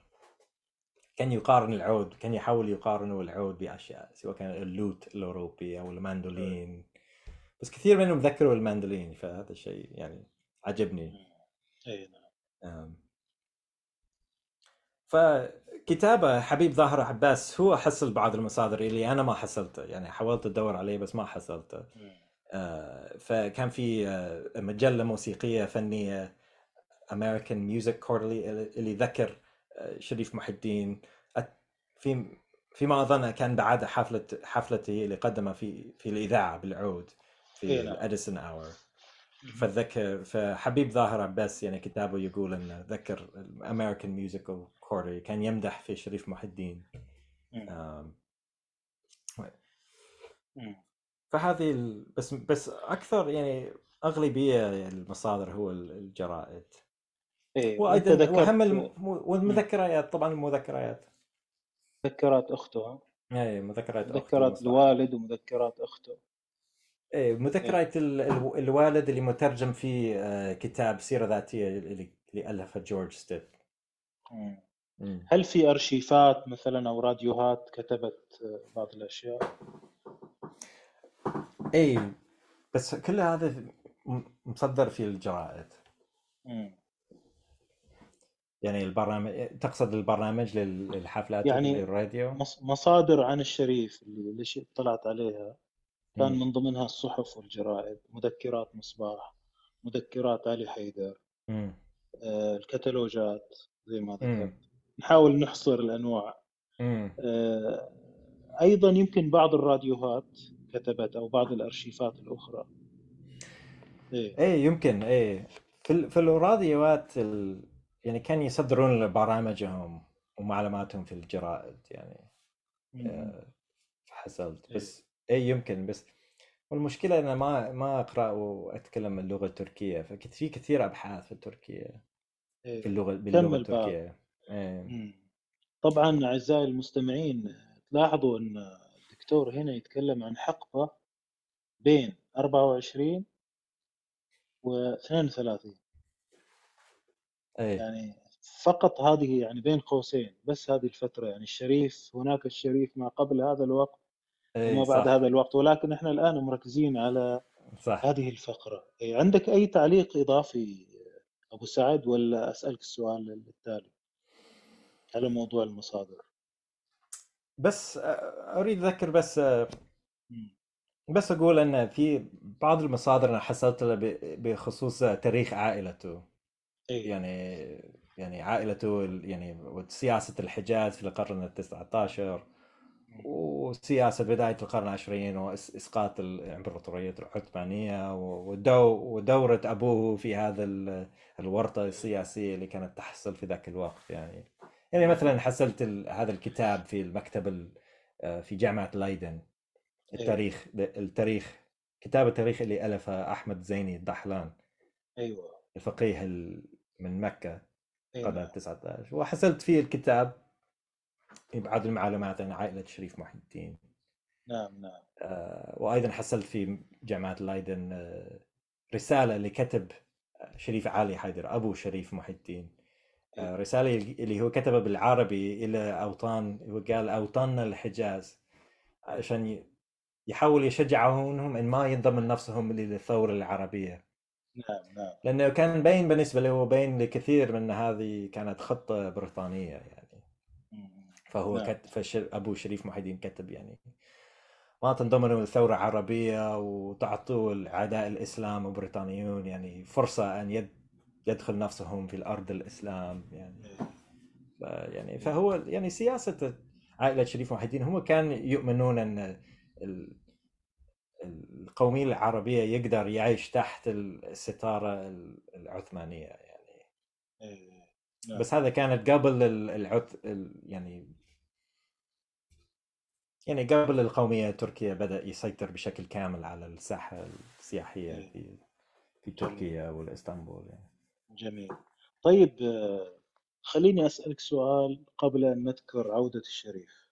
كان يقارن العود كان يحاول يقارنه العود بأشياء سواء كان اللوت الأوروبي أو الماندولين. بس كثير منهم ذكروا الماندولين فهذا الشيء يعني عجبني. اي نعم. فكتابة حبيب ظاهر عباس هو حصل بعض المصادر اللي أنا ما حصلته يعني حاولت أدور عليه بس ما حصلته. آه فكان في آه مجلة موسيقية فنية American Music Quarterly اللي ذكر آه، شريف محي الدين في فيما أظن كان بعد حفلة حفلته اللي قدمها في في الإذاعة بالعود في إيه، نعم. ال Edison Hour فذكر فحبيب ظاهر عباس يعني كتابه يقول إنه ذكر ال American Musical Quarter كان يمدح في شريف محي الدين. فهذه ال... بس بس أكثر يعني أغلبية المصادر هو الجرائد. إيه وأيضا واهم الم... والمذكرات طبعا المذكرات مذكرات أخته اي مذكرات مذكرات الوالد ومذكرات أخته. إيه مذكرات إيه. الوالد اللي مترجم في آه، كتاب سيرة ذاتية اللي الفه جورج ستيف هل في أرشيفات مثلا أو راديوهات كتبت آه، بعض الأشياء؟ اي بس كل هذا مصدر في الجرائد مم. يعني البرنامج تقصد البرنامج للحفلات يعني الراديو مصادر عن الشريف اللي طلعت عليها كان من ضمنها الصحف والجرائد مذكرات مصباح مذكرات علي حيدر آه الكتالوجات زي ما ذكرت. نحاول نحصر الأنواع. آه أيضا يمكن بعض الراديوهات كتبت أو بعض الأرشيفات الأخرى. إيه, إيه يمكن إيه. في في الراديوات ال... يعني كان يصدرون برامجهم ومعلوماتهم في الجرائد يعني. آه حصلت. إيه. بس اي يمكن بس والمشكلة أنا ما ما اقرا وأتكلم اللغة التركيه ففي كثير أبحاث في التركية إيه. في اللغة باللغة التركية إيه. طبعا أعزائي المستمعين تلاحظوا إن الدكتور هنا يتكلم عن حقبة بين 24 و 32 أي. يعني فقط هذه يعني بين قوسين بس هذه الفترة يعني الشريف هناك الشريف ما قبل هذا الوقت وما بعد صح. هذا الوقت ولكن إحنا الآن مركزين على صح. هذه الفقرة إيه، عندك أي تعليق إضافي أبو سعد ولا أسألك السؤال التالي على موضوع المصادر بس أريد أذكر بس بس أقول إن في بعض المصادر أنا حصلت بخصوص تاريخ عائلته إيه؟ يعني يعني عائلته يعني سياسة الحجاز في القرن ال 19 وسياسة بداية القرن العشرين وإسقاط الامبراطوريه العثمانية ودورة أبوه في هذا الورطة السياسية اللي كانت تحصل في ذاك الوقت يعني. يعني مثلا حصلت هذا الكتاب في المكتب آه، في جامعة لايدن إيه. التاريخ التاريخ كتاب التاريخ اللي الفه أحمد زيني الدحلان. أيوه. الفقيه من مكة. القرن أيوة. 19 وحصلت فيه الكتاب بعض المعلومات عن عائلة شريف محي الدين. نعم نعم. آه، وأيضا حصلت في جامعة لايدن آه، رسالة اللي كتب شريف علي حيدر أبو شريف محي الدين. آه، رسالة اللي هو كتبها بالعربي إلى أوطان هو قال أوطاننا الحجاز عشان يحاول يشجعهم إن ما ينضم نفسهم للثورة العربية. نعم نعم. لأنه كان باين بالنسبة له باين لكثير من هذه كانت خطة بريطانية يعني. فهو نعم. كتب فشر أبو شريف محي الدين كتب يعني ما تنضمنوا للثوره العربيه وتعطوا اعداء الإسلام وبريطانيون يعني فرصة أن يد يدخل نفسهم في الأرض الإسلام يعني يعني فهو يعني سياسة عائلة شريف محي الدين هم كان يؤمنون أن القومية العربية يقدر يعيش تحت الستارة العثمانية يعني إيه، نعم. بس هذا كانت قبل العث يعني يعني قبل القومية التركيه بدأ يسيطر بشكل كامل على الساحة السياحية إيه. في في تركيا والإسطنبول يعني. جميل. طيب خليني أسألك سؤال قبل أن نذكر عودة الشريف.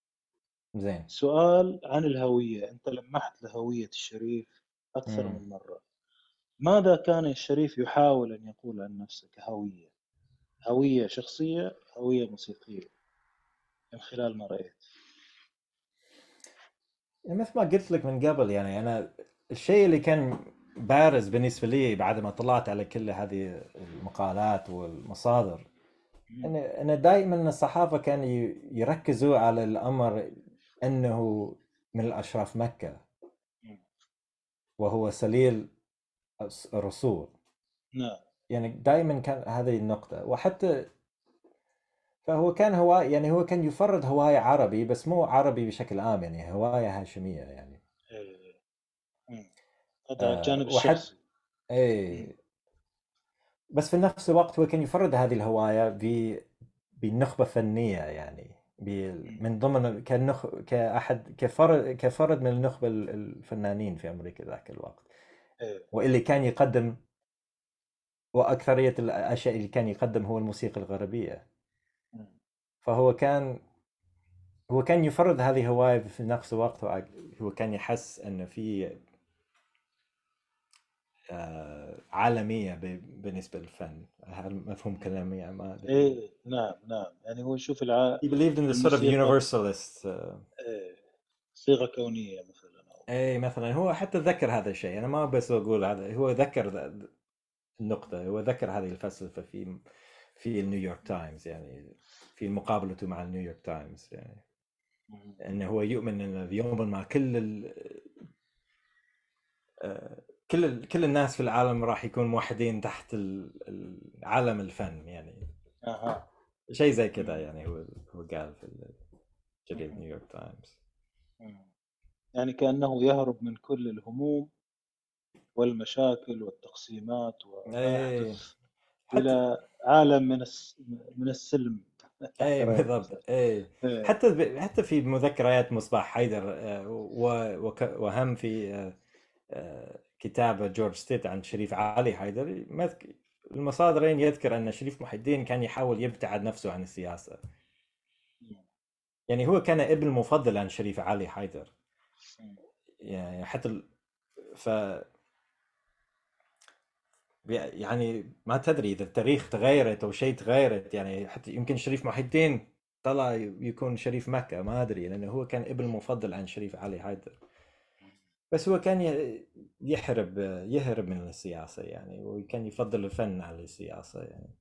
زين. سؤال عن الهوية. أنت لمحت لهوية الشريف أكثر مم. من مرة. ماذا كان الشريف يحاول أن يقول عن نفسه كهويه هوية شخصية هوية موسيقية. من خلال ما رأيت. يعني مثل ما قلت لك من قبل يعني أنا الشيء اللي كان بارز بالنسبة لي بعد ما طلعت على كل هذه المقالات والمصادر ان ان دائما الصحافة كانوا يركزوا على الأمر إنه من الأشراف مكة. وهو سليل الرسول. نعم. يعني دائما كان هذه النقطة. وحتى فهو كان هو يعني هو كان يفرض هواية عربي بس مو عربي بشكل عام يعني هواية هاشمية يعني. إيه هذا الجانب آه الشخصي. إيه. بس في نفس الوقت هو كان يفرض هذه الهواية ب بنخبة فنية يعني من ضمن كنخ كأحد كفرد كفرد من النخبة الفنانين في أمريكا ذاك الوقت. إيه. واللي كان يقدم وأكثرية الأشياء اللي كان يقدم هو الموسيقى الغربية. فهو كان هو كان يفرض هذه الهواية في نفس الوقت هو كان يحس أنه في آه، عالمية بالنسبة للفن. هل مفهوم كلامي يعني ما إيه نعم نعم. يعني هو يشوف الع... he believed in the sort of universalist آه. إيه صيغة كونية مثلا اي مثلا. هو حتى ذكر هذا الشيء. أنا ما بس أقول هذا هو ذكر النقطة هو ذكر هذه الفلسفة في في النيويورك تايمز يعني في مقابلته مع النيويورك تايمز يعني. إنه هو يؤمن إن يوما ما كل آه، كل كل الناس في العالم راح يكون موحدين تحت عالم الفن يعني. أها. شيء زي كذا يعني هو هو قال في جريدة نيويورك تايمز. يعني كأنه يهرب من كل الهموم والمشاكل والتقسيمات إيه. إلى عالم من من السلم اي بالضبط. اي إيه. حتى حتى في مذكرات مصباح حيدر آه، وهم في آه، آه، كتاب جورج ستيت عن شريف علي حيدر المصادرين يذكر أن شريف محي الدين كان يحاول يبتعد نفسه عن السياسة. يعني هو كان ابن مفضل عن شريف علي حيدر. يعني حتى ف يعني ما تدري إذا التاريخ تغيرت أو شيء تغيرت يعني حتى يمكن شريف محي الدين طلع يكون شريف مكة ما أدري لأنه هو كان ابن مفضل عن شريف علي حيدر بس هو كان يحرب يهرب من السياسة يعني وكان يفضل الفن على السياسة يعني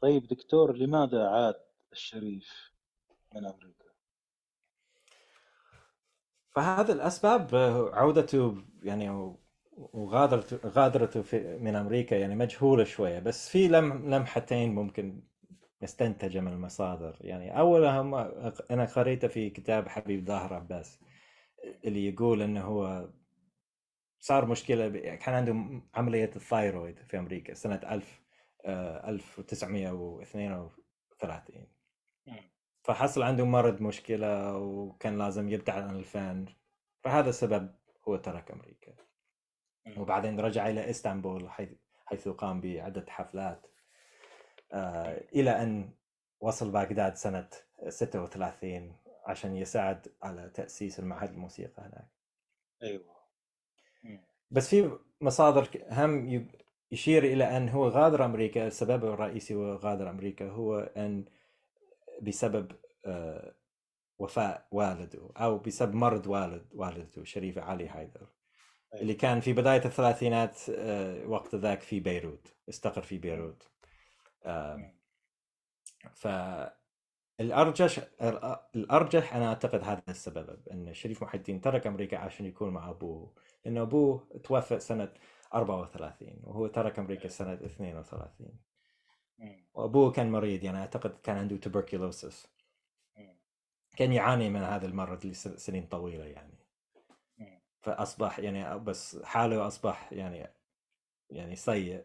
طيب دكتور لماذا عاد الشريف من أمريكا؟ فهذا الأسباب عودته يعني وغادرت غادرته في من أمريكا يعني مجهولة شوية بس في لم لمحتين ممكن نستنتج من المصادر. يعني اولهم أنا قريته في كتاب حبيب ظاهر عباس اللي يقول إنه هو صار مشكلة كان عنده عملية الثايرويد في أمريكا سنة 1000 1932 فحصل عنده مرض مشكلة وكان لازم يبتعد عن الفن فهذا السبب هو ترك أمريكا. وبعدين رجع إلى إسطنبول حيث حيث قام بعدة حفلات. آه إلى أن وصل بغداد سنة 36 عشان يساعد على تأسيس المعهد الموسيقى هناك. أيوه. بس في مصادر هم يشير إلى أن هو غادر أمريكا السبب الرئيسي هو غادر أمريكا هو أن بسبب آه، وفاة والده أو بسبب مرض والد والدته شريفه علي حيدر اللي كان في بداية الثلاثينات آه، وقت ذاك في بيروت استقر في بيروت. ف الارجح الأرجح أنا أعتقد هذا السبب أن شريف محي الدين ترك أمريكا عشان يكون مع أبوه لأن أبوه توفى سنة 34 وهو ترك أمريكا سنة 32 وأبوه كان مريض يعني أعتقد كان عنده تبركلوسس كان يعاني من هذا المرض لسنين طويلة يعني. فأصبح يعني بس حالة أصبح يعني يعني سيء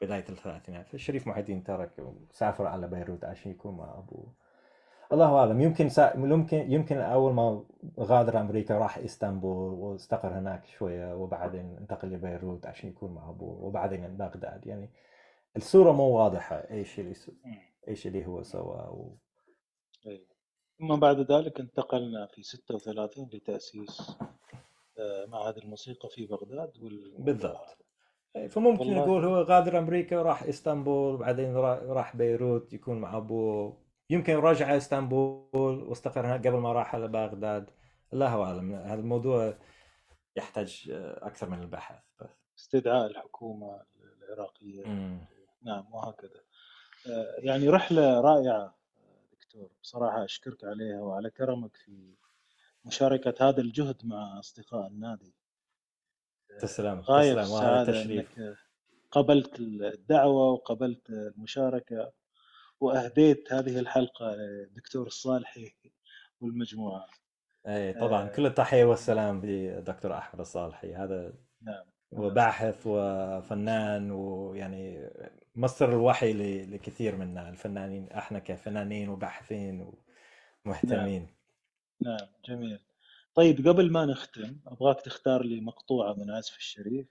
بداية الثلاثينات. فالشريف محي الدين ترك وسافر على بيروت عشان يكون مع أبوه. الله أعلم. يمكن سا... يمكن يمكن أول ما غادر أمريكا راح إسطنبول واستقر هناك شوية وبعدين انتقل لبيروت عشان يكون مع أبوه وبعدين بغداد. يعني الصورة مو واضحة إيش اللي س... إيش اللي هو سوى و... ثم بعد ذلك انتقلنا في 36 لتأسيس معهد الموسيقى في بغداد وال... بالضبط. فممكن والله... نقول هو غادر أمريكا وراح إسطنبول بعدين راح بيروت يكون مع ابوه يمكن رجع إسطنبول واستقر هناك قبل ما راح على بغداد. الله أعلم هذا الموضوع يحتاج أكثر من البحث بس. استدعاء الحكومة العراقية. مم. نعم وهكذا. آه، يعني رحلة رائعة دكتور. بصراحة أشكرك عليها وعلى كرمك في مشاركة هذا الجهد مع أصدقاء النادي. تسلم غاية تسلم وهذا تشريف. قبلت الدعوة وقبلت المشاركة وأهديت هذه الحلقة للدكتور الصالحي والمجموعة. أي طبعا آه كل التحية والسلام لدكتور أحمد الصالحي. هذا نعم. وباحث وفنان ويعني مصدر الوحي لكثير منا الفنانين إحنا كفنانين وباحثين ومهتمين. نعم. نعم جميل. طيب قبل ما نختم أبغاك تختار لي مقطوعة من عزف الشريف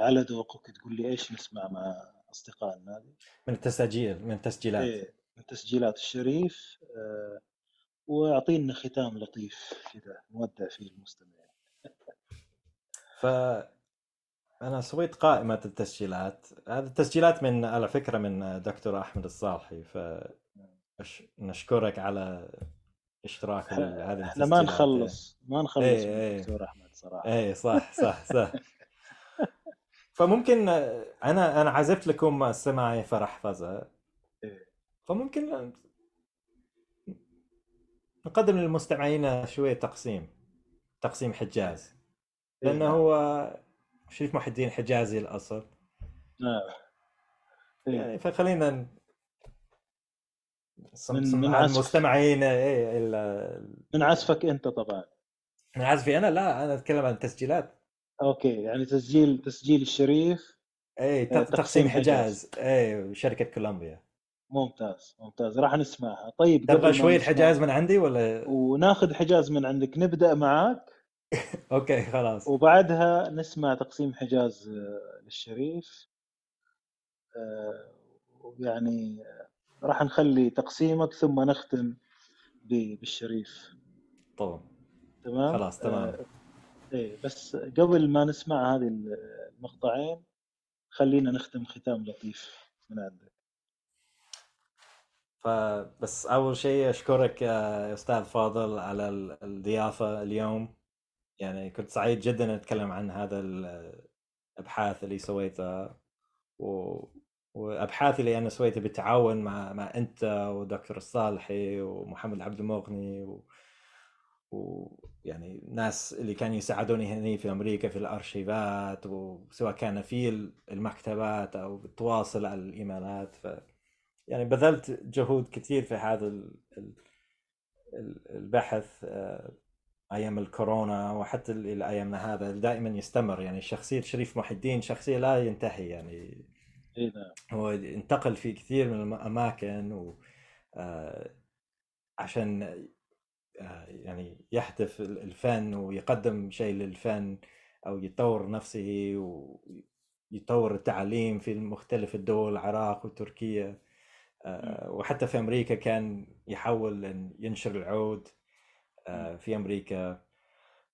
على ذوقك تقول لي إيش نسمع مع اصدقاء النادي من التسجيل من التسجيلات. إيه من تسجيلات الشريف. آه وأعطينا ختام لطيف كذا نودع فيه المستمعين. ف أنا سويت قائمة التسجيلات. هذه التسجيلات من على فكرة من دكتور أحمد الصالحي. ف نشكرك على هذه التسجيلات إحنا ما نخلص. ما نخلص إيه إيه. دكتور أحمد صراحة. اي صح صح صح. فممكن أنا أنا عزفت لكم سمعي فرح فزة إيه. فممكن نقدم للمستمعين شوية تقسيم تقسيم حجاز. إيه، لأنه. هو شريف محي الدين حجازي الأصل. نعم إيه. يعني فخلينا من من المستمعين إيه من عزفك أنت طبعا. من عزفي أنا؟ لا أنا أتكلم عن التسجيلات okay يعني تسجيل تسجيل الشريف اي آه، تقسيم حجاز. اي شركة كولومبيا. ممتاز ممتاز. راح نسمعها. طيب تبغى شوية حجاز من عندي ولا؟ وناخذ حجاز من عندك. نبدأ معاك. okay خلاص. وبعدها نسمع تقسيم حجاز آه، للشريف. آه، يعني راح نخلي تقسيمك ثم نختم بالشريف. طبعا. تمام؟ خلاص تمام. إيه بس قبل ما نسمع هذه المقطعين خلينا نختم ختام لطيف من عندك. فبس أول شيء أشكرك يا أستاذ فاضل على الضيافة اليوم. يعني كنت سعيد جدا أتكلم عن هذا الأبحاث اللي سويتها. و... وأبحاثي اللي أنا سويتها بالتعاون مع مع أنت ودكتور الصالحي ومحمد عبد المغني و... ويعني ناس اللي كانوا يساعدوني هنا في أمريكا في الأرشيفات وسواء كان في المكتبات أو بالتواصل على الإيميلات. ف يعني بذلت جهود كثير في هذا البحث آه، أيام الكورونا وحتى إلى أيامنا هذا. دائما يستمر. يعني شخصية شريف محي الدين شخصية لا ينتهي. يعني إيه نعم. هو انتقل في كثير من الاماكن و آه، عشان آه، يعني يهدف الفن ويقدم شيء للفن أو يطور نفسه ويطور التعليم في مختلف الدول العراق وتركيا آه، وحتى في أمريكا كان يحاول إن ينشر العود في أمريكا.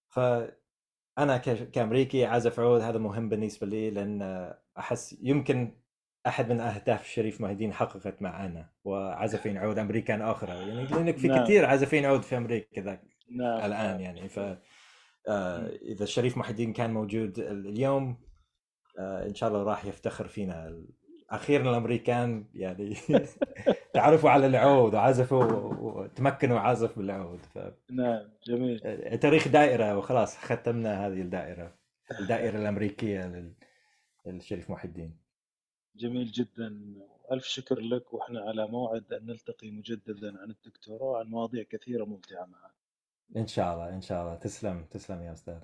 فأنا كأمريكي عازف عود هذا مهم بالنسبة لي لأن أحس يمكن أحد من أهداف الشريف مهدين حققت معنا وعازفين عود امريكان أخرى يعني لانك في نعم. كثير عازفين عود في أمريكا ذاك نعم. الآن يعني. ف آه إذا الشريف محي الدين كان موجود اليوم آه إن شاء الله راح يفتخر فينا. أخيرا الأمريكان يعني تعرفوا على العود وعزفوا وتمكنوا عزف بالعود. ف... نعم جميل. آه، تاريخ دائرة وخلاص ختمنا هذه الدائرة الدائرة الأمريكية للشريف محي الدين جميل جدا. ألف شكر لك. وإحنا على موعد أن نلتقي مجددا عن الدكتوراه. وعن مواضيع كثيرة ممتعة معك. إن شاء الله إن شاء الله. تسلم تسلم يا أستاذ.